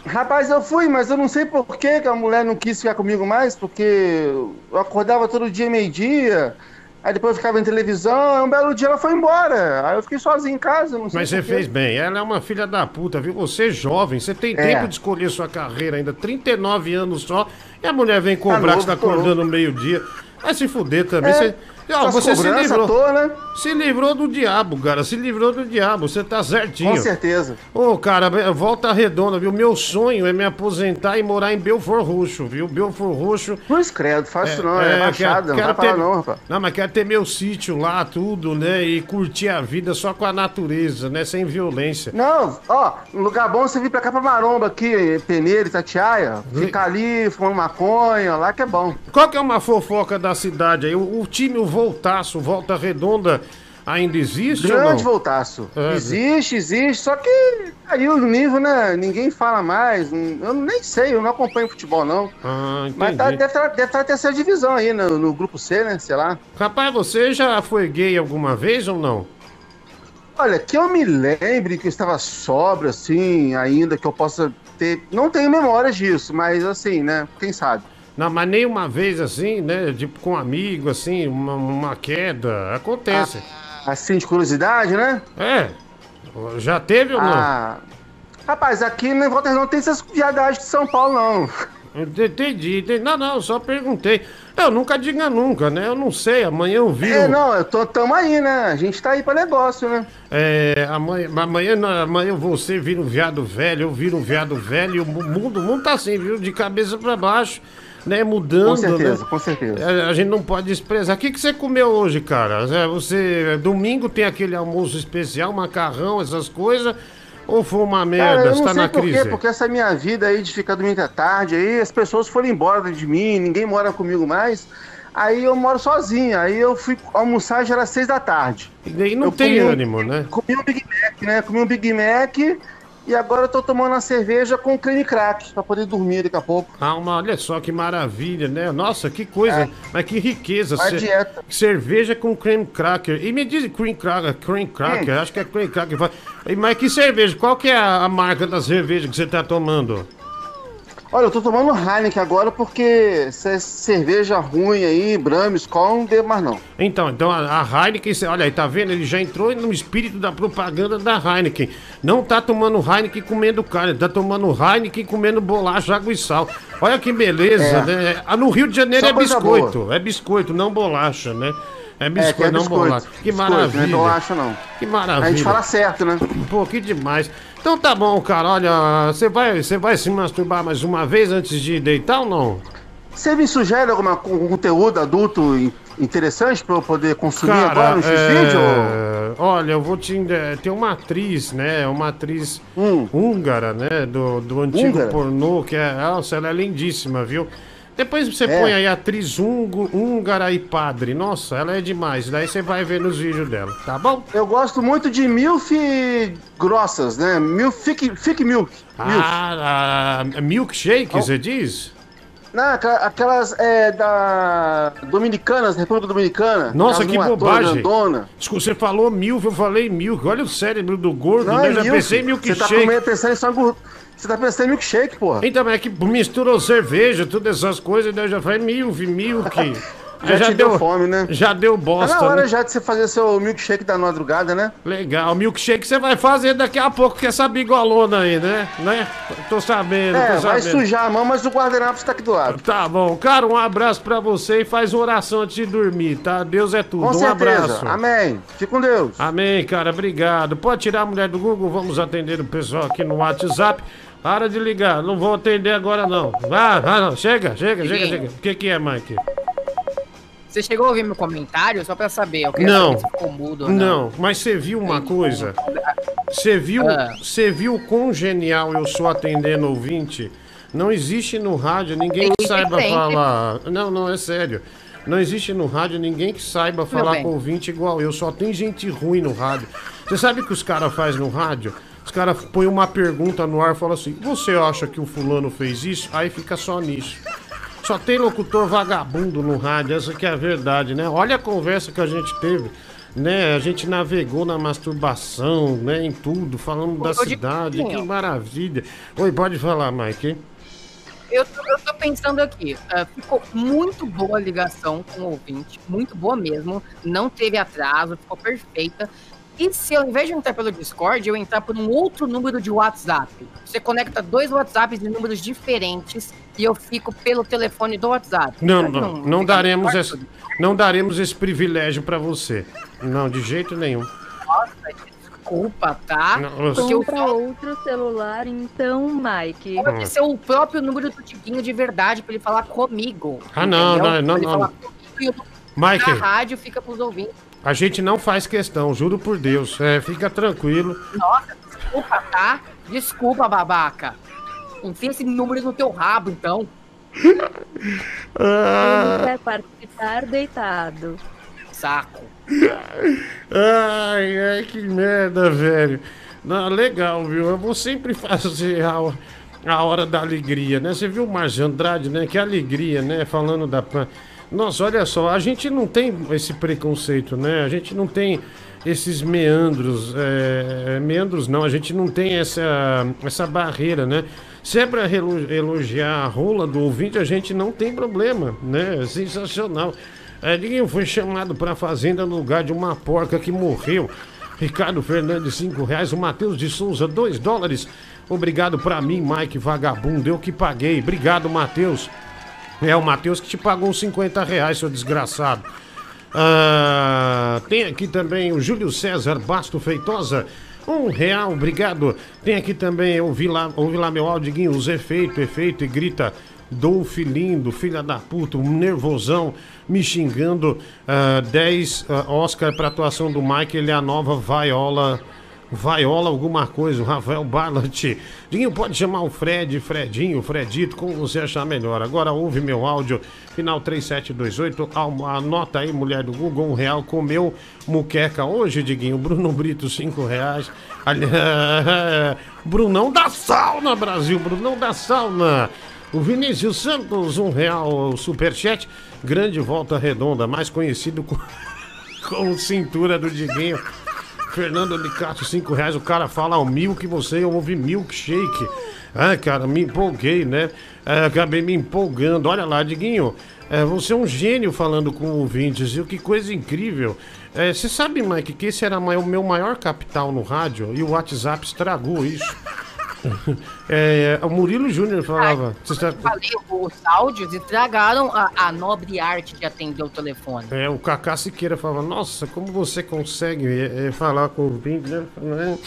Rapaz, eu fui, mas eu não sei por que que a mulher não quis ficar comigo mais, porque eu acordava todo dia meio-dia, aí depois eu ficava em televisão, um belo dia ela foi embora. Aí eu fiquei sozinho em casa, não sei Mas você fez bem. Ela é uma filha da puta, viu? Você é jovem, você tem É. tempo de escolher sua carreira ainda. 39 anos só. E a mulher vem cobrar Tá que você tá acordando no meio-dia. Vai se fuder também. É. Você, Essas você se livrou. toa, né? Se livrou do diabo, cara. Se livrou do diabo. Você tá certinho. Com certeza. Ô, cara, volta redonda, viu? Meu sonho é me aposentar e morar em Belfort Roxo, viu? Belfort Roxo. Não escredo, faz isso não, é, baixada, não vai pra lá não, rapaz. Não, mas quero ter meu sítio lá, tudo, né? E curtir a vida só com a natureza, né? Sem violência. Não, ó, lugar bom você vir pra cá pra Maromba aqui, Peneira, Itatiaia, ficar ali fumando maconha, lá que é bom. Qual que é uma fofoca da cidade aí? O, o time, o Voltaço, Volta Redonda, ainda existe Grande voltaço. É. Existe, existe, só que aí o nível, né? Ninguém fala mais. Eu nem sei, eu não acompanho futebol, não. Ah. Mas tá, deve estar deve tá terceira divisão aí, no, no grupo C, né? Sei lá. Rapaz, você já foi gay alguma vez ou não? Olha, que eu me lembre que eu estava sóbrio, assim, ainda, que eu possa ter. Não tenho memórias disso, mas assim, né? Quem sabe? Não, mas nem uma vez assim, né? Tipo com um amigo, assim, uma, uma queda. Acontece. Assim, de curiosidade, né? É. Já teve ou não? Ah, rapaz, aqui em Volta não tem essas viadagens de São Paulo, não. Entendi, entendi. Não, não, só perguntei. Eu nunca diga nunca, né? Eu não sei, amanhã eu vi. É, não, eu tô, tamo aí, né? A gente tá aí pra negócio, né? É, amanhã, amanhã, amanhã você vira um viado velho, eu viro um viado velho, e o mu- mundo, o mundo tá assim, viu? De cabeça pra baixo, né? Mudando. Com certeza, né? com certeza. É, A gente não pode desprezar. O que, que você comeu hoje, cara? É, Você, domingo tem aquele almoço especial, macarrão, essas coisas? Ou foi uma merda? Cara, eu não tá sei na por quê, crise? porque essa minha vida aí de ficar domingo à tarde, aí as pessoas foram embora de mim, ninguém mora comigo mais. Aí eu moro sozinho, aí eu fui almoçar já era seis da tarde. E daí não Eu tem comi um- ânimo, né? Comi um Big Mac, né? Comi um Big Mac e agora eu tô tomando uma cerveja com creme crack pra poder dormir daqui a pouco. Ah, uma, olha só que maravilha, né? Nossa, que coisa, mas que riqueza. A dieta. Cerveja com cream cracker. E me diz cream cracker, cream cracker, acho que é cream cracker. Mas que cerveja? Qual que é a, a marca da cerveja que você tá tomando? Olha, eu tô tomando Heineken agora porque é cerveja ruim aí, Brahma, Skol, não devo mais não. Então, então a, a Heineken, olha aí, tá vendo? Ele já entrou no espírito da propaganda da Heineken. Não tá tomando Heineken comendo carne, tá tomando Heineken comendo bolacha, água e sal. Olha que beleza, É. né? Ah, no Rio de Janeiro Só é biscoito, é biscoito, não bolacha, né? É biscoito, que é não biscoito. bolacha. Que Biscoito, maravilha. Não é bolacha, não. Que maravilha. A gente fala certo, né? Pô, que demais. Então tá bom, cara. Olha, você vai, você vai se masturbar mais uma vez antes de deitar ou não? Você me sugere algum conteúdo adulto in- interessante pra eu poder consumir Cara, agora no X-Video? é, olha, eu vou te. Tem uma atriz, né? Uma atriz húngara, né? Do, do antigo Húngara? pornô, que é. Nossa, ela é lindíssima, viu? Depois você É. põe aí atriz hungo, húngara e padre. Nossa, ela é demais. Daí você vai ver nos vídeos dela, tá bom? Eu gosto muito de milf grossas, né? Milf, thick, thick milk. milk. Ah, a milkshake, você diz? Não, aquela- aquelas é, da Dominicanas, República Dominicana. Nossa, que bobagem. grandona. Você falou milk, eu falei milk. Olha o cérebro do gordo, Não, né? é Eu já milk. pensei em Você tá milkshake. comendo, pensando em só Você tá pensando em milkshake, porra. Então, mas é que misturou cerveja, todas essas coisas, eu já falei milk, milk. Já, te deu, fome, né? Já deu Tá bosta. na hora né? já de você fazer seu milkshake da madrugada, né? Legal, milkshake você vai fazer daqui a pouco com essa bigolona aí, né? né? Tô sabendo, É, tô vai sabendo. sujar a mão, mas o guardanapo tá aqui do lado. Tá bom, cara, um abraço pra você e faz oração antes de dormir, tá? Deus é tudo. Com um certeza. abraço. Amém. Fique com Deus. Amém, cara, obrigado. Pode tirar a mulher do Google, vamos atender o pessoal aqui no WhatsApp. Para de ligar, não vou atender agora não. Ah, ah não. chega, chega, chega, chega. O que que é, Mike? Você chegou a ouvir meu comentário só pra saber? Eu Não. saber ficou mudo ou Não, mas você viu uma coisa? Você viu, Ah. você viu quão genial eu sou atendendo ouvinte? Não existe no rádio ninguém que saiba falar. Não, não, é sério. Não existe no rádio ninguém que saiba falar com ouvinte igual eu. Só tem gente ruim no rádio. Você sabe o que os caras fazem no rádio? Os caras põem uma pergunta no ar e falam assim: Você acha que o fulano fez isso? Aí fica só nisso. Só tem locutor vagabundo no rádio, essa que é a verdade, né? Olha a conversa que a gente teve, né? A gente navegou na masturbação, né? Em tudo, falando da cidade, que maravilha. Oi, pode falar, Mike. Eu tô, eu tô pensando aqui, ah, ficou muito boa a ligação com o ouvinte, muito boa mesmo, não teve atraso, ficou perfeita. E se ao invés de entrar pelo Discord, eu entrar por um outro número de WhatsApp? Você conecta dois WhatsApps de números diferentes e eu fico pelo telefone do WhatsApp. Não, não, não daremos esse, não daremos esse privilégio pra você. Não, de jeito nenhum. Nossa, desculpa, tá? Não, eu- Porque eu outro celular, então, Mike. Pode ser o próprio número do Tiguinho de verdade pra ele falar comigo. Ah, não, entendeu? não, não, não. e eu Mike. Na rádio fica pros ouvintes. A gente não faz questão, juro por Deus. É, fica tranquilo. Nossa, desculpa, tá? Desculpa, babaca. Enfia esse número no teu rabo, então. Ah. Ele quer participar deitado. Saco. Ai, ai, que merda, velho. Não, legal, viu? Eu vou sempre fazer a, a hora da alegria, né? Você viu o Márcio Andrade, né? Que alegria, né? Falando da. Nossa, olha só, a gente não tem esse preconceito, né? A gente não tem esses meandros. é, meandros não, a gente não tem essa, essa barreira, né? Se é relo- elogiar a rola do ouvinte, a gente não tem problema, né? Sensacional. É, ninguém foi chamado pra fazenda no lugar de uma porca que morreu. Ricardo Fernandes, 5 reais. O Matheus de Souza, 2 dólares. Obrigado pra mim, Mike Vagabundo. Eu que paguei. Obrigado, Matheus. É o Matheus que te pagou uns 50 reais, seu desgraçado. Ah, tem aqui também o Júlio César Basto Feitosa. Um real, obrigado. Tem aqui também, ouvi lá, ouvi lá meu áudio, os efeitos, efeito e grita. Dolph lindo, filha da puta, um nervosão, me xingando. Ah, 10 ah, Oscar pra atuação do Mike, ele é a nova Viola. Viola alguma coisa, o Rafael Barlat. Dinho, pode chamar o Fred, Fredinho, Fredito, como você achar melhor. Agora ouve meu áudio, final 3728. Alma- Anota aí, mulher do Google, um real. Comeu muqueca hoje, Diguinho. Bruno Brito, cinco reais. Ali- Brunão da sauna, Brasil, Brunão da sauna. O Vinícius Santos, um real superchat. Grande volta redonda, mais conhecido com, com cintura do Diguinho. Fernando Licato, 5 reais. O cara fala ao mil que você ouve milkshake. Ah, cara, me empolguei, né? É, acabei me empolgando. Olha lá, Diguinho, é, você é um gênio falando com ouvintes, viu? Que coisa incrível. É, Você sabe, Mike, que esse era o meu maior capital no rádio e o WhatsApp estragou isso. É, o Murilo Júnior falava. Você sabe- Falei, os áudios estragaram a, a nobre arte de atender o telefone. É, o Cacá Siqueira falava, nossa, como você consegue é, é, falar com o ouvinte, né? Né?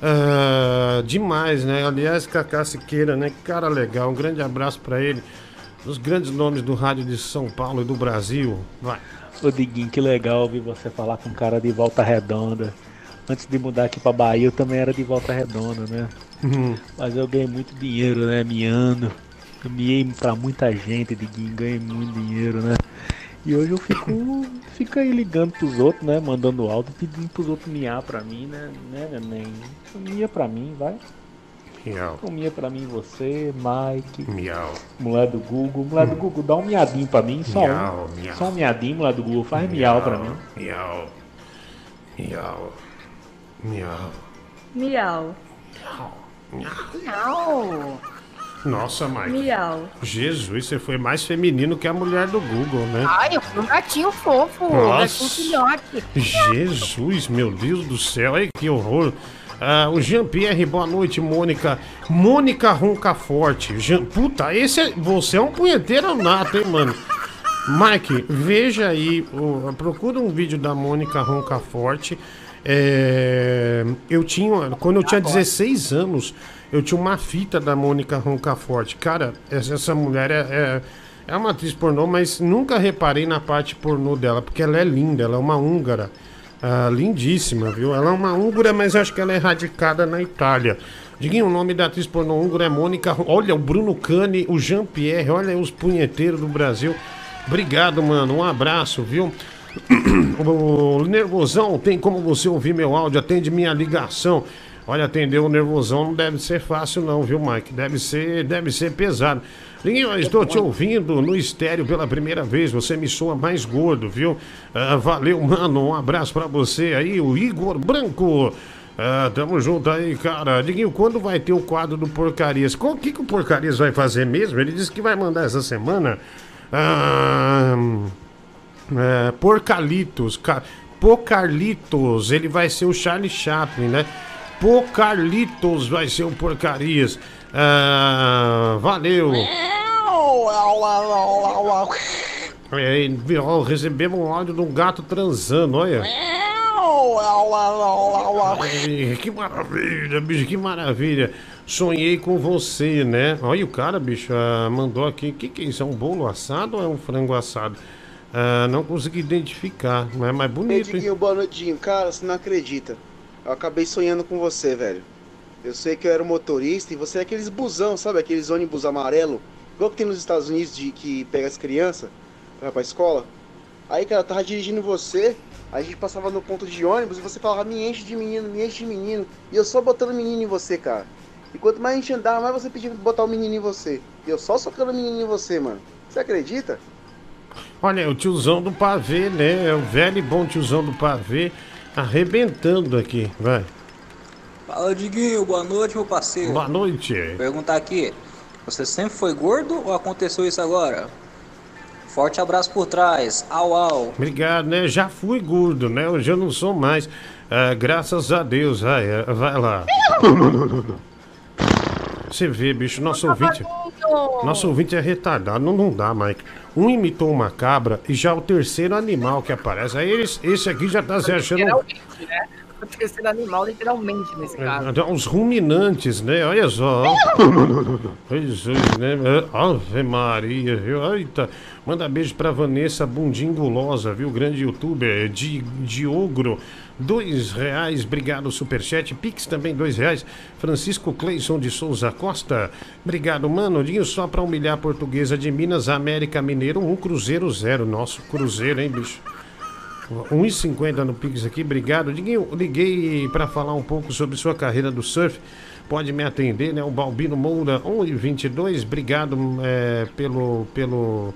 Ah, demais, né? Aliás, Cacá Siqueira, né? Que cara legal, um grande abraço pra ele. Dos grandes nomes do rádio de São Paulo e do Brasil. Vai. Ô Diguinho, que legal ouvir você falar com um cara de volta redonda. Antes de mudar aqui pra Bahia, eu também era de volta redonda, né? Uhum. Mas eu ganhei muito dinheiro, né? Miando. Eu miei pra muita gente, Diguinho, ganhei muito dinheiro, né? E hoje eu fico, fico aí ligando pros outros, né? Mandando áudio, pedindo pros outros miar pra mim, né? Né, neném? Mia pra mim, vai. Miau. Então mia pra mim você, Mike. Miau. Mulher do Google. Mulher do Google, dá um miadinho pra mim, só Miau, um. miau. Só um miadinho, mulher do Google. Faz miau pra mim. Miau. Miau. Miau. Miau. Miau. Nossa, Mike. Miau. Jesus, você foi mais feminino que a mulher do Google, né? Ai, eu fui um gatinho fofo, um Nossa. gatinho filhote. Jesus, meu Deus do céu, ai que horror. Ah, o Jean-Pierre, boa noite, Mônica. Mônica Ronca Forte. Jean... Puta, esse é... você é um punheteiro nato, hein, mano? Mike, veja aí, procura um vídeo da Mônica Ronca Forte. É, eu tinha, quando eu tinha 16 anos, eu tinha uma fita da Mônica Ronca Forte. Cara, essa, mulher é, é, é uma atriz pornô, mas nunca reparei na parte pornô dela, porque ela é linda, ela é uma húngara. ah, lindíssima, viu? Ela é uma húngara, mas acho que ela é radicada na Itália. Diguinho, o nome da atriz pornô húngara é Mônica. Olha, o Bruno Cane, o Jean-Pierre, olha os punheteiros do Brasil. Obrigado, mano. Um abraço, viu? O Nervosão, tem como você ouvir meu áudio? Atende minha ligação. Olha, atender o Nervosão não deve ser fácil não, viu, Mike? Deve ser, deve ser pesado. Liguinho, eu estou te ouvindo no estéreo pela primeira vez. Você me soa mais gordo, viu? Ah, valeu, mano. Um abraço pra você aí, o Igor Branco. Ah, tamo junto aí, cara. Diguinho, quando vai ter o quadro do Porcarias? O que, que o Porcarias vai fazer mesmo? Ele disse que vai mandar essa semana. Ah, é, Porcalitos, ca... Pocarlitos, ele vai ser o Charlie Chaplin, né? Pocarlitos vai ser o Porcarias. Ah, valeu. É, recebemos um áudio de um gato transando, olha. É, que maravilha, bicho, que maravilha. Sonhei com você, né? Olha o cara, bicho, ah, mandou aqui. O que, que é isso? É um bolo assado ou é um frango assado? Ah, não consegui identificar, mas é mais bonito, hein? Diguinho, boa noitinho. Cara, você não acredita. Eu acabei sonhando com você, velho. Eu sei que eu era motorista e você é aqueles busão, sabe? Aqueles ônibus amarelo. Igual que tem nos Estados Unidos de que pega as crianças pra, pra escola. Aí, cara, eu tava dirigindo você, a gente passava no ponto de ônibus e você falava, me enche de menino, me enche de menino. E eu só botando menino em você, cara. E quanto mais a gente andava, mais você pedia pra botar o menino em você. E eu só socando o menino em você, mano. Você acredita? Olha, é o tiozão do pavê, né? É o velho e bom tiozão do pavê arrebentando aqui, vai. Fala, Diguinho. Boa noite, meu parceiro. Boa noite. Perguntar aqui. Você sempre foi gordo ou aconteceu isso agora? Forte abraço por trás. Au, au. Obrigado, né? Já fui gordo, né? Hoje eu não sou mais. Ah, graças a Deus, vai, eh, vai lá. Você vê, bicho, nosso ouvinte. Nosso ouvinte é retardado, não, não dá, Mike. Um imitou uma cabra e já o terceiro animal que aparece. Aí esse, esse aqui já tá se achando. Literalmente, né? O terceiro animal, literalmente, nesse caso. É, Uns ruminantes, né? Olha só. Jesus, né? Ave Maria, viu? Eita. Manda beijo pra Vanessa Bundim Gulosa, viu? Grande youtuber de, de ogro. Dois reais, obrigado, superchat. Pix também, dois reais. Francisco Cleison de Souza Costa. Obrigado, mano. Dinho só pra humilhar a portuguesa de Minas, América Mineiro, um Cruzeiro zero. Nosso Cruzeiro, hein, bicho? 1,50 no Pix aqui, obrigado. Diguinho, liguei para falar um pouco sobre sua carreira do surf. Pode me atender, né? O Balbino Moura, 1,22. Obrigado é, pelo, pelo,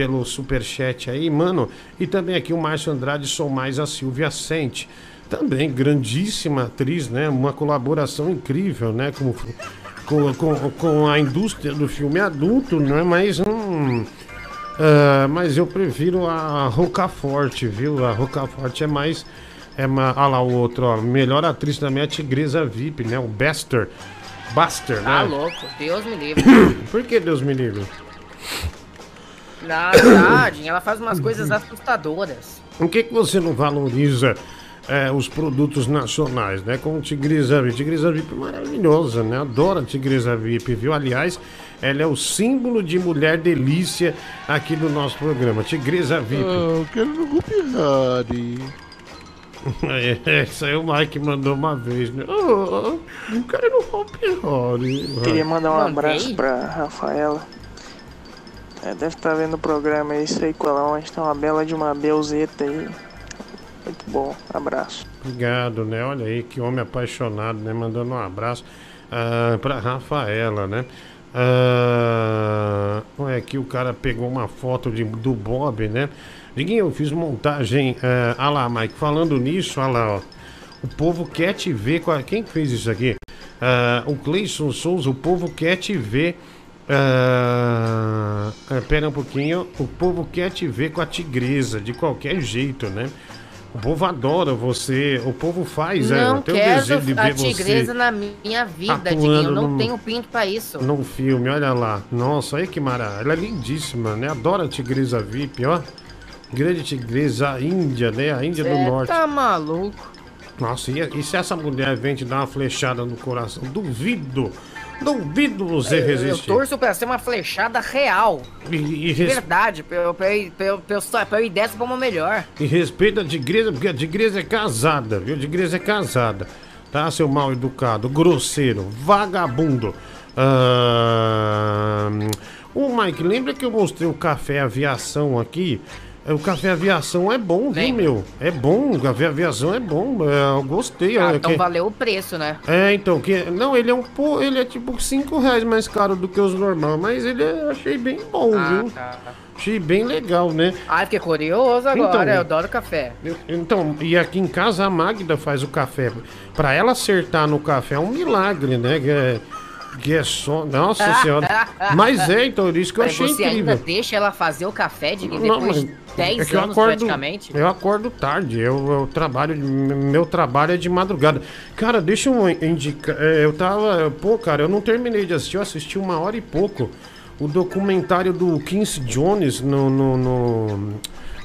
pelo superchat aí, mano. E também aqui o Márcio Andrade, sou mais a Silvia Sente. Também grandíssima atriz, né? Uma colaboração incrível, né? Com, com, com, com a indústria do filme adulto, não é mais um. Ah, mas eu prefiro a Rocafort, viu? A Rocafort é mais. É uma, olha lá o outro, ó. Melhor atriz também é a Tigresa VIP, né? O Bester. Buster, né? louco, Deus me livre. Por que Deus me livre? Na verdade, ela faz umas coisas assustadoras. Por que, que você não valoriza é, os produtos nacionais, né? Como Tigresa VIP. Tigresa VIP é maravilhosa, né? Adoro a Tigresa VIP, viu? Aliás, ela é o símbolo de mulher delícia aqui do nosso programa. Tigresa VIP. eu quero no Hari. É, Essa aí o Mike mandou uma vez, né? Oh, eu quero no Hopi Hari. Queria mandar um abraço pra Rafaela. É, deve estar vendo o programa aí, sei qual é onde tá uma bela de uma belzeta aí. Muito bom, abraço. Obrigado, né? Olha aí, que homem apaixonado, né? Mandando um abraço ah, pra Rafaela, né? Ah, olha aqui, o cara pegou uma foto de, do Bob, né? Diguinho, eu fiz montagem. Ah, ah lá, Mike, falando nisso, olha lá, ó. O povo quer te ver. Quem que fez isso aqui? Ah, o Cleison Souza, o povo quer te ver. Ah, pera um pouquinho. O povo quer te ver com a tigresa, de qualquer jeito, né? O povo adora você, o povo faz, é, não tem o quero desejo de a ver tigresa você na minha vida, Diguinho. Eu não num- tenho pinto pra isso. num filme, olha lá. Nossa, olha que maravilha. Ela é lindíssima, né? Adoro a tigresa VIP, ó. Grande tigresa, a Índia, né? A Índia do Cê Norte. tá maluco. Nossa, e, e se essa mulher vem te dar uma flechada no coração? Duvido, duvido você Eu resistir. torço pra ser uma flechada real. E, e res- verdade, pra eu, pra, eu, pra, eu, pra, eu, pra eu ir dessa pra uma melhor. E respeita a tigresa, porque a tigresa é casada, viu? A tigresa é casada. Tá, seu mal educado, grosseiro, vagabundo. Ah, o Mike, lembra que eu mostrei o café aviação aqui? É, O café aviação é bom, viu, meu? É bom, o café aviação é bom. é, eu gostei. Ah, é, então que- valeu o preço, né? é, então, que, não, ele é um pô, ele é tipo 5 reais mais caro do que os normais, mas ele é, achei bem bom, Ah, viu? tá. Achei bem legal, né? Ai, fiquei curioso agora. Então, eu adoro café. Eu- Então, e aqui em casa a Magda faz o café. Pra ela acertar no café é um milagre, né? Que é, que é só. Nossa senhora. Mas é, então, isso que eu achei você incrível. ainda deixa ela fazer o café, Não, depois mas de 10 é que eu anos acordo, praticamente? Eu acordo tarde, eu, eu trabalho, meu trabalho é de madrugada. Cara, deixa eu indicar, é, eu tava, pô, cara, eu não terminei de assistir, eu assisti uma hora e pouco o documentário do Quincy Jones no, no, no,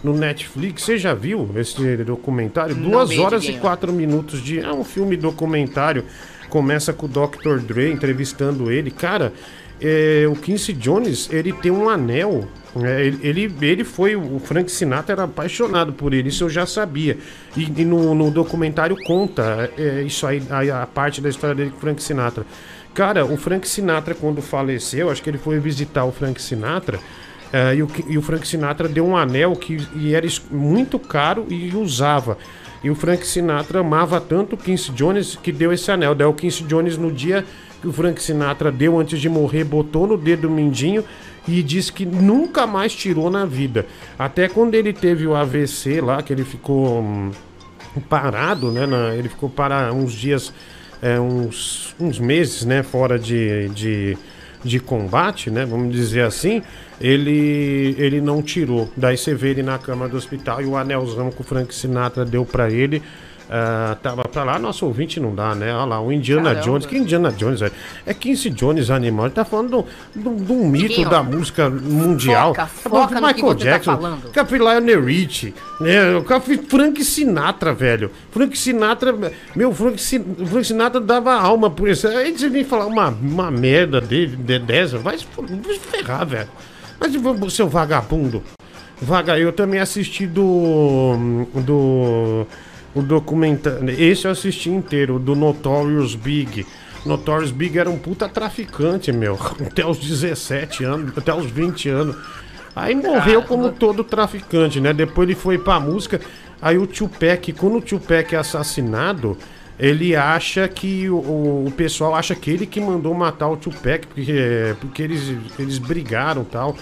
no Netflix. Você já viu esse documentário? Duas horas e quatro minutos de. É um filme documentário. Começa com o Dr. Dre entrevistando ele. Cara, é, o Quincy Jones, ele tem um anel. né? ele, ele, foi. O Frank Sinatra era apaixonado por ele, isso eu já sabia. E, e no, no documentário conta é, isso aí, a, a parte da história dele com o Frank Sinatra. Cara, o Frank Sinatra, quando faleceu, acho que ele foi visitar o Frank Sinatra. é, e, o, e o Frank Sinatra deu um anel que era muito caro e usava. E o Frank Sinatra amava tanto o Quincy Jones que deu esse anel. Daí o Quincy Jones, no dia que o Frank Sinatra deu antes de morrer, botou no dedo mindinho e disse que nunca mais tirou na vida. Até quando ele teve o AVC lá, que ele ficou hum, parado, né? na- ele ficou para uns dias, é, uns, uns meses, né? Fora de, de, de combate, né? Vamos dizer assim. Ele, ele não tirou. Daí você vê ele na cama do hospital e o anelzão que o Frank Sinatra deu pra ele. Ah, tava pra lá, nosso ouvinte não dá, né? Olha lá, o Indiana Caramba. Jones. Que Indiana Jones, velho? É Quincy Jones animal. Ele tá falando de um- de mito da música mundial. foca, Tá falando foca no que você tá. Café Lionel Rich, né? Café Frank Sinatra, velho. Frank Sinatra, meu, Frank, Frank Sinatra dava alma por isso. Aí você vem falar uma, uma merda dele, de, dessa, vai se ferrar, velho. Mas seu vagabundo. Vaga, eu também assisti do. do. O documentário. Esse eu assisti inteiro, do Notorious Big. Notorious Big era um puta traficante, meu. Até os 17 anos, até os 20 anos. Aí morreu como todo traficante, né? Depois ele foi pra música. Aí o Tupac, quando o Tupac é assassinado, ele acha que o, o pessoal acha que ele que mandou matar o Tupac, porque, porque eles, eles brigaram e tal.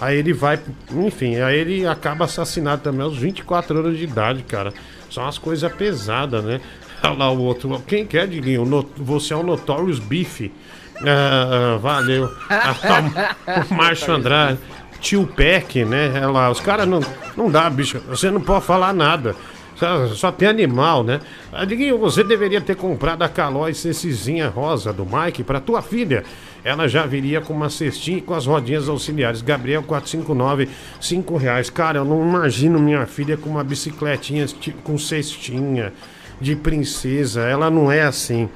Aí ele vai, enfim, aí ele acaba assassinado também aos 24 anos de idade, cara. São umas coisas pesadas, né? Olha lá o outro. Quem quer, Diguinho? Você é o Notorious Beef. Ah, ah, valeu. Ah, o Márcio Andrade. Tio Peck, né? Olha lá, os caras não, não dá, bicho. Você não pode falar nada. Só, só tem animal, né? Ah, Diguinho, você deveria ter comprado a Calói Cecizinha Rosa do Mike para tua filha. Ela já viria com uma cestinha e com as rodinhas auxiliares. Gabriel 459, 5 reais. Cara, eu não imagino minha filha com uma bicicletinha ti- com cestinha de princesa. Ela não é assim.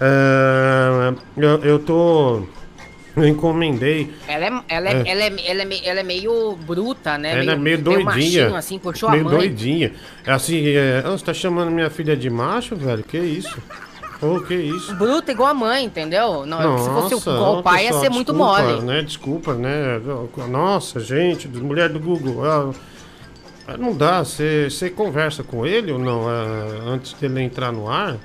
Ah, eu, eu tô. Eu encomendei. Ela é, ela, é, É. Ela, é, ela, é, ela é meio bruta, né? Ela é meio meio doidinha. machinho, assim, puxou meio a mãe. doidinha. Assim, é, "Ah, você tá chamando minha filha de macho, velho? Que isso? Ô, que isso? Bruta igual a mãe, entendeu? Não, se fosse Nossa, igual ó, o pai, pessoal, ia ser muito desculpa, mole. Né? Desculpa, né? Nossa, gente, mulher do Google. ah, ah, não dá, você você conversa com ele ou não ah, antes dele entrar no ar?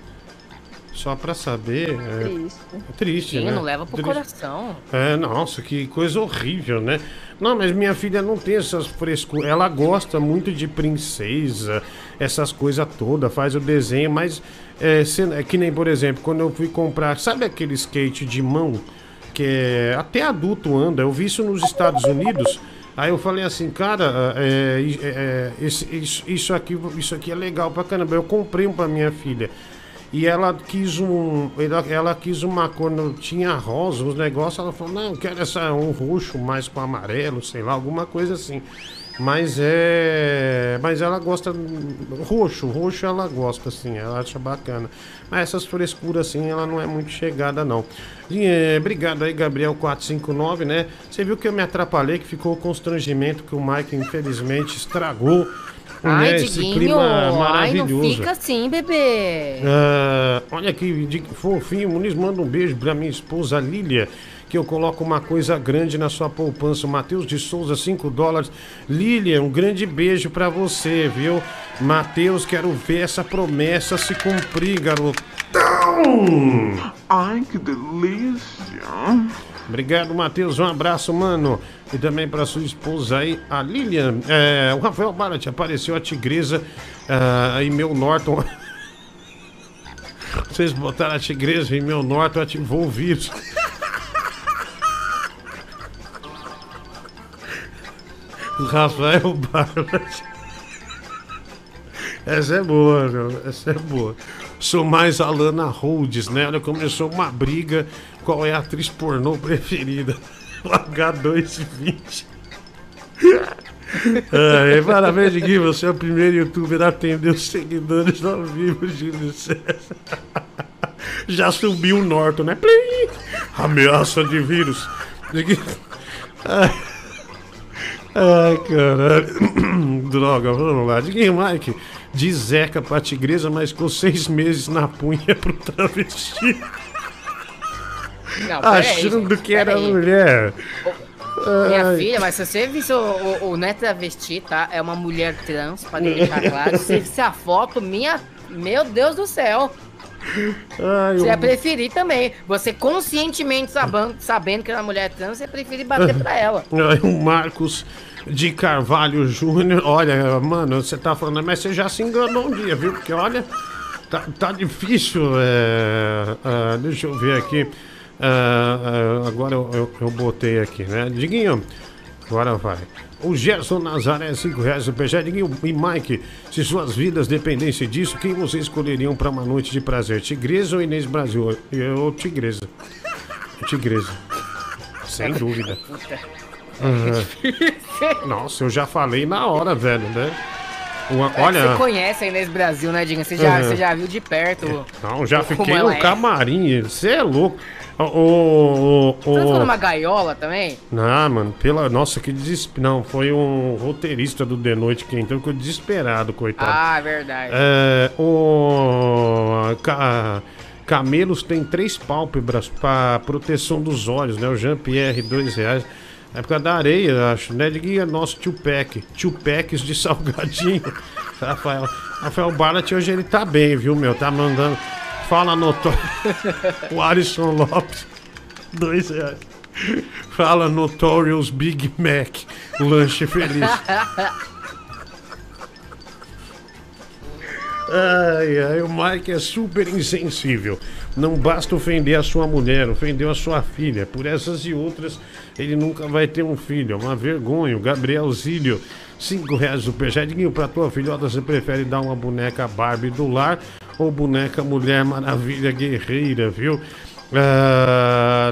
Só pra saber. É Triste. é triste, Sim, né? não leva pro Triste. coração. É, nossa, que coisa horrível, né? Não, mas minha filha não tem essas frescuras. Ela gosta muito de princesa, essas coisas todas, faz o desenho, mas é, é que nem, por exemplo, quando eu fui comprar, sabe aquele skate de mão que é, até adulto anda? Eu vi isso nos Estados Unidos. Aí eu falei assim, cara, é, é, é, esse- isso, isso, aqui, isso aqui é legal pra caramba. Eu comprei um pra minha filha. E ela quis um. Ela, ela quis uma cor, não tinha rosa, os negócios. Ela falou, não, eu quero essa, um roxo mais com amarelo, sei lá, alguma coisa assim. Mas é. Mas ela gosta. Roxo, roxo ela gosta, assim, ela acha bacana. Mas essas frescuras assim, ela não é muito chegada, não. E, é, obrigado aí, Gabriel459, né? Você viu que eu me atrapalhei, que ficou o constrangimento que o Mike, infelizmente, estragou. Ai, né, esse Diguinho, clima ai, não maravilhoso. fica assim, bebê. Ah, olha aqui, fofinho, Muniz manda um beijo pra minha esposa Lília, que eu coloco uma coisa grande na sua poupança. Matheus de Souza, 5 dólares. Lília, um grande beijo pra você, viu? Matheus, quero ver essa promessa se cumprir, garotão! Ai, que delícia. Obrigado, Matheus. Um abraço, mano. E também para sua esposa aí, a Lilian. É, o Rafael Barat apareceu a tigresa ah, e meu Norton. Vocês botaram a tigresa e meu Norton ativou o vírus. Rafael Barat. Essa é boa, meu. Essa é boa. Sou mais a Lana Rhodes, né? Olha, começou uma briga. Qual é a atriz pornô preferida? H220. É, parabéns, Diguinho. Você é o primeiro youtuber a atender os seguidores ao vivo, Júlio César. Já subiu o Norton, né? Plim! Ameaça de vírus. Diguinho. Ai, ai, caralho. Droga, vamos lá. Diguinho, Mike. De Zeca pra tigresa, mas com seis meses na punha pro travesti. Não, Achando gente, que era peraí. mulher. Minha Ai. filha, mas se você visse o, o, o é travesti, tá? É uma mulher trans, pra deixar claro. Se a foto, minha. Meu Deus do céu. Ai, Você eu- ia preferir também. Você conscientemente sabendo, sabendo que uma mulher trans, você preferir bater pra ela. Ai, O Marcos de Carvalho Júnior. Olha, mano, você tá falando, mas você já se enganou um dia, viu? Porque olha, tá, tá difícil. é, ah, deixa eu ver aqui. Ah, ah, agora eu, eu, eu botei aqui, né? Diguinho, agora vai. O Gerson Nazaré, 5 reais. Diguinho e Mike, se suas vidas dependessem disso, quem vocês escolheriam pra uma noite de prazer? Tigresa ou Inês Brasil? Eu, Tigresa. Tigresa. Sem dúvida. Aham. Nossa, eu já falei na hora, velho, né? Uma- É olha, Você conhece a Inês Brasil, né, Dinga? Você já, Uhum. você já viu de perto. não, já fiquei no é. camarim, você é louco. O, o, o, numa gaiola também? Não, mano, pela. Nossa, que desesperado. Não, foi um roteirista do The Noite que entrou, ficou desesperado, coitado. Ah, é verdade. É, o ca- Camelos tem três pálpebras para proteção dos olhos, né? O Jean-Pierre, dois reais. É por causa da areia, acho, né? De é nosso tio Peck. Tio Pecks de salgadinho. Rafael, Rafael Barnett hoje ele tá bem, viu, meu? Tá mandando. Fala no to- O Alisson Lopes, dois reais. Fala Notorious Big Mac, lanche feliz. Ai, ai, o Mike é super insensível. Não basta ofender a sua mulher, ofendeu a sua filha. Por essas e outras, ele nunca vai ter um filho. É uma vergonha. O Gabriel Zílio, 5 reais do Pejadinho. Pra tua filhota, você prefere dar uma boneca Barbie do lar ou boneca Mulher Maravilha Guerreira, viu? Ah,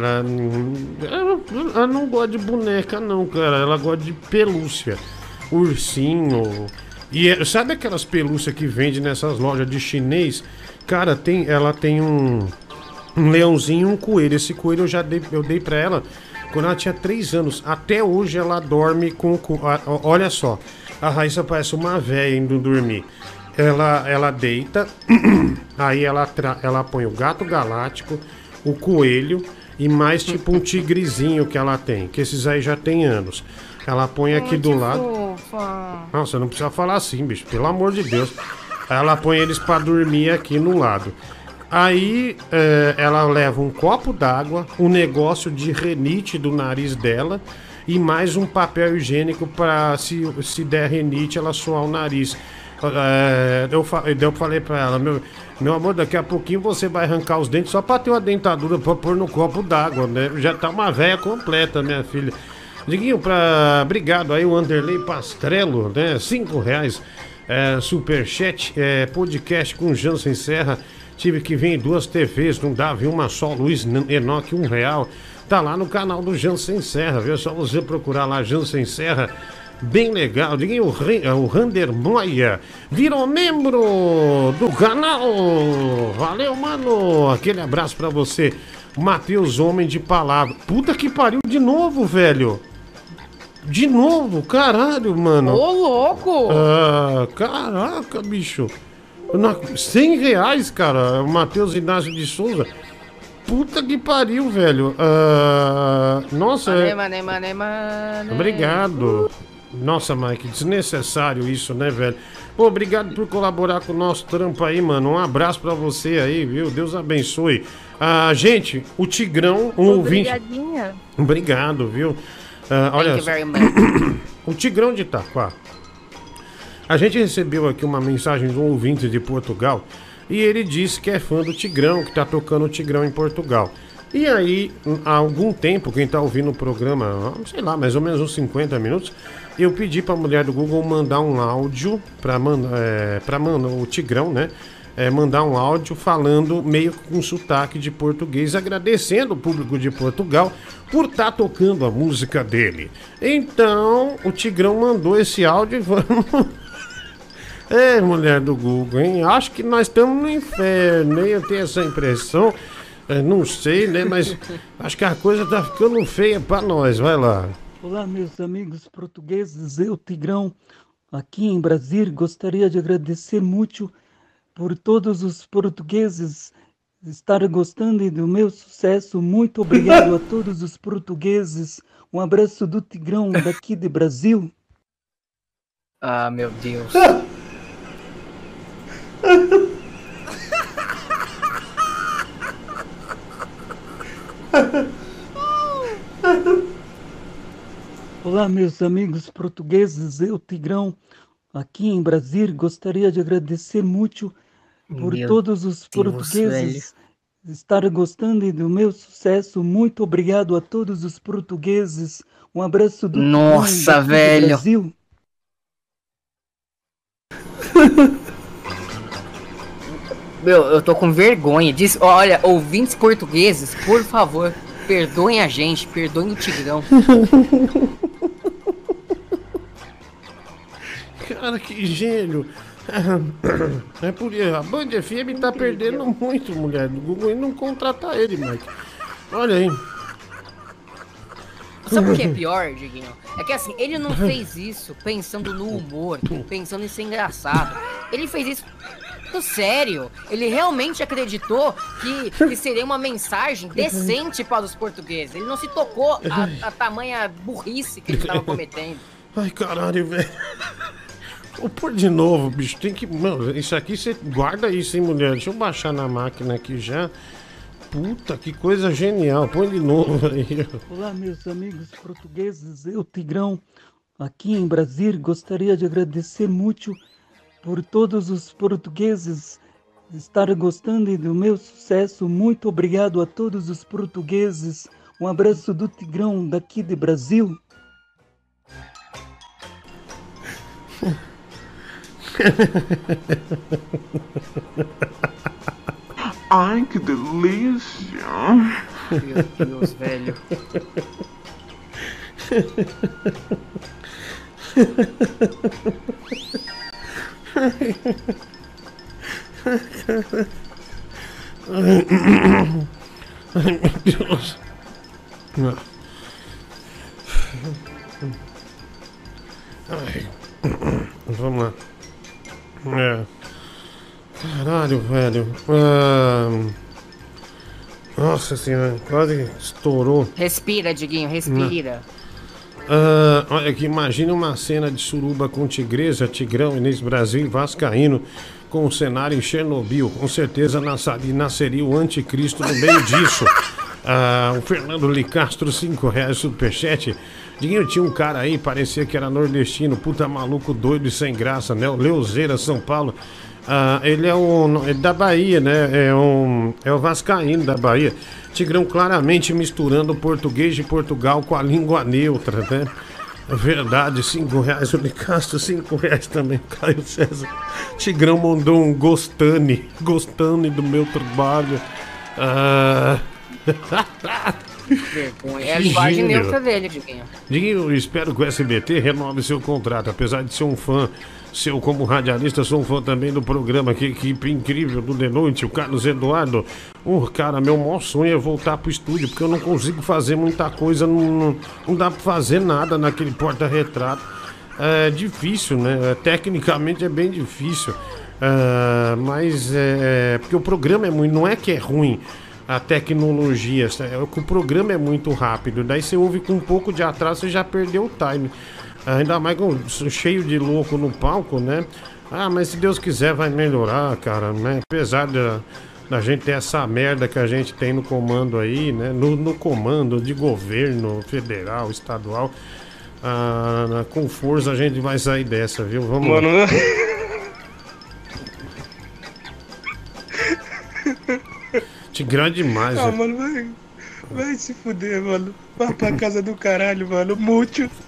ela não gosta de boneca, não, cara. Ela gosta de pelúcia. Ursinho. E é- sabe aquelas pelúcias que vende nessas lojas de chinês? Cara, tem, ela tem um, um leãozinho e um coelho. Esse coelho eu já dei, eu dei pra ela quando ela tinha 3 anos. Até hoje ela dorme com o co- a- a- Olha só, a Raíssa parece uma velha indo dormir. Ela, ela deita, aí ela, tra- ela põe o gato galáctico, o coelho e mais tipo um tigrezinho que ela tem, que esses aí já tem anos. Ela põe aqui do lado. Nossa, não precisa falar assim, bicho, pelo amor de Deus. Ela põe eles pra dormir aqui no lado. Aí é, ela leva um copo d'água, um negócio de renite do nariz dela e mais um papel higiênico para se, se der renite ela suar o nariz. É, eu, fa- eu falei pra ela, meu, meu amor, daqui a pouquinho você vai arrancar os dentes só pra ter uma dentadura pra pôr no copo d'água, né? Já tá uma véia completa, minha filha. Diguinho, pra... obrigado aí, o Anderley Pastrello, né? Cinco reais. É, superchat, é, podcast com Jansen Serra. Tive que vir em duas TVs, não viu? Uma só, Luiz Enoque, um real. Tá lá no canal do Jansen Serra, viu? É só você procurar lá, Jansen Serra. Bem legal. Diguinho, o, Ren- o Rander Moia virou membro do canal. Valeu, mano. Aquele abraço pra você. Matheus, homem de palavra. Puta que pariu de novo, velho. De novo, caralho, mano. Ô, louco! Ah, caraca, bicho. Na, 100 reais, cara. Matheus Inácio de Souza. Puta que pariu, velho. Ah, nossa, Mané, é... mané, mané, mané. Obrigado. Nossa, Mike, desnecessário isso, né, velho? Pô, obrigado por colaborar com o nosso trampo aí, mano. Um abraço pra você aí, viu? Deus abençoe. Ah, gente, o Tigrão, um ouvinte. Obrigado, viu? Ah, olha, Thank you very much. o Tigrão de Itaquá. A gente recebeu aqui uma mensagem de um ouvinte de Portugal e ele disse que é fã do Tigrão, que tá tocando o Tigrão em Portugal. E aí, há algum tempo, quem tá ouvindo o programa, sei lá, mais ou menos uns 50 minutos, eu pedi pra mulher do Google mandar um áudio mandar, é, o Tigrão, né? é, mandar um áudio falando meio com sotaque de português, agradecendo o público de Portugal por estar tocando a música dele. Então, o Tigrão mandou esse áudio e vamos. É, mulher do Google, hein? Acho que nós estamos no inferno, hein? Eu tenho essa impressão. É, não sei, né? Mas acho que a coisa tá ficando feia pra nós. Vai lá. Olá, meus amigos portugueses. Eu, Tigrão, aqui em Brasília, gostaria de agradecer muito por todos os portugueses estar gostando do meu sucesso. Muito obrigado a todos os portugueses. Um abraço do Tigrão daqui de Brasil. Ah, meu Deus. Olá, meus amigos portugueses. Eu, Tigrão, aqui em Brasília, gostaria de agradecer muito por Meu todos os portugueses estar gostando do meu sucesso. Muito obrigado a todos os portugueses. Um abraço do Nossa, velho. Brasil. Meu, eu tô com vergonha disso. Olha, ouvintes portugueses, por favor, perdoem a gente, perdoem o Tigrão. Cara, que gênio. É por isso. A Band FM tá perdendo muito, mulher do Google, e não contratar ele, Mike. Olha aí. Sabe o que é pior, Diguinho? É que assim, ele não fez isso pensando no humor, pensando em ser engraçado. Ele fez isso do sério. Ele realmente acreditou que, que seria uma mensagem decente para os portugueses. Ele não se tocou a, a tamanha burrice que ele estava cometendo. Ai, caralho, velho. Vou pôr de novo, bicho. Tem que. Mano, isso aqui você guarda isso, hein, mulher? Deixa eu baixar na máquina aqui já. Puta, que coisa genial. Põe de novo aí. Olá, meus amigos portugueses. Eu, Tigrão, aqui em Brasília, gostaria de agradecer muito por todos os portugueses estar gostando do meu sucesso. Muito obrigado a todos os portugueses. Um abraço do Tigrão daqui de Brasil. Ai, que delícia! Meu Deus, velho. Ai, meu Deus. Ai. Vamos lá. É. Caralho, velho. Ah, Nossa senhora, quase estourou. Respira, Diguinho, respira. Ah, olha aqui, imagina uma cena de suruba com tigresa, tigrão, Inês Brasil e Vascaíno com o cenário em Chernobyl. Com certeza nasceria, o anticristo no meio disso. Ah, o Fernando Licastro, 5 reais superchat. Diguinho, tinha um cara aí, parecia que era nordestino, puta maluco, doido e sem graça, né? O Leuzeira, São Paulo. Ah, ele é um. É da Bahia, né? É um. É o Vascaíno da Bahia. Tigrão claramente misturando o português de Portugal com a língua neutra, né? É Verdade, 5 reais o Nicastro, 5 reais também, Caio César. Tigrão mandou um gostane, gostane do meu trabalho. Ah... Vergonha. É a linguagem neutra dele, Diguinho. Diguinho, espero que o SBT renove seu contrato. Apesar de ser um fã seu como radialista, sou um fã também do programa. Que equipe incrível do The Noite, o Carlos Eduardo. Oh, cara, meu maior sonho é voltar pro estúdio, porque eu não consigo fazer muita coisa, não, não, não dá pra fazer nada naquele porta-retrato. É difícil, né? Tecnicamente é bem difícil. Ah, mas é. Porque o programa é muito. Não é que é ruim a tecnologia, é o programa é muito rápido. Daí você ouve com um pouco de atraso, você já perdeu o time. Ainda mais com cheio de louco no palco, né? Ah, mas se Deus quiser vai melhorar, cara, né? Apesar da, da gente ter essa merda que a gente tem no comando aí, né? No, no comando de governo federal, estadual. Ah, com força a gente vai sair dessa, viu? Vamos Mano, lá. Tigrão demais, Ah, né? mano, vai. Vai se fuder, mano. Vai pra casa do caralho, mano. Mútil.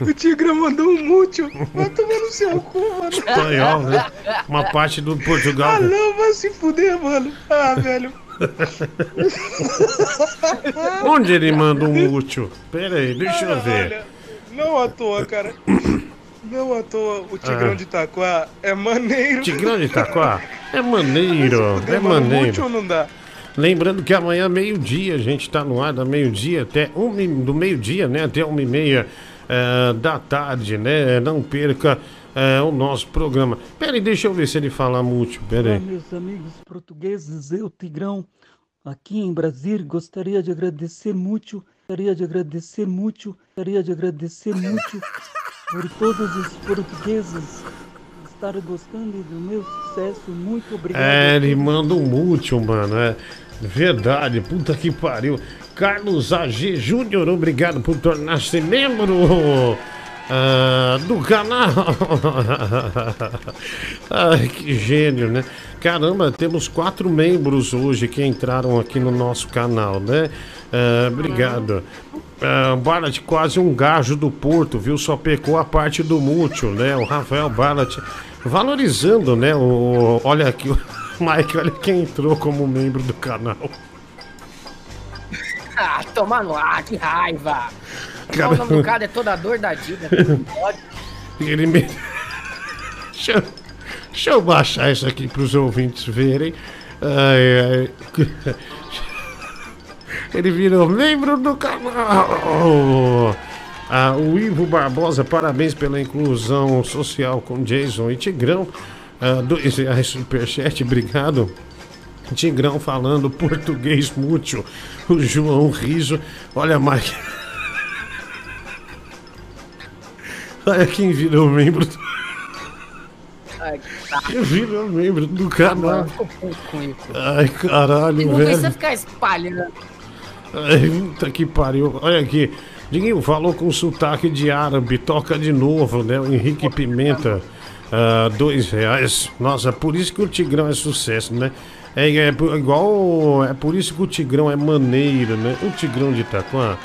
O Tigrão mandou um mútil. Vai tomar no seu cu, mano. Espanhol, né? Uma parte do Portugal. Ah, não, vai se fuder, mano. Ah, velho. Onde ele manda um mútil? Pera aí, deixa eu ver. Olha, não à toa, cara. Não à toa, o Tigrão Ah. de Itaquá é maneiro. Tigrão de Itaquá? É maneiro, é Mano, mútil maneiro. ou não dá? Lembrando que amanhã, meio-dia, a gente tá no ar da meio-dia até um, do meio-dia, né? Até uma e meia eh, da tarde, né? Não perca eh, o nosso programa. Pera aí, deixa eu ver se ele fala mútil, pera Olá, meus amigos portugueses, eu, Tigrão, aqui em Brasília, gostaria de agradecer muito, gostaria de agradecer muito, gostaria de agradecer muito por todos os portugueses estarem gostando do meu sucesso. Muito obrigado. É, ele manda um mútil, mano. É verdade, puta que pariu. Carlos AG Júnior, obrigado por tornar-se membro ah, do canal. Ai, que gênio, né? Caramba, temos quatro membros hoje que entraram aqui no nosso canal, né? Ah, obrigado. Ah, Barlat, quase um gajo do Porto, viu? Só pecou a parte do mútil, né? O Rafael Barlat valorizando, né? O, olha aqui, o Mike, olha quem entrou como membro do canal. Ah, toma no ar, que raiva. Cara- O nome do cara é toda dor da pode. Ele me... deixa, eu- deixa eu baixar isso aqui para os ouvintes verem. Ai, ai. Ele virou membro do canal. Ah, o Ivo Barbosa, parabéns pela inclusão social com Jason e Tigrão. Ah, dois reais superchat, obrigado. Tigrão falando português mútil. O João Riso. Olha, Mike. Olha quem virou membro do, Ai, quem virou membro do canal. Ai, caralho, Não precisa velho. ficar espalhando. Ai, puta que pariu. Olha aqui. Diguinho falou com sotaque de árabe. Toca de novo, né? O Henrique Pimenta. ah, dois reais. Nossa, por isso que o Tigrão é sucesso, né? É, é por- igual. É por isso que o Tigrão é maneiro, né? O Tigrão de Itaquá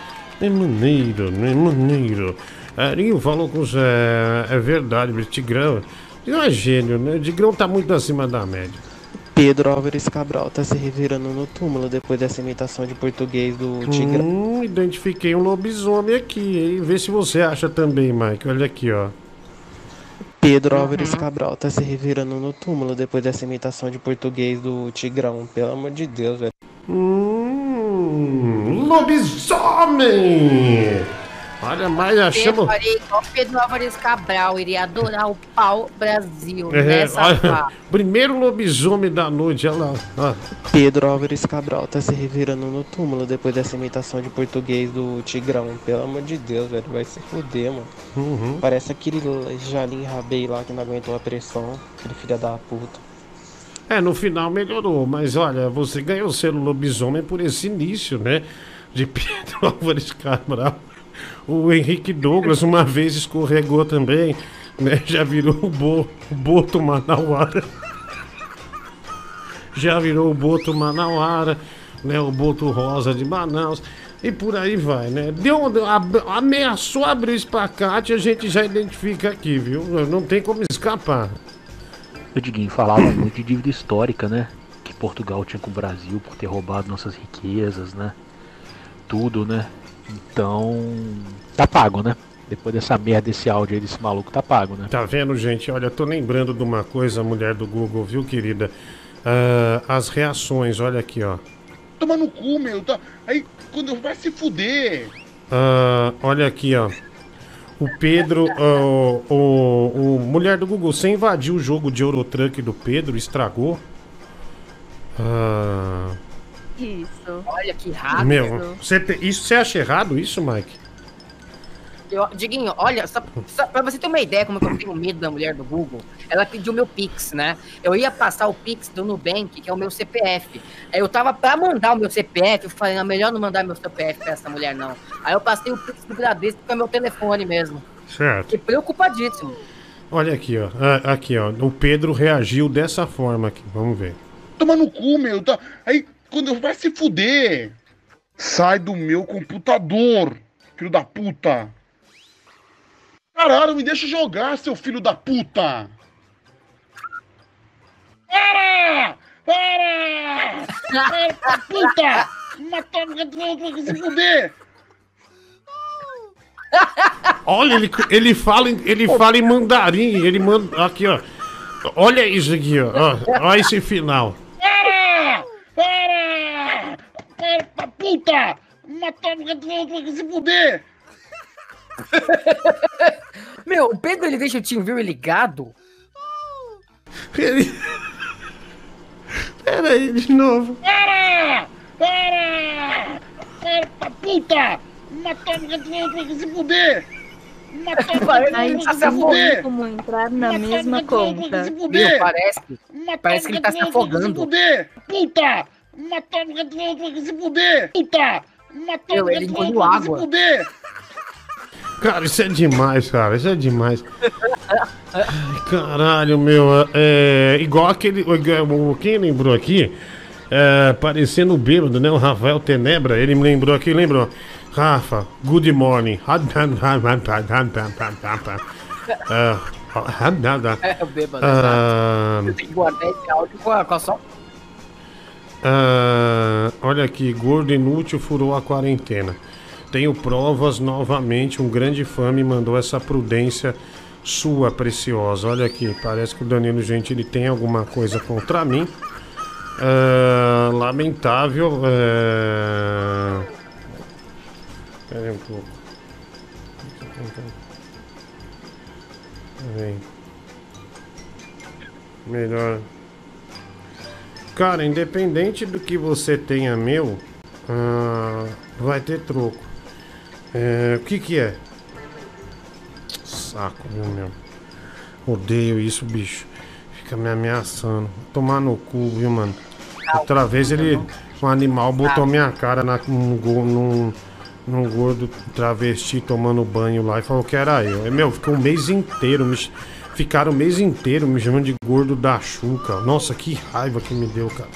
é maneiro, né? Maneiro. É, Diguinho falou com. É, é verdade, o Tigrão. Tigrão é gênio, né? O Tigrão tá muito acima da média. Pedro Álvares Cabral tá se revirando no túmulo depois dessa imitação de português do Tigrão. Hum, identifiquei um lobisomem aqui, hein? Vê se você acha também, Mike. Olha aqui, ó. Pedro Álvares Cabral tá se revirando no túmulo depois dessa imitação de português do Tigrão. Pelo amor de Deus, velho. Hum, lobisomem! Olha, mas Eu achamos. igual Pedro Álvares Cabral, iria adorar o pau Brasil É, nessa olha, fase. primeiro lobisomem da noite, olha lá. ó. Pedro Álvares Cabral tá se revirando no túmulo depois dessa imitação de português do Tigrão. Pelo amor de Deus, velho. Vai se fuder, mano. Uhum. Parece aquele Jalim Rabei lá que não aguentou a pressão. Aquele filho da puta. É, no final melhorou, mas olha, você ganhou o selo lobisomem por esse início, né? De Pedro Álvares Cabral. O Henrique Douglas uma vez escorregou também, né? Já virou o, bo, o Boto Manauara. Já virou o Boto Manauara, né? O Boto Rosa de Manaus. E por aí vai, né? Deu, ab- ameaçou abrir o espacate, a gente já identifica aqui, viu? Não tem como escapar. O Diguinho falava muito de dívida histórica, né? Que Portugal tinha com o Brasil por ter roubado nossas riquezas, né? Tudo, né? Então. Tá pago, né? Depois dessa merda desse áudio aí desse maluco, tá pago, né? Tá vendo, gente? Olha, tô lembrando de uma coisa, mulher do Google, viu, querida? Ah, as reações, olha aqui, ó. Toma no cu, meu. Tá... Aí, quando vai se fuder. Ah, olha aqui, ó. O Pedro, ah, o, o, o mulher do Google, você invadiu o jogo de Eurotruck do Pedro, estragou. Ah, Isso. Olha que rápido. meu, você te- isso você acha errado isso, Mike? Eu, Diguinho, olha, só, só pra você ter uma ideia como que eu tenho medo da mulher do Google, ela pediu meu Pix, né? Eu ia passar o Pix do Nubank, que é o meu CPF. Aí eu tava pra mandar o meu CPF, eu falei, não, melhor não mandar meu CPF pra essa mulher, não. Aí eu passei o Pix do Bradesco, que é meu telefone mesmo. Certo. Fiquei preocupadíssimo. Olha aqui, ó. Ah, aqui, ó. O Pedro reagiu dessa forma aqui. Vamos ver. Toma no cu, meu. Tá... Aí, quando vai se fuder. Sai do meu computador, filho da puta. Caralho, me deixa jogar, seu filho da puta! Para! Para! Para, puta! Matou se fuder! Olha, ele, ele fala, em- ele fala em mandarim, ele manda. Aqui, ó. Olha isso aqui, ó. Olha esse final. Para! Para! Para, puta! Matou se fuder! Meu, o Pedro ele deixa o TeamViewer ligado? Ele... Pera aí, de novo. Para! Para! Para, puta! Matou se fuder! Tá se fuder! como entrar na mesma conta. Meu, parece. Parece que ele tá se Se afogando. fuder! Puta! Matou se fuder! Puta! Ele engoliu se água. fuder! Cara, isso é demais, cara. Isso é demais. Ai, Caralho, meu. É igual aquele. o- Quem lembrou aqui? É, parecendo o bêbado, né? O Rafael Tenebra. Ele me lembrou aqui, lembrou. Rafa, good morning. Ah, É, o bêbado, Ah, exato. Tem que guardar esse áudio com a, com a só. Ah, olha aqui, gordo inútil furou a quarentena. Tenho provas novamente. Um grande fã me mandou essa prudência sua preciosa. Olha aqui, parece que o Danilo Gentili tem alguma coisa contra mim. Ah, lamentável. ah, Pera aí um pouco. Aí. Melhor. Cara, independente do que você tenha meu, ah, vai ter troco. É, o que que é? Saco, viu, meu? Odeio isso, bicho. Fica me ameaçando. Tomar no cu, viu, mano? Outra vez ele, um animal, botou minha cara na, num, num, num gordo travesti tomando banho lá e falou que era eu. É, Meu, ficou um mês inteiro, me, ficaram o mês inteiro me chamando de gordo da chuca. Nossa, que raiva que me deu, cara.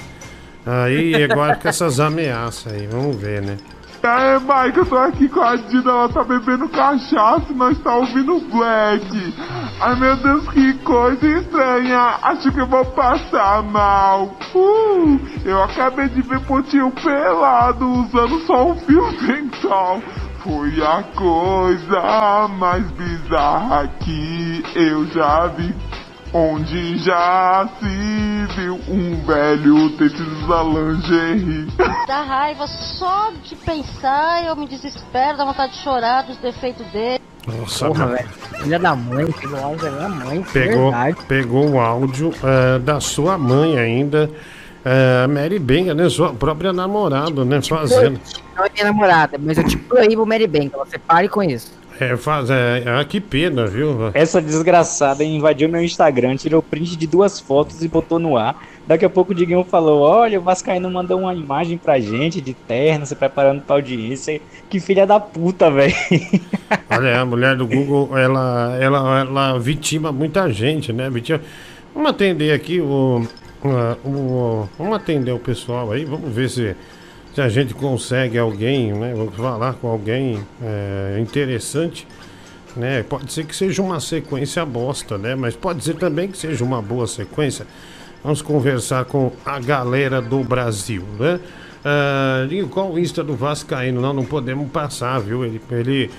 Aí, agora com essas ameaças aí, vamos ver, né? É, Mike, eu tô aqui com a Dina, ela tá bebendo cachaça e nós tá ouvindo Black. Ai meu Deus, que coisa estranha. Acho que eu vou passar mal. Uh, eu acabei de ver Potinho pelado usando só um fio dental. Foi a coisa mais bizarra que eu já vi. Onde já se um velho tentando usar lingerie. Dá raiva só de pensar, eu me desespero, dá vontade de chorar dos defeitos dele. Nossa, Porra, velho. Filha da mãe, pegou o áudio da minha mãe. Pegou, verdade. pegou o áudio eh, da sua mãe ainda. eh, Mary Benga, né? Sua própria namorada, né? Fazendo. Não é minha namorada, mas eu te proíbo, Mary Bank. Você pare com isso. É, faz, é, ah, que pena, viu? Essa desgraçada invadiu meu Instagram, tirou print de duas fotos e botou no ar. Daqui a pouco o Diguinho falou: Olha, o Vascaíno mandou uma imagem pra gente de terno, se preparando pra audiência. Que filha da puta, velho. Olha, a mulher do Google, ela, ela, ela vitima muita gente, né? Vitima... Vamos atender aqui o, ah, o. Vamos atender o pessoal aí, vamos ver se, se a gente consegue alguém, né? Vamos falar com alguém é, interessante. Né? Pode ser que seja uma sequência bosta, né? Mas pode ser também que seja uma boa sequência. Vamos conversar com a galera do Brasil, né? Ah, qual o Insta do Vascaíno? Não, não podemos passar, viu? Ele, ele,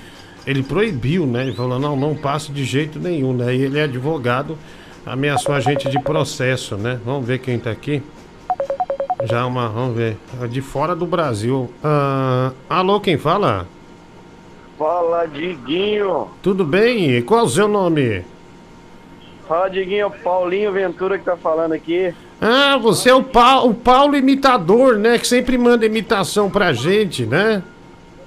ele proibiu, né? Ele falou, não, não passe de jeito nenhum, né? E ele é advogado, ameaçou a gente de processo, né? Vamos ver quem tá aqui. Já uma, vamos ver. De fora do Brasil. Ah, alô, quem fala? Fala, Diguinho. Tudo bem? Qual o seu nome? Fala, Diguinho. Paulinho Ventura que tá falando aqui. Ah, você é o, Pa- o Paulo imitador, né? Que sempre manda imitação pra gente, né?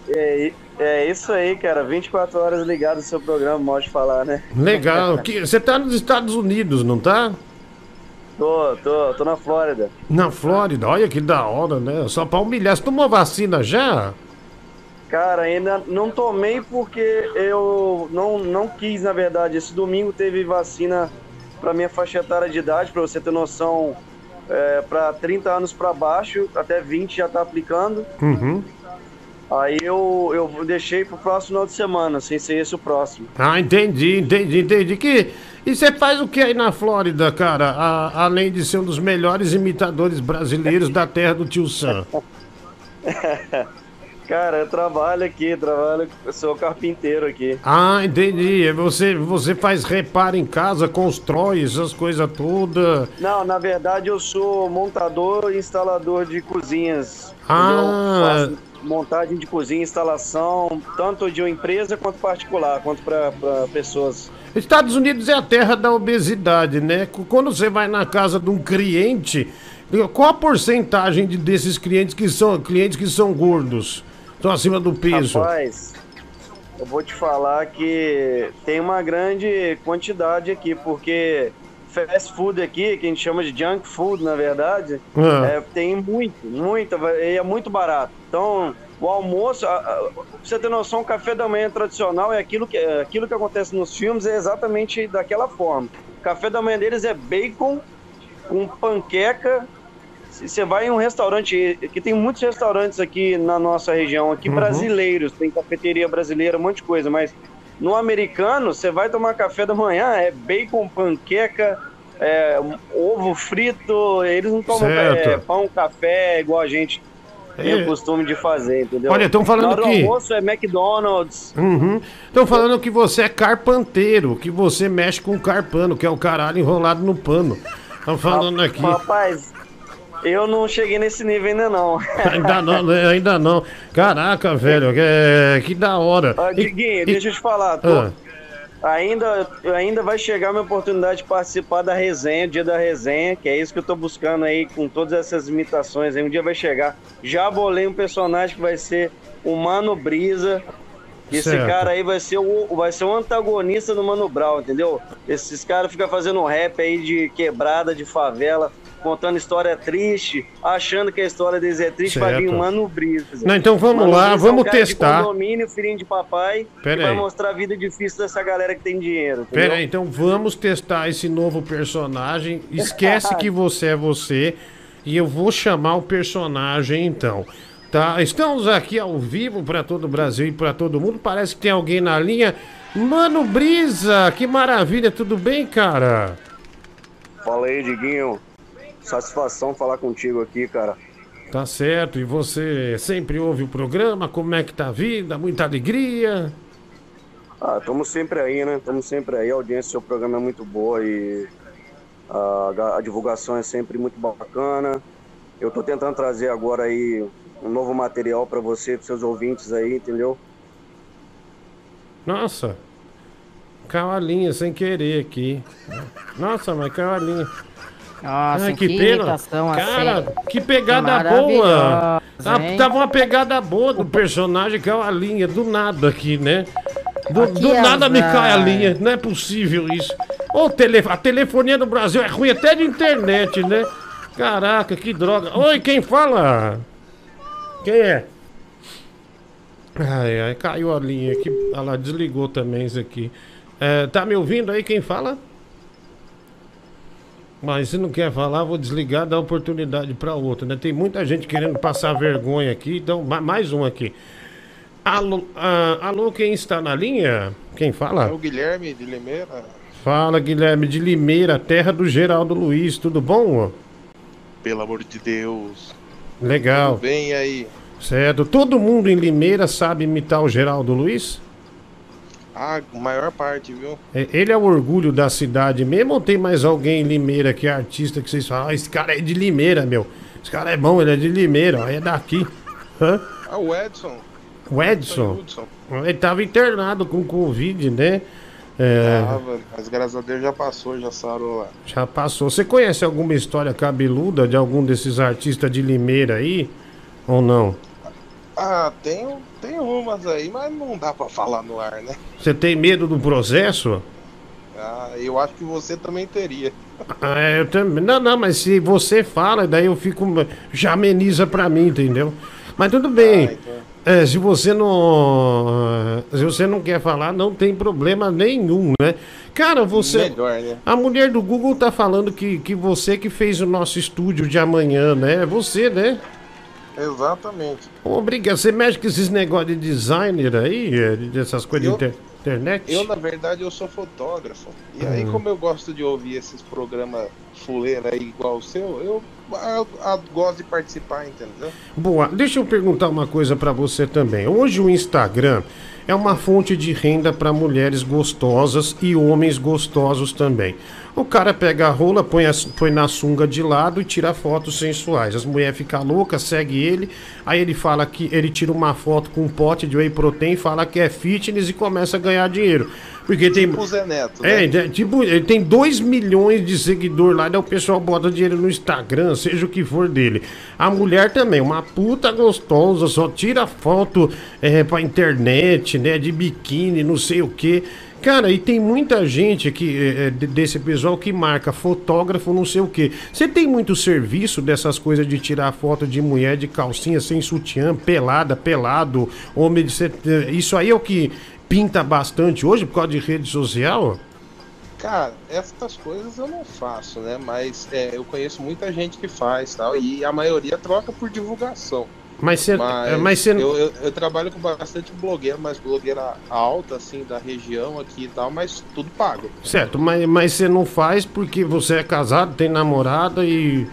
É, é isso aí, cara. 24 horas ligado no seu programa, modo de falar, né? Legal. Você tá nos Estados Unidos, não tá? Tô, tô, tô na Flórida. Na Flórida, olha que da hora, né? Só pra humilhar. Você tomou vacina já? Cara, ainda não tomei porque eu não, não quis, na verdade. Esse domingo teve vacina pra minha faixa etária de idade, pra você ter noção, é, pra 30 anos pra baixo, até 20 já tá aplicando. Uhum. Aí eu, eu deixei pro próximo final de semana, sem ser esse o próximo. Ah, entendi, entendi, entendi. Que, e você faz o que aí na Flórida, cara? A- além de ser um dos melhores imitadores brasileiros da terra do tio Sam. Cara, eu trabalho aqui, trabalho, sou carpinteiro aqui. Ah, entendi. Você, você faz reparo em casa, constrói essas coisas todas. Não, na verdade eu sou montador e instalador de cozinhas. Ah. Montagem de cozinha, instalação, tanto de uma empresa quanto particular, quanto para pessoas. Estados Unidos é a terra da obesidade, né? Qu- Quando você vai na casa de um cliente, qual a porcentagem de- desses clientes que são clientes que são gordos? Estão acima do peso? Rapaz, eu vou te falar que tem uma grande quantidade aqui, porque fast food aqui, que a gente chama de junk food, na verdade, Ah. é, tem muito, muita, e é muito barato. Então, o almoço, a- a- pra você ter noção, o café da manhã tradicional é aquilo que, é aquilo que acontece nos filmes, é exatamente daquela forma. O café da manhã deles é bacon com panqueca. Você vai em um restaurante, que tem muitos restaurantes aqui na nossa região, aqui Uhum. brasileiros, tem cafeteria brasileira, um monte de coisa, mas no americano, você vai tomar café da manhã, é bacon, panqueca, é, ovo frito, eles não tomam é, pão, café, igual a gente tem É. o costume de fazer, entendeu? Olha, tão falando que- almoço é McDonald's. Estão falando que você é carpanteiro, que você mexe com carpano, que é o caralho enrolado no pano. Estão falando aqui. Rapaz, eu não cheguei nesse nível ainda não. Ainda não, né? ainda não. Caraca, velho, que, que da hora. Ah, Diguinho, e- deixa eu te falar. tô- Ah. Ainda, ainda vai chegar a minha oportunidade de participar da resenha, dia da resenha, que é isso que eu tô buscando aí com todas essas imitações. Aí um dia vai chegar. Já bolei um personagem que vai ser o Mano Brisa. Esse Certo. cara aí vai ser, o, vai ser o antagonista do Mano Brown, entendeu? Esses caras ficam fazendo rap aí de quebrada, de favela, contando história triste, achando que a história deles é triste, vai vir Certo. o Mano Brisa. Não, então vamos Mano lá, Brisa é um vamos testar. condomínio, filhinho de papai, Pera que vai mostrar a vida difícil dessa galera que tem dinheiro. entendeu? Pera aí, então vamos testar esse novo personagem. Esquece que você é você. E eu vou chamar o personagem então. Tá? Estamos aqui ao vivo para todo o Brasil e para todo mundo. Parece que tem alguém na linha. Mano Brisa, que maravilha, tudo bem, cara? Fala aí, Diguinho. Satisfação falar contigo aqui, cara. Tá certo, e você sempre ouve o programa? Como é que tá a vida? Muita alegria? Ah, estamos sempre aí, né? Estamos sempre aí. A audiência do seu programa é muito boa e a, a divulgação é sempre muito bacana. Eu tô tentando trazer agora aí um novo material para você, para seus ouvintes aí, entendeu? Nossa, caiu a linha sem querer aqui. Nossa, mas caiu a linha. Nossa, Ai, que, que pena. imitação Cara, assim. que pegada Maravilhosa, boa. Tá- hein? Tava uma pegada boa do personagem, caiu a linha, do nada aqui, né? Do, do é nada me cai a linha, não é possível isso. Ô, tele, a telefonia do Brasil é ruim até de internet, né? Caraca, que droga. Oi, quem fala? Quem é? Ai, ai, caiu a linha aqui. Ah lá, desligou também isso aqui. É, tá me ouvindo aí quem fala? Mas se não quer falar, vou desligar, dar oportunidade para outro, né? Tem muita gente querendo passar vergonha aqui, então ma- mais um aqui. Alô, ah, alô, quem está na linha? Quem É fala? o Guilherme de Limeira. Fala, Guilherme de Limeira, terra do Geraldo Luiz, tudo bom? Pelo amor de Deus. Legal. Tudo bem aí? Certo. Todo mundo em Limeira sabe imitar o Geraldo Luiz? A maior parte, viu? É, Ele é o orgulho da cidade mesmo ou tem mais alguém em Limeira que é artista que vocês falam, ah, esse cara é de Limeira, meu. Esse cara é bom, ele é de Limeira, ó, é daqui. Hã? Ah, o Edson. O Edson, Hudson. ele tava internado com Covid, né? É, Tava, mas graças a Deus já passou, já sarou lá. já passou. Você conhece alguma história cabeluda de algum desses artistas de Limeira aí? Ou não? Ah, tem, tem umas aí, mas não dá pra falar no ar, né? Você tem medo do processo? Ah, eu acho que você também teria. Ah, é, eu também. Não, não, mas se você fala, daí eu fico. Já ameniza pra mim, entendeu? Mas tudo bem. É, se você não. Se você não quer falar, não tem problema nenhum, né? Cara, você. Melhor, né? A mulher do Google tá falando que, que você que fez o nosso estúdio de amanhã, né? É você, né? Exatamente. Ô, Briga, você mexe com esses negócios de designer aí, é, dessas coisas Eu- de inter- internet? Eu, na verdade, eu sou fotógrafo. E aí, Hum. como eu gosto de ouvir esses programas fuleira aí igual o seu, eu, eu- eu gosto de participar, entendeu? Boa, deixa eu perguntar uma coisa pra você também. Hoje o Instagram é uma fonte de renda pra mulheres gostosas e homens gostosos também. O cara pega a rola, põe, a- põe na sunga de lado e tira fotos sensuais. As mulheres ficam loucas, segue ele, aí ele fala que ele tira uma foto com um pote de whey protein, fala que é fitness e começa a ganhar dinheiro. Porque tem. Tipo o Zé Neto, É, né? é, tipo, ele tem 2 milhões de seguidores lá, daí o pessoal bota dinheiro no Instagram, seja o que for dele. A mulher também, uma puta gostosa, só tira foto é, pra internet, né, de biquíni, não sei o que. Cara, e tem muita gente que, é, é, de- desse pessoal que marca fotógrafo, não sei o que. Você tem muito serviço dessas coisas de tirar foto de mulher de calcinha sem sutiã, pelada, pelado, homem de. set- Isso aí é o que pinta bastante hoje por causa de rede social? Cara, essas coisas eu não faço, né? Mas é, eu conheço muita gente que faz tal, e a maioria troca por divulgação. Mas você. Mas Mas você. eu, eu, eu trabalho com bastante blogueira, mas blogueira alta, assim, da região aqui e tal, mas tudo pago. Certo, mas, mas você não faz porque você é casado, tem namorada e.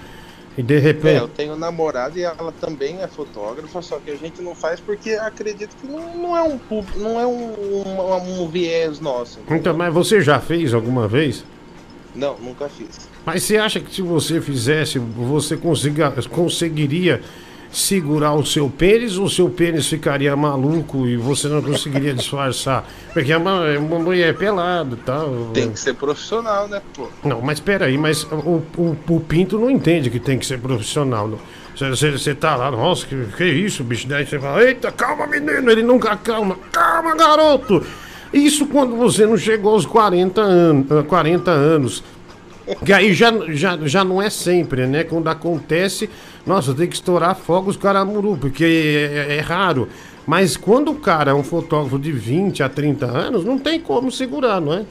E de É, repente. eu tenho namorada e ela também é fotógrafa, só que a gente não faz porque acredito que não, não é um não é um, um, um viés nosso. Então, mas você já fez alguma vez? Não, nunca fiz. Mas você acha que se você fizesse, você consiga, conseguiria segurar o seu pênis ou o seu pênis ficaria maluco e você não conseguiria disfarçar? Porque é uma, é uma mulher pelada e tal. Tem que ser profissional, né, pô? Não, mas peraí, mas o, o, o Pinto não entende que tem que ser profissional. não. Você, você, você tá lá, nossa, que, que isso, bicho? Daí você fala, eita, calma, menino, ele nunca calma, calma, garoto. Isso quando você não chegou aos 40 anos. 40 anos. Que aí já, já, já não é sempre, né? Quando acontece, nossa, tem que estourar fogos caramuru, porque é, é- é raro. Mas quando o cara é um fotógrafo de 20 a 30 anos, não tem como segurar, não é?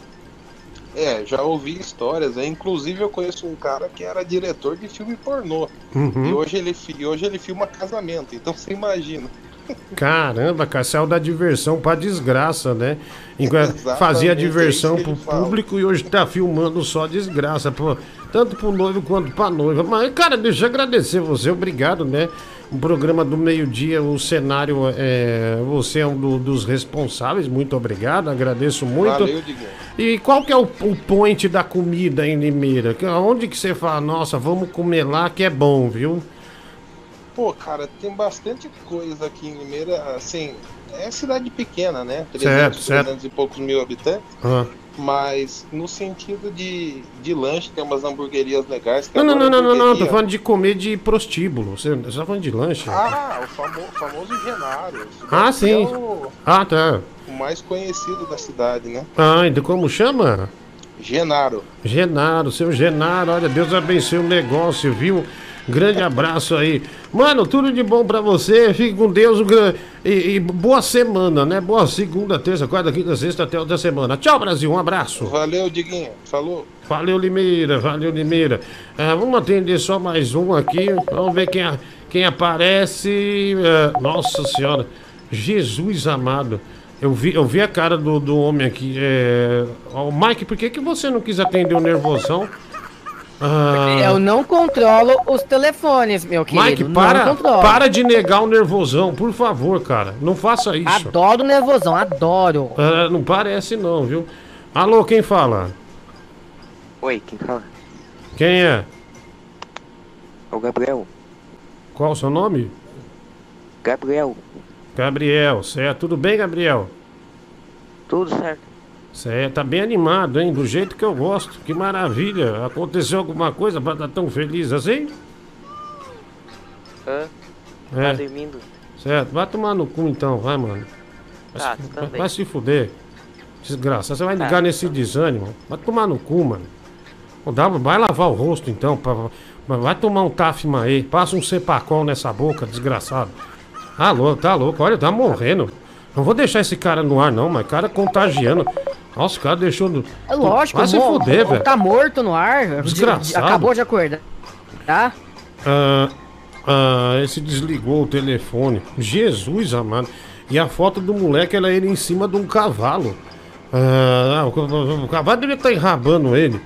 É, já ouvi histórias, né? inclusive eu conheço um cara que era diretor de filme pornô. Uhum. E hoje ele, e hoje ele filma casamento, então você imagina. Caramba, cara, saiu da diversão pra desgraça, né? Exatamente, fazia é diversão que pro fala. público e hoje tá filmando só desgraça, pô. Tanto pro noivo quanto pra noiva. Mas, cara, deixa eu agradecer você, obrigado, né? O programa do meio-dia, o cenário, é, você é um do- dos responsáveis, muito obrigado, agradeço muito. Valeu. E qual que é o, o point da comida em Limeira? Onde que você fala, nossa, vamos comer lá que é bom, viu? Pô, cara, tem bastante coisa aqui em Limeira, assim, é cidade pequena, né? 300, Certo, certo. 300 e poucos mil habitantes. Ah. Mas no sentido de, de lanche, tem umas hamburguerias legais. que Não, não, não, não, não, não, tô falando de comer de prostíbulo. Você, você tá falando de lanche? Ah, o famo- famoso Genaro. Ah, daqui sim. É o, Ah, tá. o mais conhecido da cidade, né? Ah, então como chama? Genaro. Genaro, seu Genaro, olha, Deus abençoe o negócio, viu? Grande abraço aí. Mano, tudo de bom pra você, fique com Deus um gran- e, e boa semana, né? Boa segunda, terça, quarta, quinta, sexta, até outra semana. Tchau, Brasil, um abraço. Valeu, Diguinho. Falou. Valeu, Limeira, valeu, Limeira. Ah, vamos atender só mais um aqui. Vamos ver quem, a- quem aparece. Ah, nossa Senhora, Jesus amado. Eu vi, eu vi a cara do, do homem aqui. É... Ó, Mike, por que, que você não quis atender o nervosão? Ah, Eu não controlo os telefones, meu querido. Mike, para, para de negar o nervosão, por favor, cara. Não faça isso. Adoro nervosão, adoro. Ah, não parece não, viu? Alô, quem fala? Oi, quem fala? Quem é? É o Gabriel. Qual o seu nome? Gabriel. Gabriel, certo? Tudo bem, Gabriel? Tudo certo. Você tá bem animado, hein? Do jeito que eu gosto. Que maravilha. Aconteceu alguma coisa pra estar tão feliz assim? Hã? É. Tá dormindo? Certo. Vai tomar no cu então, vai, mano. Vai, Tá, se, vai, vai se fuder. Desgraça. Você vai Tá, ligar nesse desânimo. Vai tomar no cu, mano. Dá- Vai lavar o rosto então. pra- Vai tomar um Tafima aí. Passa um Cepacol nessa boca, desgraçado. Tá louco, tá louco. Olha, tá morrendo. Não vou deixar esse cara no ar, não, mas cara contagiando. Nossa, o cara deixou. no- É lógico, Vai se fuder, velho. Tá morto no ar. de- de- Desgraçado. Acabou de acordar. Tá? Ah, Ah, esse desligou o telefone. Jesus amado. E a foto do moleque, ela é ele em cima de um cavalo. Ah, o, cavalo devia estar enrabando ele.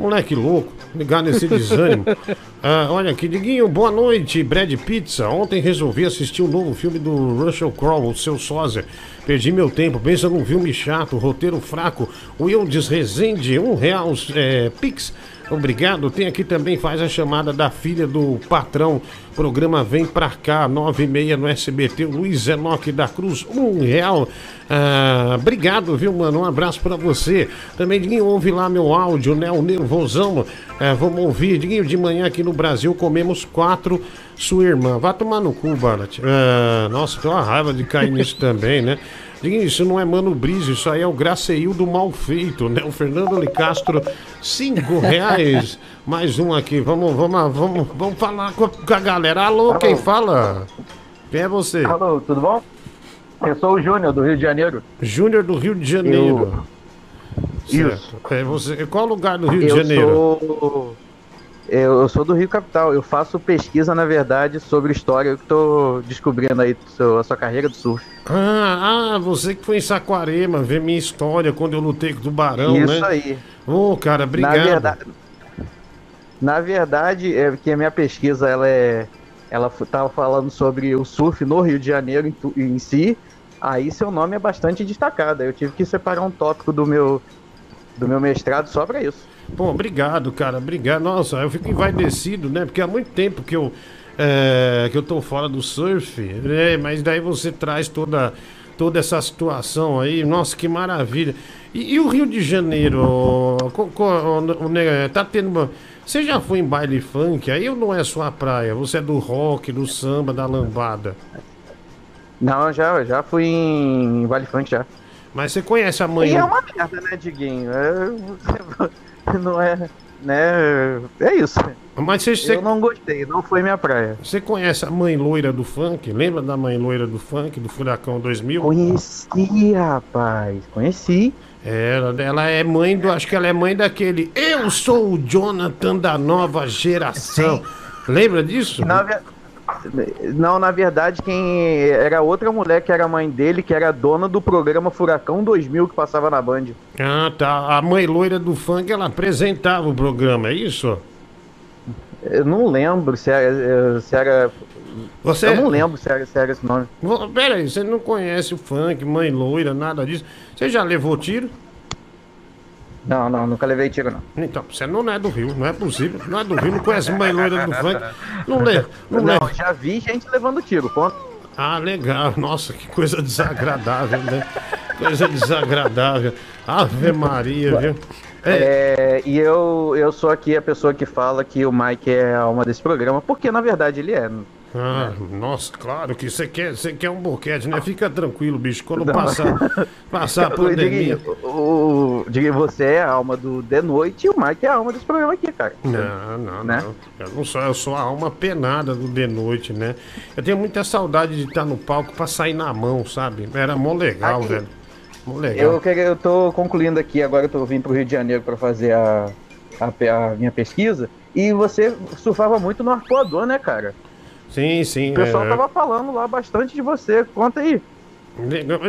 Moleque louco, ligar nesse desânimo. Ah, olha aqui, Diguinho, boa noite, Brad Pizza. Ontem resolvi assistir o novo filme do Russell Crowe, o seu sósia. Perdi meu tempo, pensa num filme chato, roteiro fraco. Wildes Rezende, um real, é, Pix. Obrigado. Tem aqui também, faz a chamada da filha do patrão. Programa Vem Pra Cá, 9 e meia no SBT. O Luiz Enoque da Cruz, um real. Ah, obrigado, viu, mano? Um abraço pra você. Também, Diguinho, ouve lá meu áudio, né? O Nervosão. É, vamos ouvir. Diguinho, de manhã aqui no Brasil comemos quatro. Sua irmã. Vá tomar no cu, Barat. Ah, nossa, tem uma raiva de cair nisso também, né? Diguinho, isso não é Mano Brise, isso aí é o Graceildo mal feito, né? O Fernando Licastro, cinco reais. Mais um aqui. Vamos, vamos, vamos, vamos falar com a, com a galera. Alô, quem fala? Quem é você? Alô, tudo bom? Eu sou o Júnior, do Rio de Janeiro. Júnior do Rio de Janeiro. Certo. É você. Qual lugar do Rio de eu Janeiro? Sou... Eu, eu sou do Rio Capital. Eu faço pesquisa, na verdade, sobre história. Eu que tô descobrindo aí seu- a sua carreira do surf. Ah, ah, você que foi em Saquarema ver minha história quando eu lutei com o tubarão, né? Isso aí. Ô, cara, obrigado. Na verdade, na verdade, é que a minha pesquisa ela é, ela f- tava falando sobre o surf no Rio de Janeiro em, em si. Aí seu nome é bastante destacado. Eu tive que separar um tópico do meu do meu mestrado só para isso. Pô, obrigado, cara, obrigado. Nossa, eu fico envaidecido, né? Porque há muito tempo que eu, é, que eu tô fora do surf, né? Mas daí você traz toda, toda essa situação aí. Nossa, que maravilha. E, e o Rio de Janeiro, o- o- né, tá tendo uma... Você já foi em baile funk? Aí não é sua praia? Você é do rock, do samba, da lambada? Não, já já fui em Vale Funk já. Mas você conhece a mãe... E é uma merda, né, Diguinho? É, não é, né? É isso. Mas você, Eu não gostei, não foi minha praia. Você conhece a mãe loira do funk? Lembra da mãe loira do funk, do Furacão 2000? Conheci, rapaz. Conheci. Ela, ela é mãe do. Acho que ela é mãe daquele. Eu sou o Jonathan da nova geração. Lembra disso? Na Não, na verdade, quem era outra mulher que era mãe dele, que era dona do programa Furacão 2000 que passava na Band. Ah, tá. A mãe loira do funk, ela apresentava o programa, é isso? Eu não lembro se era. Se era Você- Eu não lembro se era, se era esse nome. Pera aí, você não conhece o funk, mãe loira, nada disso. Você já levou tiro? Não, não, nunca levei tiro, não. Então, você não é do Rio, não é possível. Não é do Rio, não conhece mãe loira do funk. Não leva. Não, Não, já vi gente levando tiro, conta. Ah, legal. Nossa, que coisa desagradável, né? Coisa desagradável. Ave Maria, viu? É, e eu, eu sou aqui a pessoa que fala que o Mike é a alma desse programa, porque na verdade ele é. Ah, nossa, claro que você quer, você quer um boquete, né? Fica tranquilo, bicho. Quando Não. passar, passar a pandemia. O, o você é a alma do The Noite e o Mike é a alma desse programa aqui, cara. Não, não, Né? não. Eu não sou, eu sou a alma penada do de noite, né? Eu tenho muita saudade de estar no palco pra sair na mão, sabe? Era mó legal, Aqui. velho. Mó legal. Eu, queria- eu tô concluindo aqui, agora eu tô vindo pro Rio de Janeiro pra fazer a, a, a minha pesquisa. E você surfava muito no arpoador, né, cara? Sim, sim. O pessoal é. tava falando lá bastante de você. Conta aí.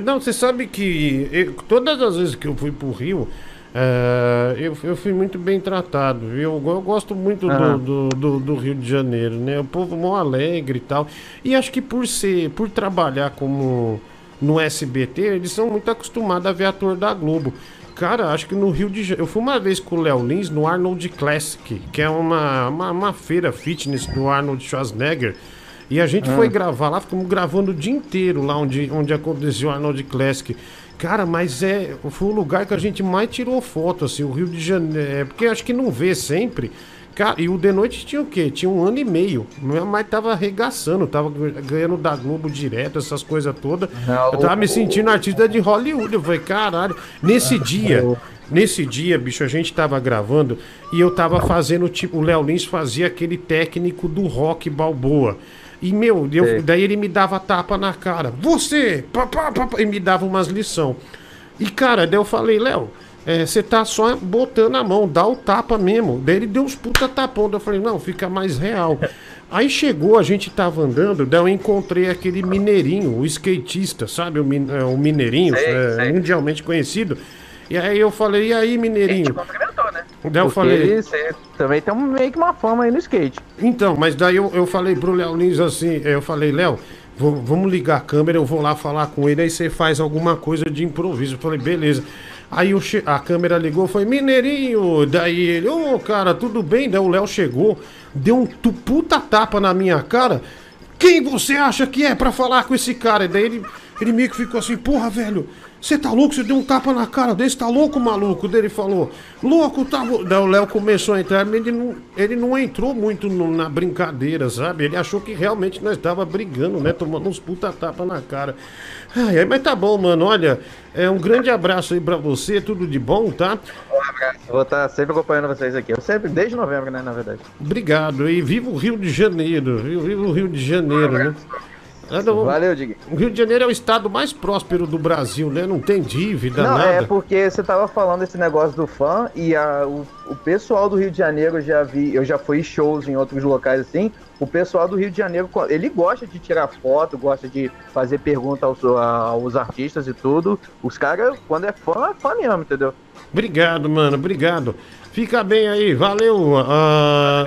Não, você sabe que eu- todas as vezes que eu fui pro Rio, eh, eu, eu fui muito bem tratado, viu? Eu, gosto muito do, Aham. do, do, do Rio de Janeiro, né? O povo mó alegre e tal. E acho que por ser, por trabalhar como no SBT, eles são muito acostumados a ver ator da Globo. Cara, acho que no Rio de Janeiro. Eu fui uma vez com o Léo Lins no Arnold Classic, que é uma, uma, uma feira fitness do Arnold Schwarzenegger. E a gente Ah. foi gravar lá, ficamos gravando o dia inteiro lá onde, onde aconteceu o Arnold Classic. Cara, mas é, foi o lugar que a gente mais tirou foto, assim, o Rio de Janeiro. É, porque acho que não vê sempre. Cara, e o De Noite tinha o quê? Tinha um ano e meio. Mas tava arregaçando, tava ganhando da Globo direto, essas coisas todas. Eu tava me sentindo artista de Hollywood. Eu falei, caralho. Nesse dia, nesse dia, bicho, a gente tava gravando e eu tava fazendo tipo. O Léo Lins fazia aquele técnico do rock balboa. E, meu, eu- daí ele me dava tapa na cara. Você! Pá, pá, pá, e me dava umas lição. E, cara, daí eu falei, Léo, é, você tá só botando a mão, dá o tapa mesmo. Daí ele deu uns puta tapão. Daí eu falei, não, fica mais real. Aí chegou, a gente tava andando, daí eu encontrei aquele mineirinho, o skatista, sabe? O, min- é, o mineirinho, Sei, é, sei. mundialmente conhecido. E aí eu falei, e aí, mineirinho? Daí eu Porque falei. cê- também tem meio que uma fama aí no skate. Então, mas daí eu, eu falei pro Léo Lins assim, eu falei, Léo, vamos ligar a câmera, eu vou lá falar com ele, aí você faz alguma coisa de improviso. Eu falei, beleza. Aí o a câmera ligou, foi Mineirinho. Daí ele, ô cara, tudo bem? Daí o Léo chegou, deu um puta tapa na minha cara. Quem você acha que é pra falar com esse cara? E daí ele, ele meio que ficou assim, porra, velho, você tá louco? Você deu um tapa na cara desse, tá louco, maluco? Daí ele falou, louco, tá. Daí o Léo começou a entrar, mas ele não, ele não entrou muito no- na brincadeira, sabe? Ele achou que realmente nós tava brigando, né? Tomando uns puta tapa na cara. Ai, mas tá bom, mano, olha, é um grande abraço aí pra você, tudo de bom, tá? Vou estar sempre acompanhando vocês aqui. Eu sempre, desde novembro, né, na verdade. Obrigado, e viva o Rio de Janeiro? Viva o Rio de Janeiro, né? Valeu, Dig. O Rio de Janeiro é o estado mais próspero do Brasil, né? Não tem dívida, Não, nada. é porque você tava falando esse negócio do fã e a, o, o pessoal do Rio de Janeiro já vi, eu já fui em shows em outros locais assim. O pessoal do Rio de Janeiro, ele gosta de tirar foto, gosta de fazer pergunta aos, aos artistas e tudo. Os caras, quando é fã, é fã mesmo, entendeu? Obrigado, mano, obrigado. Fica bem aí, valeu. ah,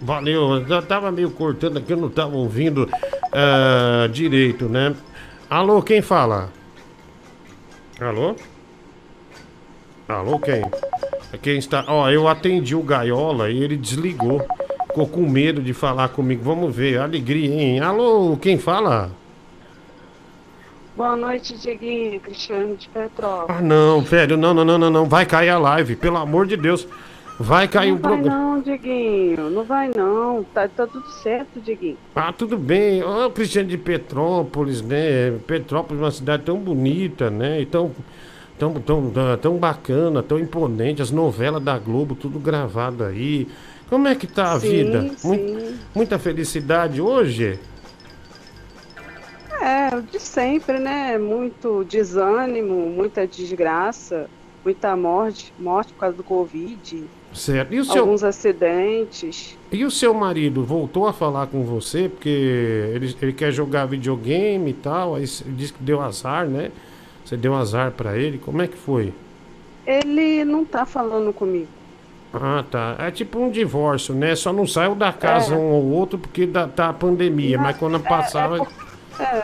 valeu, eu tava meio cortando aqui, eu não tava ouvindo ah, direito, né? Alô, quem fala? Alô? Alô, quem? Quem está. Ó, eu atendi o Gaiola e ele desligou. Ficou com medo de falar comigo. Vamos ver, alegria, hein? Alô, quem fala? Boa noite, Dieguinho, Cristiano de Petrópolis. Ah, não, velho, não, não, não, não, não. Vai cair a live, pelo amor de Deus. Vai cair não o vai programa. não, Dieguinho, não vai não. Tá, tá tudo certo, Dieguinho. Ah, tudo bem. Ô, Cristiano de Petrópolis, né? Petrópolis é uma cidade tão bonita, né? E tão, tão, tão, tão bacana, tão imponente. As novelas da Globo, tudo gravado aí. Como é que tá a Sim, vida? sim. Mui- muita felicidade hoje? É, de sempre, né? Muito desânimo, muita desgraça, muita morte, morte por causa do Covid, Certo. E o seu, alguns acidentes. e o seu marido voltou a falar com você? Porque ele, ele quer jogar videogame e tal. Aí disse que deu azar, né? Você deu azar pra ele. Como é que foi? Ele não tá falando comigo. Ah, tá. É tipo um divórcio, né? Só não saiu da casa É. um ou outro porque da, tá a pandemia, mas quando passar vai, É,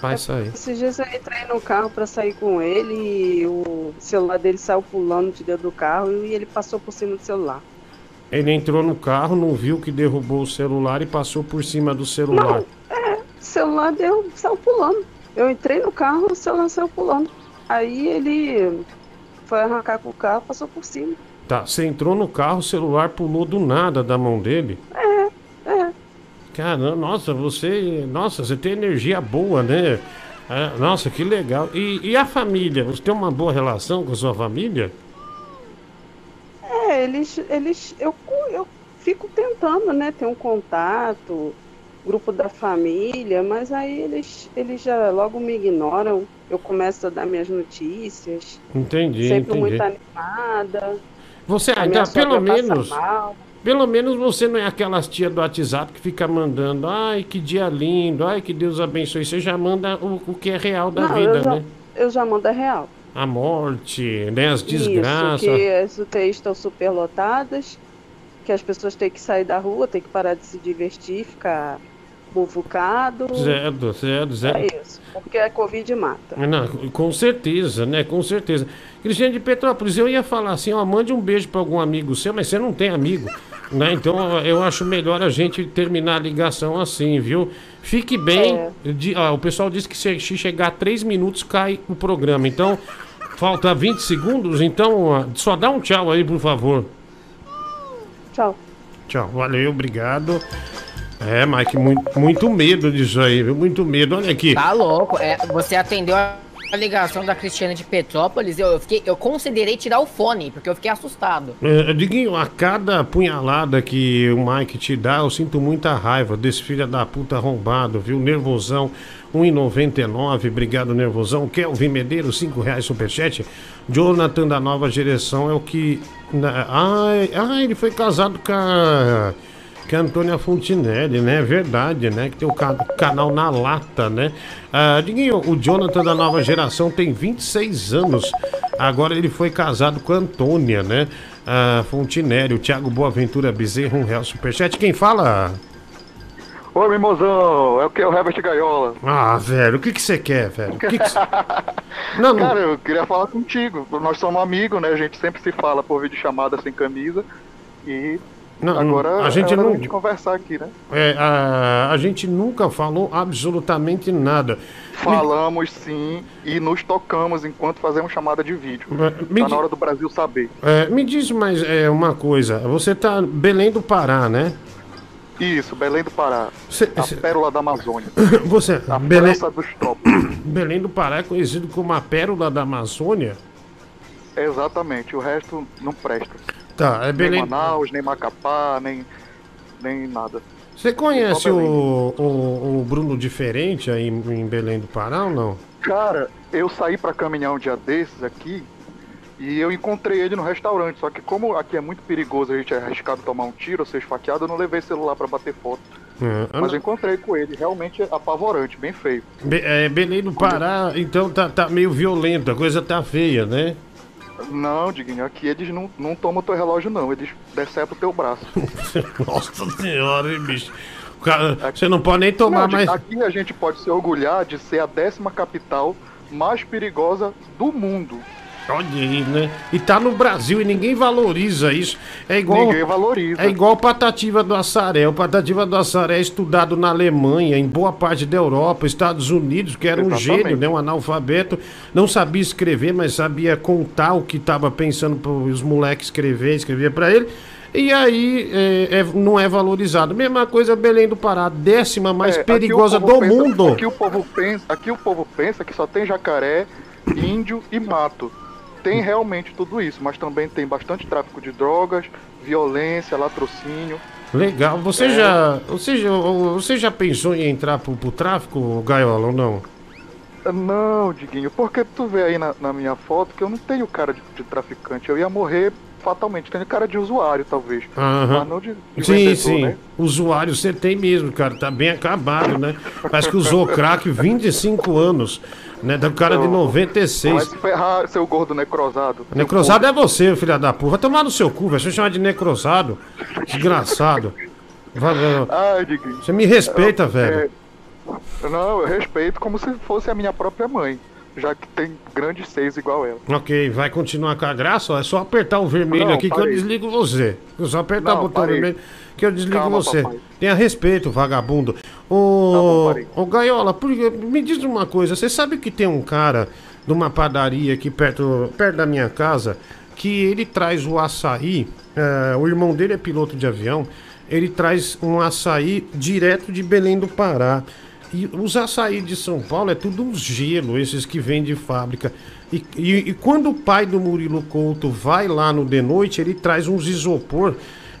vai sair. esses dias eu entrei no carro pra sair com ele e o celular dele saiu pulando de dentro do carro e ele passou por cima do celular. Ele entrou no carro, não viu que derrubou o celular e passou por cima do celular. É, o celular deu, saiu pulando. Eu entrei no carro, o celular saiu pulando. Aí ele foi arrancar com o carro, passou por cima. Tá, você entrou no carro, o celular pulou do nada da mão dele. É, é. Caramba, nossa, você. Nossa, você tem energia boa, né? É, nossa, que legal. E, e a família? Você tem uma boa relação com a sua família? É, eles, eles, eu, eu fico tentando, né, ter um contato, grupo da família, mas aí eles, eles já logo me ignoram. Eu começo a dar minhas notícias, Entendi, sempre entendi. muito animada. Você, A então, pelo menos. Pelo menos você não é aquelas tia do WhatsApp que fica mandando, ai que dia lindo, ai que Deus abençoe. Você já manda o, o que é real da Não, vida, eu já, né? eu já mando a real. A morte, né? As Isso, desgraças. que as UTIs estão superlotadas, que as pessoas têm que sair da rua, têm que parar de se divertir, ficar muvucado. Zero, zero, zero. É isso, porque a Covid mata. Não, com certeza, né? Com certeza. Cristiano de Petrópolis, eu ia falar assim, ó, mande um beijo para algum amigo seu, mas você não tem amigo, né? Então eu acho melhor a gente terminar a ligação assim, viu? Fique bem. É. De- ó, o pessoal disse que se chegar a 3 minutos cai o programa. Então, falta 20 segundos, então ó, só dá um tchau aí, por favor. Tchau. Tchau, valeu, obrigado. É, Mike, muito, muito medo disso aí, viu? Muito medo. Olha aqui. Tá louco, é, você atendeu a A ligação da Cristiane de Petrópolis, eu, eu fiquei, eu considerei tirar o fone, porque eu fiquei assustado. É, Diguinho, a cada punhalada que o Mike te dá, eu sinto muita raiva desse filho da puta arrombado, viu? Nervosão, 1,99, obrigado, Nervosão. Kelvin Medeiros, 5 reais superchat. Jonathan da nova geração é o que. Ai, ai, ele foi casado com a. Com a Antônia Fontinelli, né? Verdade, né? Que tem o ca- canal na lata, né? Ah, Diguinho, o Jonathan da nova geração tem 26 anos. Agora ele foi casado com a Antônia, né? Ah, Fontinelli, o Thiago Boaventura Bezerra, um real superchat. Quem fala? Ô, mimosão, é o que? O Herbert Gaiola. Ah, velho, o que que você quer, velho? Que que cê- Não, não. Cara, eu queria falar contigo. Nós somos amigos, né? A gente sempre se fala por vídeo chamada sem camisa. E Não, agora a gente é não- gente conversar aqui, né? É, a, a gente nunca falou absolutamente nada. Falamos sim e nos tocamos enquanto fazemos chamada de vídeo. Me Tá di- na hora do Brasil saber. É, me diz mais é, uma coisa. Você tá Belém do Pará, né? Isso, Belém do Pará. Cê- a cê- pérola da Amazônia. Você, A Belém, França dos trópicos. Belém do Pará é conhecido como a pérola da Amazônia? Exatamente, o resto não presta. Tá, é Nem Belém. Manaus, nem Macapá, nem, nem nada. Você conhece o, o, o Bruno Diferente aí em Belém do Pará ou não? Cara, eu saí pra caminhar um dia desses aqui e eu encontrei ele no restaurante. Só que como aqui é muito perigoso a gente é arriscado tomar um tiro ou ser esfaqueado, eu não levei celular pra bater foto. É, Mas eu encontrei com ele, realmente apavorante, bem feio. Be- é, Belém do Pará, então tá, tá meio violento, a coisa tá feia, né? Não, Diguinho, aqui eles não, não tomam teu relógio não, eles decepam o teu braço. Nossa senhora, hein, bicho. Cara- você não pode nem tomar mais. Aqui a gente pode se orgulhar de ser a décima capital mais perigosa do mundo. Olha aí, né? E tá no Brasil e ninguém valoriza isso. É igual. Ninguém valoriza. É igual Patativa do Assaré. O Patativa do Assaré é estudado na Alemanha, em boa parte da Europa, Estados Unidos, que era um Exatamente. gênio, né? Um analfabeto. Não sabia escrever, mas sabia contar o que tava pensando para os moleques escrever, escrevia para ele. E aí é, é- não é valorizado. Mesma coisa Belém do Pará, décima mais É, perigosa do pensa- mundo. Aqui o, povo pensa, aqui o povo pensa que só tem jacaré, índio e mato. Tem realmente tudo isso, mas também tem bastante tráfico de drogas, violência, latrocínio. Legal. Você É. já, você já, você já pensou em entrar pro, pro tráfico, Gaiola, ou não? Não, Diguinho, porque tu vê aí na, na minha foto que eu não tenho cara de, de traficante. Eu ia morrer fatalmente. Tenho cara de usuário, talvez. Mas não de, de Sim, vendedor, sim. né? Usuário você tem mesmo, cara. Tá bem acabado, né? Parece que usou crack 25 anos, né? Da cara de Vai 96. se ferrar, seu gordo necrosado. Necrosado é você, filha da porra. Vai tomar no seu cu, vai se chamar de necrosado. Desgraçado. Vai, vai, vai. Ai, Diguinho. Você me respeita, É, velho. é, não, eu respeito como se fosse a minha própria mãe, já que tem grandes seios igual ela. Ok, vai continuar com a graça? ó, É só apertar o vermelho Não, aqui que eu parei. desligo você. É só apertar Não, o botão parei. vermelho que eu desligo Calma, você. papai. Tenha respeito, vagabundo. Tá Ô, ô Gaiola, por- me diz uma coisa. Você sabe que tem um cara de uma padaria aqui perto, perto da minha casa que ele traz o açaí. é, o irmão dele é piloto de avião. Ele traz um açaí direto de Belém do Pará. E os açaí de São Paulo é tudo um gelo, esses que vêm de fábrica. E, e- e quando o pai do Murilo Couto vai lá no de noite, ele traz uns isopor.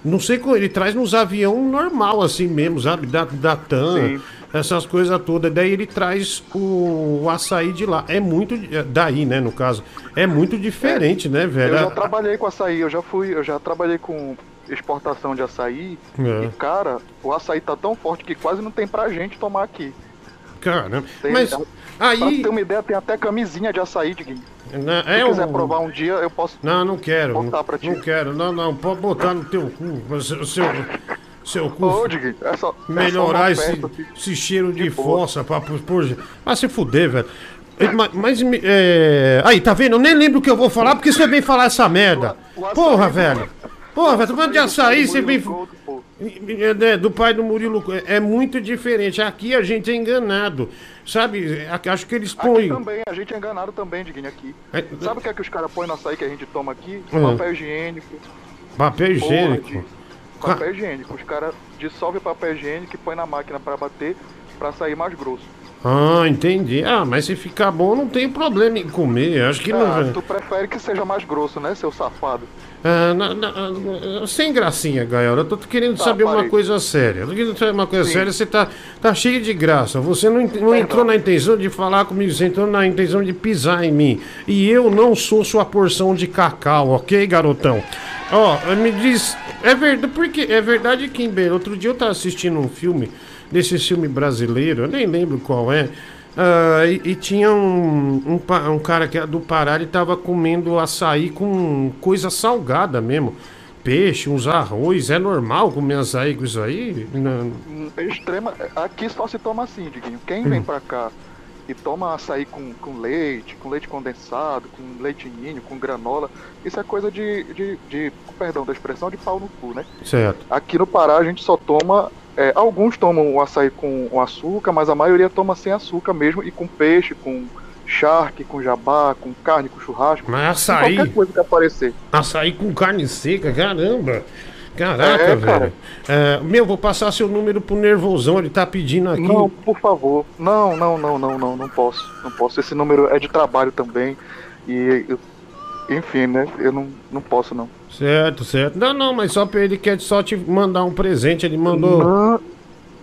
Não sei como, ele traz nos avião normal assim mesmo, sabe? Da, da TAM, Sim. essas coisas todas. Daí ele traz o, o açaí de lá. É muito. é, Daí, né, no caso. É muito diferente, né, velho? Eu já trabalhei com açaí, eu já fui, eu já trabalhei com exportação de açaí. É. E cara, o açaí tá tão forte que quase não tem pra gente tomar aqui. Caramba. Tem, Mas Pra aí. ter uma ideia, tem até camisinha de açaí, Diguinho. Né, Se é quiser um- provar um dia, eu posso. Não, não quero. Botar Não, pra ti. não quero. Não, não. Pode botar no teu cu. Mas O seu, seu cu. Ô, Diguinho, é só. melhorar é só esse, esse cheiro de, boa. fossa pra pôr- Vai se fuder, velho. Eh, ma- Mas, me- é... aí, tá vendo? Eu nem lembro o que eu vou falar porque você vem falar essa merda. Porra, velho. Porra, velho, tô falando de açaí, você vem. É, do pai do Murilo. É é muito diferente. Aqui a gente é enganado. Sabe? Aqui- Acho que eles Aqui põem. também, a gente é enganado também, Diguinho, aqui. É- Sabe o que é que os caras põem no açaí que a gente toma aqui? Hum. Papel higiênico. Papel Porra, higiênico. de- Papel higiênico. Os caras dissolvem papel higiênico e põem na máquina pra bater pra sair mais grosso. Ah, entendi. Ah, mas se ficar bom, não tem problema em comer. Acho que Ah, não. tu prefere que seja mais grosso, né, seu safado? Ah, na- na- ah, sem gracinha, Gaiola. Eu tô querendo Tá, saber uma parei. coisa séria. Eu tô querendo saber uma coisa Sim. séria. Você tá, tá cheio de graça. Você não, não entrou na intenção de falar comigo, você entrou na intenção de pisar em mim. E eu não sou sua porção de cacau, ok, garotão? Ó, me diz. É verdade, porque é verdade que em Belém. Outro dia eu tava assistindo um filme, desse filme brasileiro, eu nem lembro qual é. Ah, e, e tinha um, um, um cara que é do Pará e tava comendo açaí com coisa salgada mesmo. Peixe, uns arroz. É normal comer açaí com isso aí? Não. Hum, Extrema. Aqui só se toma assim, Diguinho. Quem vem pra cá e toma açaí com, com leite, com leite condensado, com leite ninho, com granola, isso é coisa de, de, de- perdão da expressão, de pau no cu, né? Certo. Aqui no Pará a gente só toma. É, alguns tomam o açaí com o açúcar, mas a maioria toma sem açúcar mesmo e com peixe, com charque, com jabá, com carne, com churrasco. Mas com açaí? Qualquer coisa que aparecer. Açaí com carne seca, caramba. Caraca, É, velho. cara. É, meu, vou passar seu número pro Nervosão, ele tá pedindo aqui. Não, por favor. Não, não, não, não, não, não posso. Não posso. Esse número é de trabalho também. E, eu- enfim, né? Eu não, não posso, não. Certo, certo. Não, não, mas só ele quer só te mandar um presente, ele mandou. Não,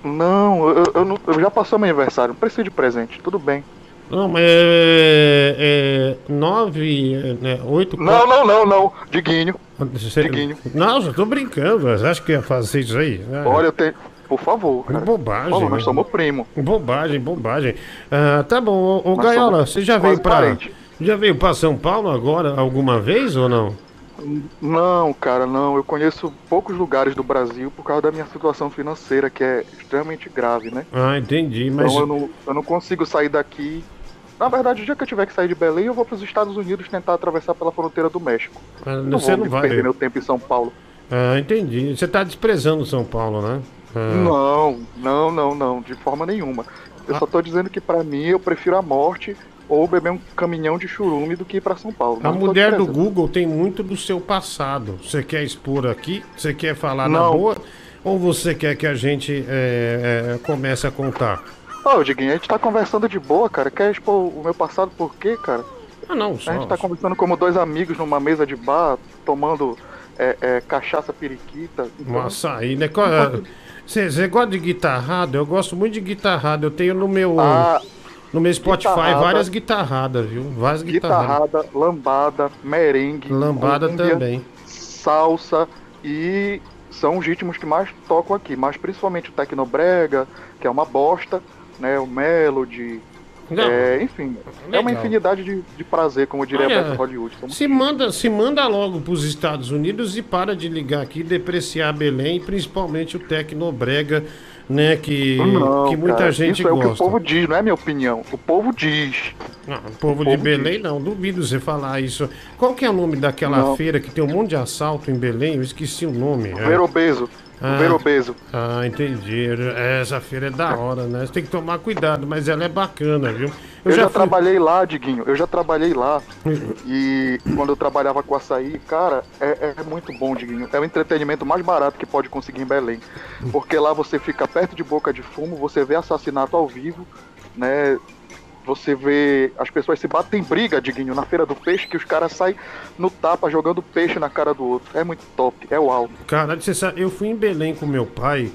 não, eu, eu não- eu já passou meu aniversário. Não preciso de presente. Tudo bem. Não, mas é. é nove. é, né, oito. Não, não, não, não. Diguinho. Você... Diguinho. Não, já tô brincando. Você acha que ia fazer isso aí? É. Olha, eu tenho. Por favor, cara. Bobagem. Favor, nós né? somos primo. Bobagem, bobagem. Ah, tá bom, ô, ô Nós Gaiola, você já veio pra. parente. Já veio pra São Paulo agora alguma vez ou não? Não, cara, não. Eu conheço poucos lugares do Brasil por causa da minha situação financeira, que é extremamente grave, né? Ah, entendi, mas. Então eu não, eu não consigo sair daqui. Na verdade, o dia que eu tiver que sair de Belém, eu vou para os Estados Unidos tentar atravessar pela fronteira do México. Ah, não você vou não vai. perder meu tempo em São Paulo. Ah, entendi. Você tá desprezando São Paulo, né? Ah. Não, não, não, não, de forma nenhuma. Eu só tô dizendo que pra mim eu prefiro a morte ou beber um caminhão de churume do que ir pra São Paulo. A Não tô mulher do. Google tem muito do seu passado. Você quer expor aqui? Você quer falar na Não. boa? Ou você quer que a gente é, é, comece a contar? Ô, Diguinho, a gente tá conversando de boa, cara. Quer expor o meu passado por quê, cara? Ah, não, A só. gente tá conversando como dois amigos numa mesa de bar, tomando é, é, cachaça periquita. Então, Um açaí, né? É- Você você gosta de guitarrada? Eu gosto muito de guitarrada. Eu tenho no meu. Ah, no meu Spotify guitarrada. várias guitarradas, viu? Várias guitarradas. guitarrada, lambada, merengue, Lambada cúmbia, também. salsa e são os ritmos que mais tocam aqui, mas principalmente o tecnobrega, que é uma bosta, né, o melody, Não. é, enfim, é uma Legal. infinidade de, de prazer, como diria Olha, Beto Hollywood. Somos- Se manda, se manda logo pros Estados Unidos e para de ligar aqui, depreciar Belém, principalmente o Tecnobrega, né? Que, Não, que muita cara, gente isso é o que o gosta. povo diz, não é minha opinião. O povo diz. Não, o povo O de povo Belém não, duvido você falar isso. Qual que é o nome daquela Não. feira que tem um monte de assalto em Belém? Eu esqueci o nome. é. Verobeso. Ah. Verobeso. Ah, entendi. Essa feira é da hora, né? Você tem que tomar cuidado, mas ela é bacana, viu? Eu, já, fui- trabalhei lá, Diguinho. Eu já trabalhei lá. e quando eu trabalhava com açaí, cara, é, é muito bom, Diguinho. É o entretenimento mais barato que pode conseguir em Belém. Porque lá você fica perto de boca de fumo, você vê assassinato ao vivo, né? Você vê as pessoas se batem em briga, Diguinho, na feira do peixe, que os caras saem no tapa jogando peixe na cara do outro. É muito top, é uau. Caralho, você sabe, eu fui em Belém com meu pai.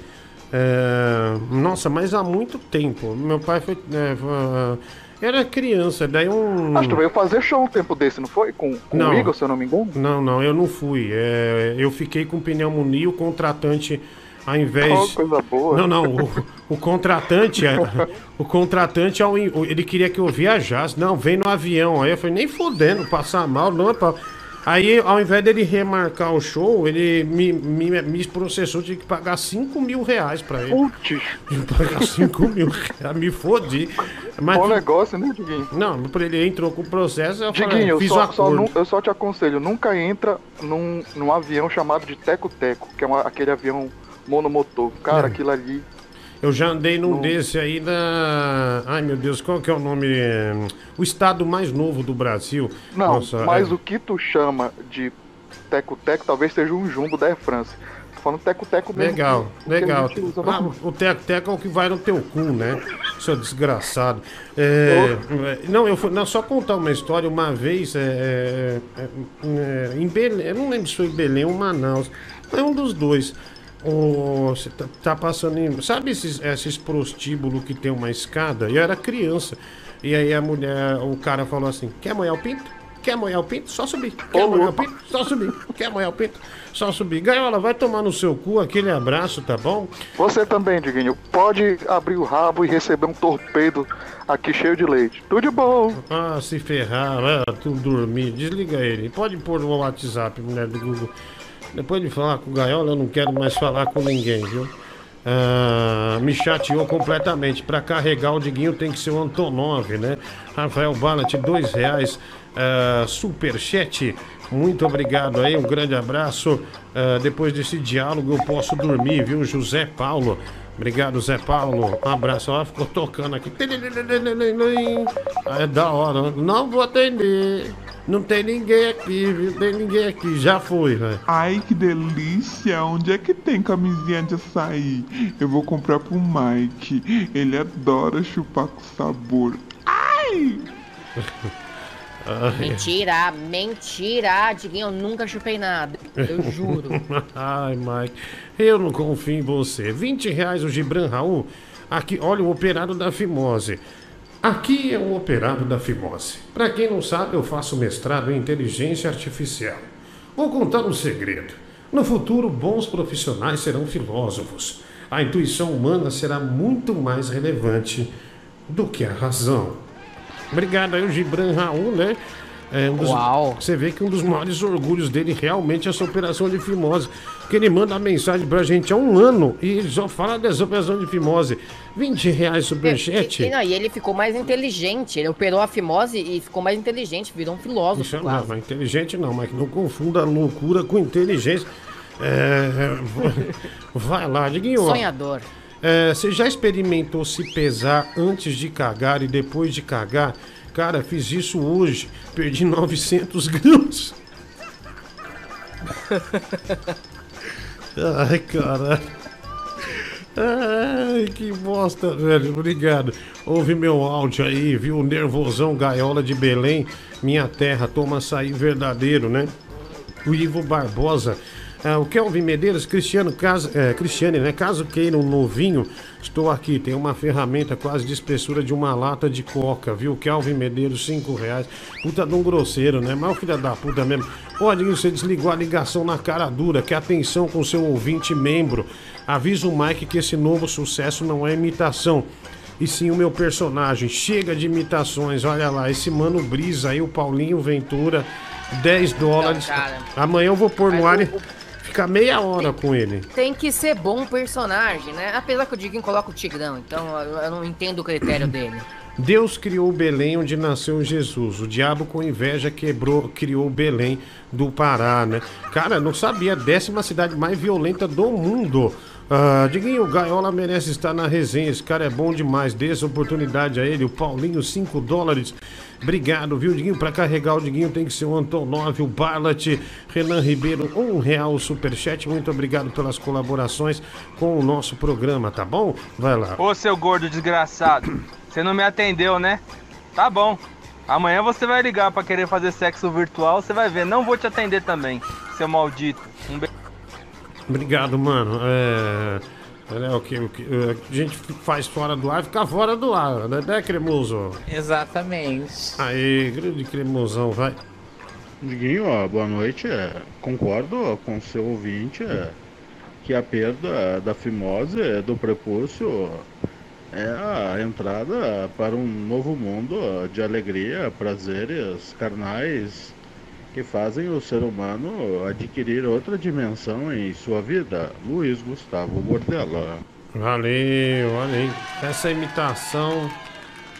é, Nossa, mas há muito tempo. Meu pai foi. é, foi- Era criança, daí um. Mas tu veio fazer show um tempo desse, não foi? Com, com Não. o Igor, se eu não me engano? Não, não, eu não fui. É, eu fiquei com pneumonia, o contratante, ao invés. Oh, coisa boa. Não, não, o, o contratante, é, o contratante, ele queria que eu viajasse. Não, vem no avião. Aí eu falei, nem fodendo, passar mal, não é pra. Aí, ao invés dele remarcar o show, ele me, me, me processou, tive que pagar 5 mil reais pra ele. Putz. Pagar 5 mil reais, me fodi. Mas, Bom negócio, né, Diguinho? Não, ele entrou com o processo, eu falei, Diguinho, eu fiz o só, só nu- eu só te aconselho, nunca entra num, num avião chamado de Teco-Teco, que é uma- aquele avião monomotor. Cara, É. aquilo ali. Eu já andei num desse aí da. Ai meu Deus, qual que é o nome? É, O estado mais novo do Brasil. Não, Nossa, mas é- o que tu chama de Teco-Teco talvez seja um jumbo da Air France. Tu falando teco-teco mesmo. Legal, que- que legal. usa Ah, no- o teco-teco é o que vai no teu cu, né? Seu desgraçado. É, é, não, eu fui, não, só contar uma história. Uma vez, é, é, é, em Belém, eu não lembro se foi em Belém ou Manaus, é um dos dois. Você tá, tá passando em. Sabe esses, esses prostíbulos que tem uma escada? Eu era criança. E aí a mulher, o cara falou assim: quer molhar o pinto? Quer molhar o pinto? Só subir. Quer molhar o pinto? Só subir. Quer molhar o pinto? Só subir. Gaiola, vai tomar no seu cu aquele abraço, tá bom? Você também, Diguinho, pode abrir o rabo e receber um torpedo aqui cheio de leite. Tudo de bom. Ah, se ferrar, vai tu dormir. Desliga ele. Pode pôr no WhatsApp, mulher do Google. Depois de falar com o Gaiola, eu não quero mais falar com ninguém, viu? Ah, me chateou completamente. Pra carregar o Diguinho tem que ser o Antonov, né? Rafael Ballat, dois reais. Ah, superchat, muito obrigado aí, um grande abraço. Ah, depois desse diálogo eu posso dormir, viu? José Paulo. Obrigado, Zé Paulo. Um abraço. Ó, ficou tocando aqui. É da hora. Não vou atender. Não tem ninguém aqui, viu? Tem ninguém aqui. Já foi, velho. Ai, que delícia! Onde é que tem camisinha de açaí? Eu vou comprar pro Mike. Ele adora chupar com sabor. Ai! Ai. Mentira, mentira, Diguinho, eu nunca chupei nada. Eu juro. Ai, Mike, eu não confio em você. 20 reais o Gibran Raul. Aqui, olha o operado da fimose. Aqui é o operado da fimose. Para quem não sabe, eu faço mestrado em inteligência artificial. Vou contar um segredo. No futuro, bons profissionais serão filósofos. A intuição humana será muito mais relevante do que a razão. Obrigado aí, o Gibran Raul, né? É um dos, Uau. Você vê que um dos maiores orgulhos dele realmente é essa operação de fimose. Que ele manda mensagem pra gente há um ano e ele só fala dessa operação de fimose. 20 reais superchat. E, não, e ele ficou mais inteligente. Ele operou a fimose e ficou mais inteligente, virou um filósofo. Isso não, mas inteligente não, mas não confunda loucura com inteligência. É, vai lá, Diguinho. Sonhador. É, você já experimentou se pesar antes de cagar e depois de cagar? Cara, fiz isso hoje. Perdi 900 gramas. Ai, caralho. Ai, que bosta, velho. Obrigado. Ouve meu áudio aí, viu? Nervosão Gaiola de Belém. Minha terra, toma açaí verdadeiro, né? O Ivo Barbosa. Ah, o Kelvin Medeiros, Cristiano, caso, é, Cristiane, né? Caso queira um novinho, estou aqui. Tem uma ferramenta quase de espessura de uma lata de coca, viu? Kelvin Medeiros, 5 reais. Puta de um grosseiro, né? Mas o filho da puta mesmo. Pode, você desligou a ligação na cara dura. Que atenção com seu ouvinte membro. Avisa o Mike que esse novo sucesso não é imitação. E sim o meu personagem. Chega de imitações. Olha lá, esse mano Brisa aí, o Paulinho Ventura, 10 dólares. Não. Amanhã eu vou pôr no ar e ficar meia hora com ele. Tem que ser bom personagem, né? Apesar que o Diguinho coloca o Tigrão, então eu não entendo o critério dele. Deus criou Belém onde nasceu Jesus. O diabo com inveja quebrou, criou Belém do Pará, né? Cara, não sabia, décima cidade mais violenta do mundo. Ah, Diguinho, o Gaiola merece estar na resenha. Esse cara é bom demais. Dê essa oportunidade a ele. O Paulinho, 5 dólares. Obrigado, viu, Diguinho? Pra carregar o Diguinho tem que ser o Antonov, o Barlat, Renan Ribeiro, um real superchat. Muito obrigado pelas colaborações com o nosso programa, tá bom? Vai lá. Ô seu gordo desgraçado, você não me atendeu, né? Tá bom. Amanhã você vai ligar pra querer fazer sexo virtual, você vai ver. Não vou te atender também, seu maldito. Um beijo. Obrigado, mano. É. É, o que, o que é, a gente faz fora do ar, fica fora do ar, né, né cremoso? Exatamente. Aí, grande cremosão, vai. Diguinho, ó, boa noite. É, concordo com o seu ouvinte é, que a perda da fimose é, do prepúcio é a entrada para um novo mundo de alegria, prazeres carnais que fazem o ser humano adquirir outra dimensão em sua vida. Luiz Gustavo Bordella. Valeu, olha aí. Essa imitação,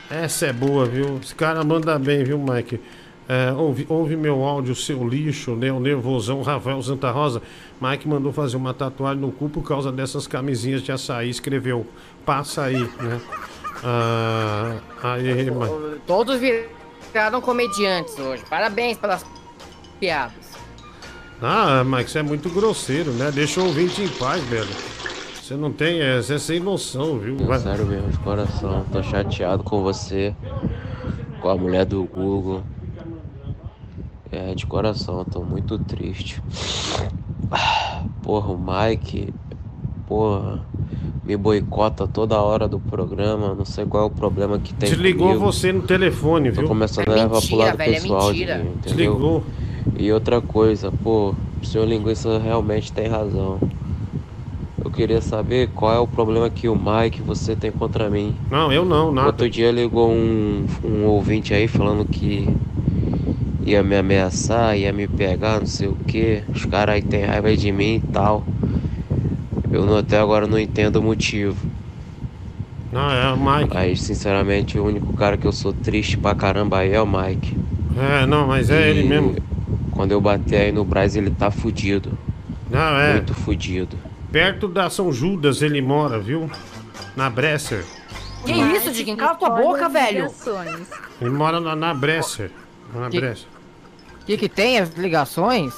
essa é boa, viu? Esse cara manda bem, viu, Mike? É, ouve, ouve meu áudio, seu lixo, né? O nervosão Rafael Santa Rosa. Mike mandou fazer uma tatuagem no cu por causa dessas camisinhas de açaí. Escreveu, passa aí, né? Ah, aí, Mike. Todos viraram comediantes hoje. Parabéns pelas piadas. Ah, mas você é muito grosseiro, né? Deixa o ouvinte em paz, velho. Você não tem, é, você é sem noção, viu? Vai. Sério mesmo, de coração. Tô chateado com você, com a mulher do Google. É, de coração, tô muito triste. Porra, o Mike, porra, me boicota toda hora do programa. Não sei qual é o problema que tem. Desligou comigo. você no telefone, Tô viu? começando a levar pro lado velho, pessoal, mentira. Diguinho, entendeu? Desligou. E outra coisa, pô, o senhor linguiça realmente tem razão. Eu queria saber qual é o problema que o Mike você tem contra mim. Não, eu não, nada. Outro dia ligou um, um ouvinte aí falando que ia me ameaçar, ia me pegar, não sei o que. Os caras aí têm raiva de mim e tal. Eu não- até agora não entendo o motivo. Não, é o Mike. Mas sinceramente o único cara que eu sou triste pra caramba aí é o Mike. É, não, mas é ele E mesmo. Quando eu bater aí no Braz ele tá fudido. Não, é. Muito fudido. Perto da São Judas ele mora, viu? Na Bresser. Que isso, Diguinho? Cala tua boca, velho. Ele mora na, na Bresser. Na Que- Bresser. O que, que tem? As ligações?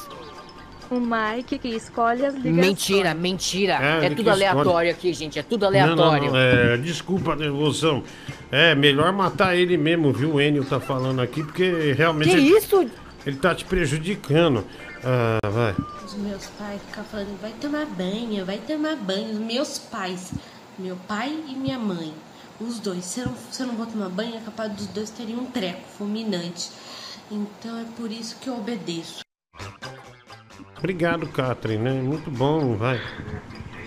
O Mike que escolhe as ligações. Mentira, mentira. É, É, tudo que escolhe. aleatório aqui, gente. É tudo Não, não, aleatório. não, é, desculpa a nervosão. É, melhor matar ele mesmo, viu? O Enio tá falando aqui, porque realmente. Que ele, isso? Ele tá te prejudicando. Ah, vai. Os meus pais ficam falando, vai tomar banho, vai tomar banho. Os meus pais, meu pai e minha mãe, os dois. Se eu não, se eu não vou tomar banho, é capaz dos dois terem um treco fulminante. Então é por isso que eu obedeço. Obrigado, Catherine, né? Muito bom, vai.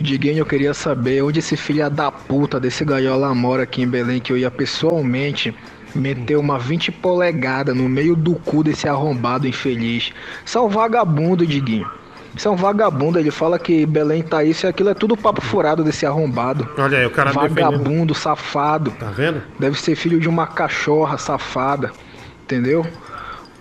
Diguinho, eu queria saber onde esse filho da puta desse gaiola mora aqui em Belém, que eu ia pessoalmente meter uma 20 polegada no meio do cu desse arrombado infeliz. Isso é vagabundo, Diguinho. Isso é vagabundo, ele fala que Belém tá isso e aquilo é tudo papo furado desse arrombado. Olha aí, o cara Vagabundo, safado. Tá vendo? Deve ser filho de uma cachorra safada. Entendeu?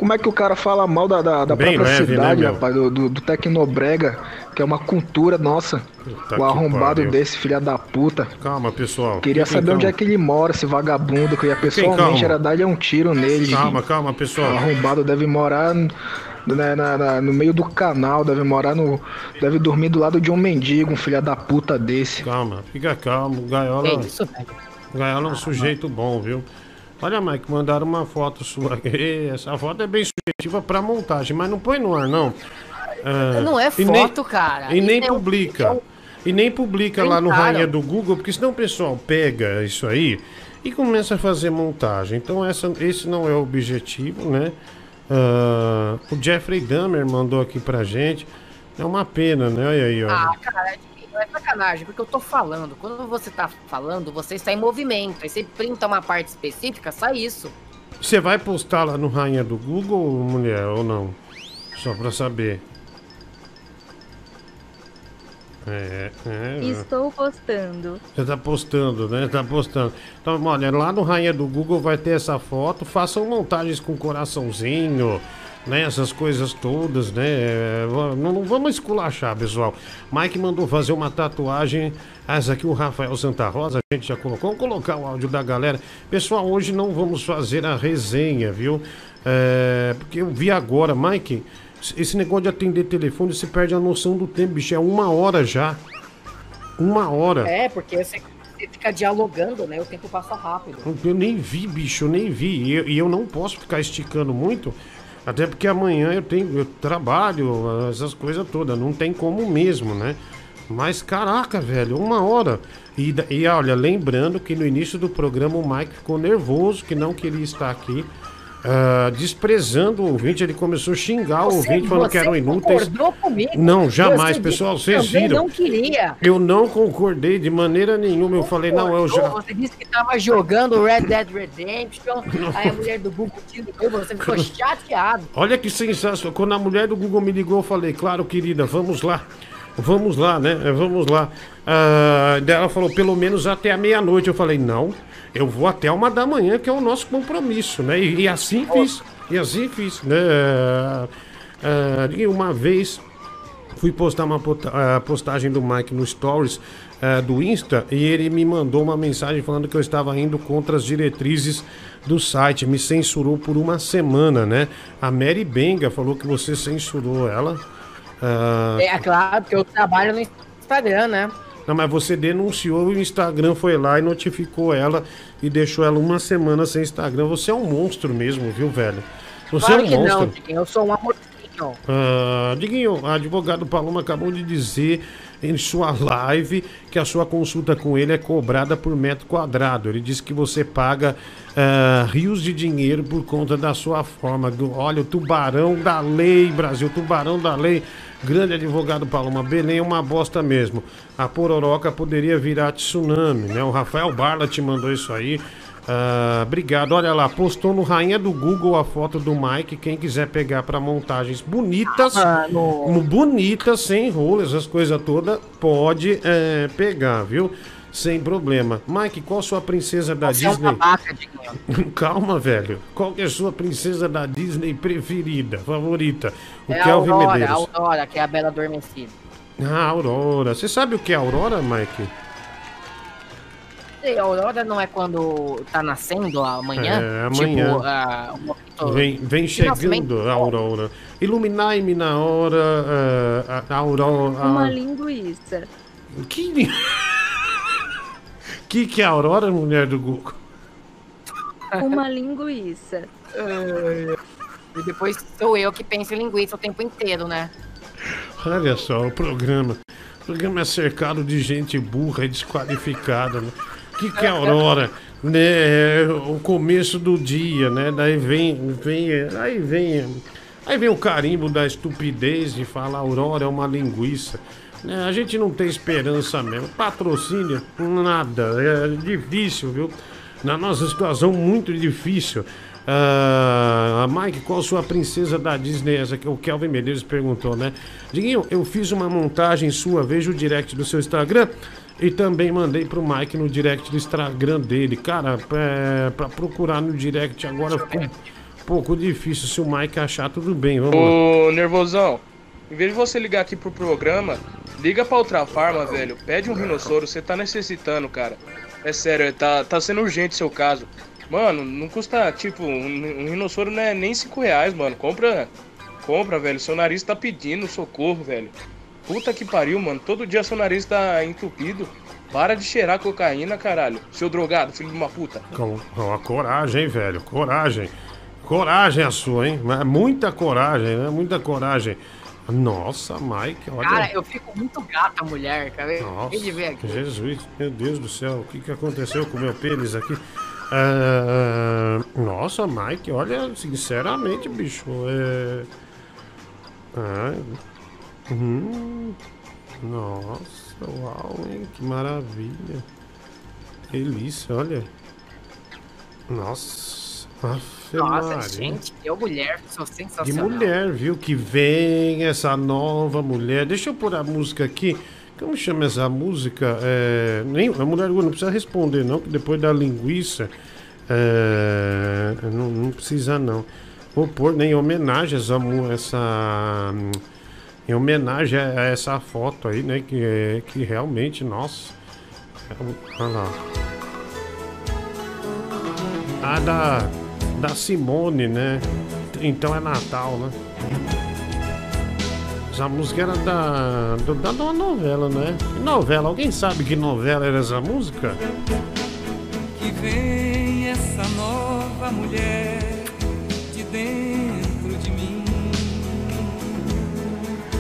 Como é que o cara fala mal da, da, da própria leve, né, cidade, meu? rapaz? Do, do, do Tecnobrega, que é uma cultura nossa. Puta o arrombado pariu. desse, filha da puta. Calma, pessoal. Queria Fiquem saber onde é calmos. que ele mora, esse vagabundo, que eu ia calma. pessoalmente era dar-lhe um tiro nele. Calma, calma, pessoal. O arrombado deve morar no, né, na- na- no meio do canal, deve morar no. Deve dormir do lado de um mendigo, um filha da puta desse. Calma, fica calmo. Gaiola. É isso, velho. Gaiola é um sujeito bom, viu? Olha, Mike, mandaram uma foto sua. Essa foto é bem sugestiva pra montagem, mas não põe no ar, não. Ah, Não é e nem- foto, cara. E nem Isso é publica. é um- E nem publica lá no Tentaram. Rainha do Google, porque senão o pessoal pega isso aí e começa a fazer montagem. Então essa, esse não é o objetivo, né? Ah, o Jeffrey Dahmer mandou aqui pra gente. É uma pena, né? Olha aí, ó. Ah, cara, não é sacanagem, porque eu tô falando. Quando você tá falando, você está em movimento. Aí você printa uma parte específica, sai isso. Você vai postar lá no Rainha do Google, mulher, ou não? Só pra saber. É, é. Estou postando. Você tá postando, né? Tá postando. Então, olha, lá no Rainha do Google vai ter essa foto. Façam montagens com coraçãozinho, né? Essas coisas todas, né? É, Não, não vamos esculachar, pessoal. Mike mandou fazer uma tatuagem. Essa aqui o Rafael Santa Rosa, a gente já colocou. Vamos colocar o áudio da galera. Pessoal, hoje não vamos fazer a resenha, viu? É, porque eu vi agora, Mike. Esse negócio de atender telefone, você perde a noção do tempo, bicho. É uma hora já. Uma hora. É, porque você, você fica dialogando, né? O tempo passa rápido. Eu nem vi, bicho, eu nem vi. E eu, e eu não posso ficar esticando muito, até porque amanhã eu tenho, eu trabalho, essas coisas todas. Não tem como mesmo, né? Mas caraca, velho, uma hora. E, e olha, lembrando que no início do programa o Mike ficou nervoso, que não queria estar aqui. Ah, desprezando o ouvinte, ele começou a xingar o ouvinte, falando que eram inúteis. comigo. Não, jamais, Você pessoal, vocês viram. não queria. Eu não concordei de maneira nenhuma. Eu falei, não, eu já. Você disse que tava jogando Red Dead Redemption, aí a mulher do Google te ligou, você ficou chateado. Olha que sensacional. Quando a mulher do Google me ligou, eu falei, claro, querida, vamos lá. Vamos lá, né? Vamos lá. Ah, ela falou, pelo menos até a meia-noite. Eu falei, não, eu vou até uma da manhã, que é o nosso compromisso, né? E, e assim fiz. E assim fiz, né? E uma vez fui postar uma postagem do Mike no Stories ah, do Insta e ele me mandou uma mensagem falando que eu estava indo contra as diretrizes do site, me censurou por uma semana, né? A Mary Benga falou que você censurou ela. Ah, É claro, porque eu trabalho no Instagram, né? Não, mas você denunciou e o Instagram foi lá e notificou ela e deixou ela uma semana sem Instagram. Você é um monstro mesmo, viu, velho? Você claro é um que monstro. não, Diguinho, eu sou um amorzinho. Ah, Diguinho, advogado Paloma acabou de dizer em sua live que a sua consulta com ele é cobrada por metro quadrado. Ele disse que você paga ah, rios de dinheiro por conta da sua forma. Do- Olha, o tubarão da lei, Brasil, tubarão da lei. Grande advogado Paloma, Belém é uma bosta mesmo. A pororoca poderia virar tsunami, né? O Rafael Barla te mandou isso aí. Ah, obrigado. Olha lá, postou no Rainha do Google a foto do Mike. Quem quiser pegar para montagens bonitas, mo- bonitas, sem rolo, essas coisas todas, pode eh, pegar, viu? Sem problema. Mike, qual a sua princesa da Você é um Disney? babaca, Diguinho. Calma, velho. Qual que é a sua princesa da Disney preferida, favorita? O É a Kelvin Aurora, a Medeiros. Aurora, que é a Bela Adormecida. Ah, Aurora. Você sabe o que é Aurora, Mike? E a Aurora não é quando tá nascendo amanhã? É, amanhã. Tipo, Vem, vem chegando a Aurora. Iluminai-me na hora, ah, a, a Aurora. Uma linguiça. Que... que que é a Aurora, mulher do Google? Uma linguiça. E depois sou eu que penso em linguiça o tempo inteiro, né? Olha só, o programa. O programa é cercado de gente burra e desqualificada, né? O que, que é Aurora? Né, é o começo do dia, né? Daí vem, vem, aí vem, aí vem o carimbo da estupidez de falar Aurora é uma linguiça. Né? a gente não tem esperança mesmo. Patrocínio, nada. É difícil, viu? Na nossa situação, muito difícil. Ah, Mike, qual sua princesa da Disney? Essa que o Kelvin Medeiros perguntou, né? Diguinho, eu fiz uma montagem sua, veja o direct do seu Instagram e também mandei pro Mike no direct do Instagram dele. Cara, é, pra procurar no direct agora ficou um pouco difícil. Se o Mike achar, tudo bem, vamos lá. Ô, nervosão, em vez de você ligar aqui pro programa, liga pra outra farma, velho. Pede um rinossoro, você tá necessitando, cara. É sério, tá, tá sendo urgente seu caso. Mano, não custa, tipo, um, um rinossoro não é nem 5 reais, mano. Compra, compra, velho. Seu nariz tá pedindo socorro, velho. Puta que pariu, mano. Todo dia seu nariz tá entupido. Para de cheirar cocaína, caralho. Seu drogado, filho de uma puta. Com, com a coragem, velho? Coragem. Coragem a sua, hein? Mas Muita coragem, né? Muita coragem. Nossa, Mike, olha. Cara, eu fico muito gata, mulher, cara. Nossa, de ver aqui. Jesus, meu Deus do céu, o que, que aconteceu com o meu pênis aqui? Ah, nossa, Mike, olha, sinceramente, bicho, é. Ah, hum, nossa, uau, hein, que maravilha. Delícia, olha. Nossa, Nossa, Maria. gente, eu mulher, sou De sensacional. mulher, viu? Que vem essa nova mulher. Deixa eu pôr a música aqui. Como chama essa música? É, nem, a mulher não precisa responder, não, que depois da linguiça. é, não, não precisa, não. Vou pôr nem em homenagem a essa, essa. Em homenagem a essa foto aí, né? Que, é, que realmente, nossa. Olha lá. A da, da Simone, né? Então é Natal, né? Essa música era da, do- da, uma novela, né? Que novela? Alguém sabe que novela era essa música? Que vem essa nova mulher de dentro de mim,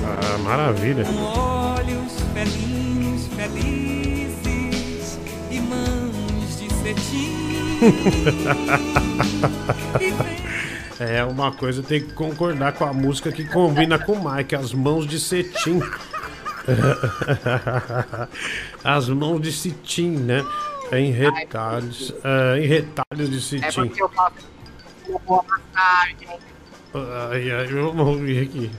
Ah, maravilha. com olhos velhinhos felizes é, uma coisa tem que concordar com a música que combina com o Mike, as mãos de cetim. As mãos de cetim, né? Em retalhos, é, em retalhos de É cetim. porque eu faço uma boa massagem. Ai, ai, vamos ouvir aqui.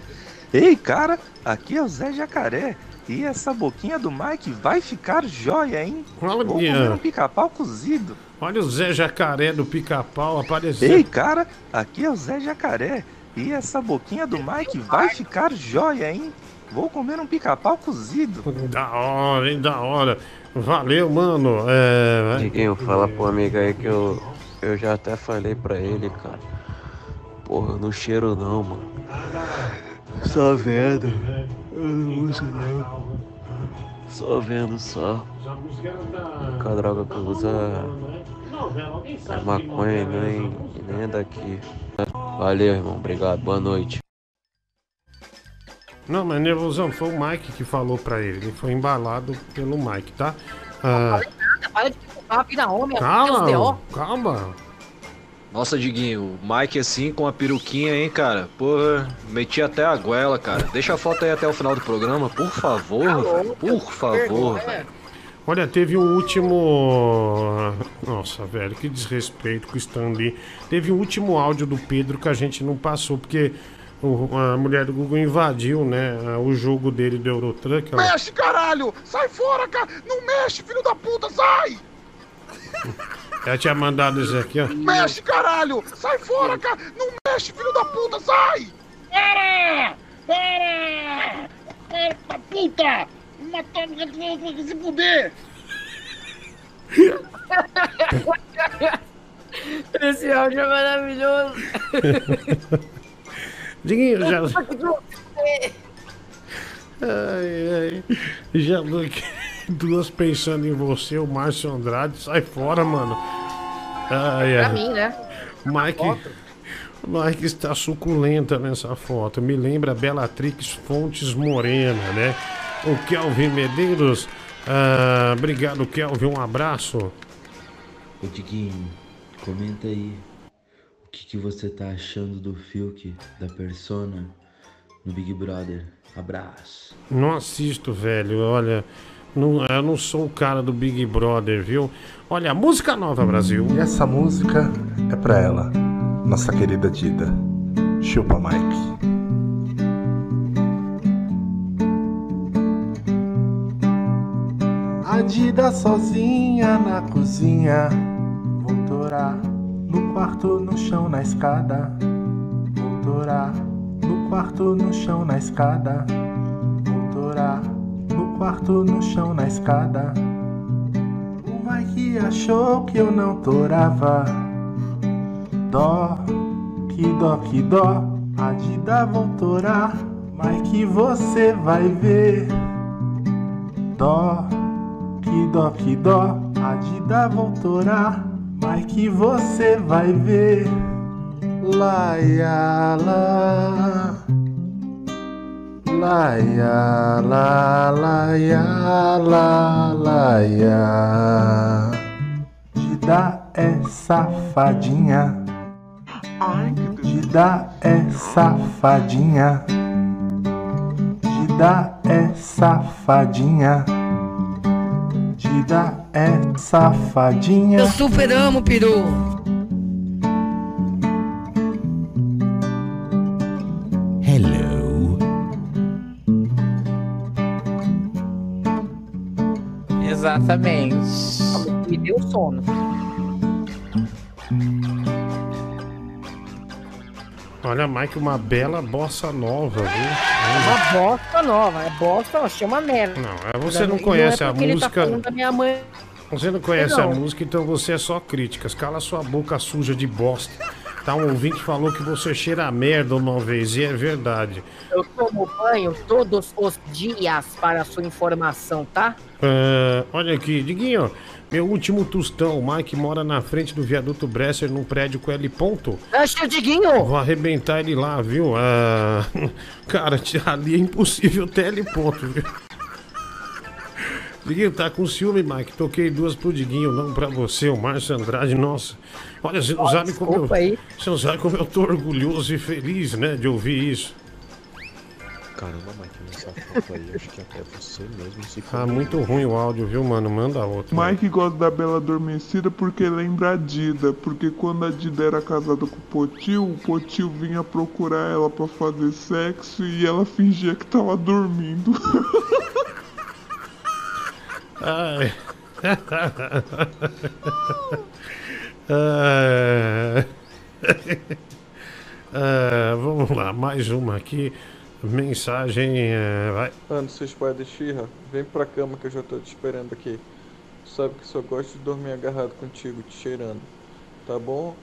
Ei, cara, aqui é o Zé Jacaré. E essa boquinha do Mike vai ficar jóia, hein? Olha, Vou comer um pica-pau cozido. Olha o Zé Jacaré do pica-pau aparecendo. Ei, cara, aqui é o Zé Jacaré. E essa boquinha do Mike vai ficar jóia, hein? Vou comer um pica-pau cozido. Da hora, hein? Da hora. Valeu, mano. É... Diguinho, fala pro amigo aí que eu, eu já até falei pra ele, cara. Porra, não cheiro não, mano. Só vendo. Eu não uso não. Só vendo só. A droga que eu uso é, é maconha e nem, e nem é daqui. Valeu, irmão. Obrigado. Boa noite. Não, mas nervosão, foi o Mike que falou pra ele. Ele foi embalado pelo Mike, tá? Ah, Para de homem, calma, D.O. calma. Nossa, Diguinho, o Mike assim com a peruquinha, hein, cara? Porra, meti até a goela, cara. Deixa a foto aí até o final do programa, por favor, velho. Por favor, velho. Olha, teve um último. Nossa, velho, que desrespeito com o Stanley. Teve um último áudio do Pedro que a gente não passou, porque o- a mulher do Google invadiu, né? O jogo dele do Eurotruck. Ela... Mexe, caralho! Sai fora, cara! Não mexe, filho da puta, sai! Ela tinha mandado isso aqui, ó. Mexe, caralho! Sai fora, cara! Não mexe, filho da puta, sai! Para! Para! Para, da puta! Matou me se fuder! Esse áudio é maravilhoso. Diguinho, já. Ai, ai. Já aqui, duas pensando em você, o Márcio Andrade. Sai fora, mano. Ai, Pra ai. mim, né? Mike, Mike está suculenta nessa foto. Me lembra a Bellatrix Fontes Morena, né? O Kelvin Medeiros. Ah, obrigado, Kelvin. Um abraço. Ô Diguinho, comenta aí o que, que você tá achando do Fiuk, da Persona, no Big Brother. Abraço. Não assisto, velho. Olha, não, eu não sou o cara do Big Brother, viu? Olha, música nova, Brasil. E essa música é pra ela, nossa querida Dida. Chupa Mike. A Dida sozinha na cozinha. Vou torar no quarto, no chão, na escada. Vou torar no quarto, no chão, na escada. Quarto, no chão, na escada. O Mike achou que eu não torava. Dó, que dó, que dó. A Dida vou torar. Mike, você vai ver. Dó, que dó, que dó. A Dida vou torar. Mike, você vai ver. Laia, lá. Laia, lá, laia, lá, laia. Dida é safadinha. Dida é safadinha. Dida é safadinha. Dida é safadinha. Eu super amo, peru. Exatamente. Me deu sono. Olha, Mike, uma bela bossa nova, viu? É uma bosta nova. É bosta, ó, chama merda. Não, é, você não conhece é a porque ele tá música. da minha mãe. Você não conhece a Não. música, então você é só críticas. Cala sua boca suja de bosta. Tá, um ouvinte falou que você cheira a merda uma vez, e é verdade. Eu tomo banho todos os dias para a sua informação, tá? Ah, olha aqui, Diguinho, meu último tostão. O Mike mora na frente do viaduto Bresser num prédio com L ponto. Acho Diguinho! Vou arrebentar ele lá, viu? Ah, cara, ali é impossível ter L ponto, viu? Diguinho, tá com ciúme, Mike. Toquei duas pro Diguinho, não pra você, o Márcio Andrade. Nossa, olha, você não sabe como eu, aí. você não sabe como eu tô orgulhoso e feliz, né, de ouvir isso. Caramba, Mike, nessa foto aí, acho que até você mesmo se Tá muito ruim o áudio, viu, mano? Manda outro. Mike gosta da Bela Adormecida porque lembra a Dida. Porque quando a Dida era casada com o Potil, o Potil vinha procurar ela pra fazer sexo e ela fingia que tava dormindo. Ai. Ah, vamos lá, mais uma aqui. Mensagem. eh, vai. Anderson Spider Shira, vem pra cama que eu já tô te esperando aqui. Tu sabe que só gosto de dormir agarrado contigo, te cheirando. Tá bom?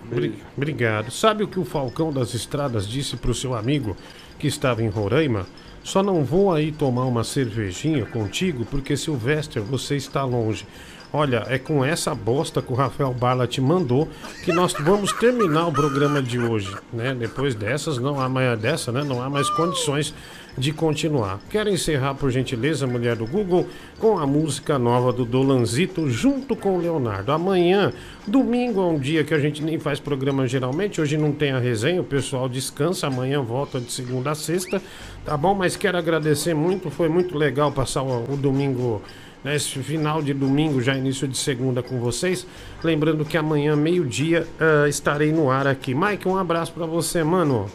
Bri- Obrigado. Sabe o que o Falcão das Estradas disse pro seu amigo que estava em Roraima? Só não vou aí tomar uma cervejinha contigo porque Silvestre, você está longe. Olha, é com essa bosta que o Rafael Barla te mandou que nós vamos terminar o programa de hoje, né? Depois dessas, não há mais dessa, né? Não há mais condições de continuar. Quero encerrar, por gentileza, mulher do Google, com a música nova do Dolanzito junto com o Leonardo. Amanhã, domingo, é um dia que a gente nem faz programa geralmente. Hoje não tem a resenha, o pessoal descansa. Amanhã volta de segunda a sexta, tá bom? Mas quero agradecer muito, foi muito legal passar o, o domingo. Né, Esse final de domingo, já início de segunda com vocês. Lembrando que amanhã, meio-dia, ah, estarei no ar aqui. Mike, um abraço pra você, mano.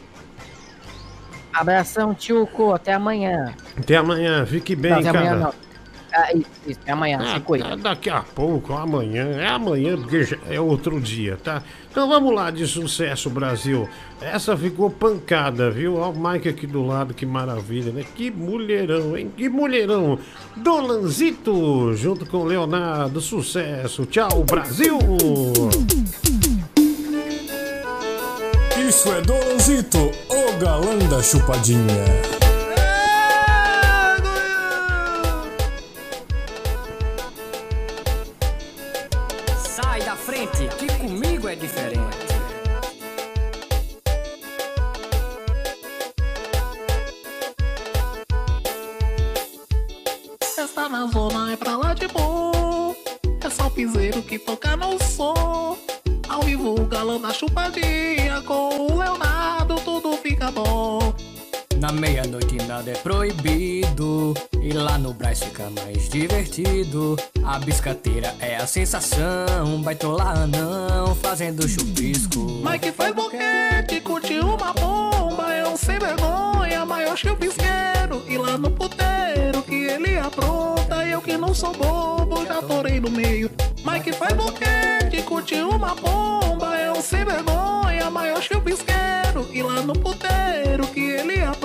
Abração, Tchuco. Até amanhã. Até amanhã, fique bem, não, até cara. amanhã não. Ah, isso, até amanhã. Ah, se cuida. tá, daqui a pouco, amanhã. É amanhã, porque é outro dia, tá? Então vamos lá de sucesso, Brasil. Essa ficou pancada, viu? Olha o Mike aqui do lado, que maravilha, né? Que mulherão, hein? Que mulherão. Dolanzito, junto com Leonardo. Sucesso. Tchau, Brasil! Isso é Dolanzito, o galã da chupadinha. É diferente. Essa na zona é pra lá de bom. É só o piseiro que toca no som. Ao vivo, o galã da chupadinha. Com o Leonardo, tudo fica bom. Na meia-noite nada é proibido. E lá no Brás fica mais divertido. A biscateira é a sensação. Baitola não, fazendo chupisco. Mike faz boquete, curte uma bomba. É um sem vergonha, maior que o bisqueiro. E lá no puteiro que ele apronta. Eu que não sou bobo, já torei no meio. Mike faz boquete, curte uma bomba. É um sem vergonha, maior que o bisqueiro. E lá no puteiro que ele apronta.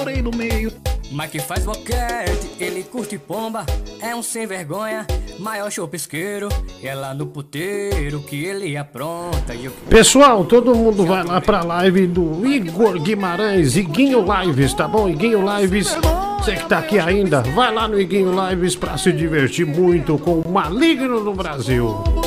Torei no meio. Mike faz boquete, ele curte pomba, é um sem vergonha, maior chopisqueiro. É lá no puteiro que ele apronta. E eu... Pessoal, todo mundo vai lá pra live do Igor Guimarães, Iguinho Lives, tá bom? Iguinho Lives, você que tá aqui ainda, vai lá no Iguinho Lives pra se divertir muito com o Maligno no Brasil.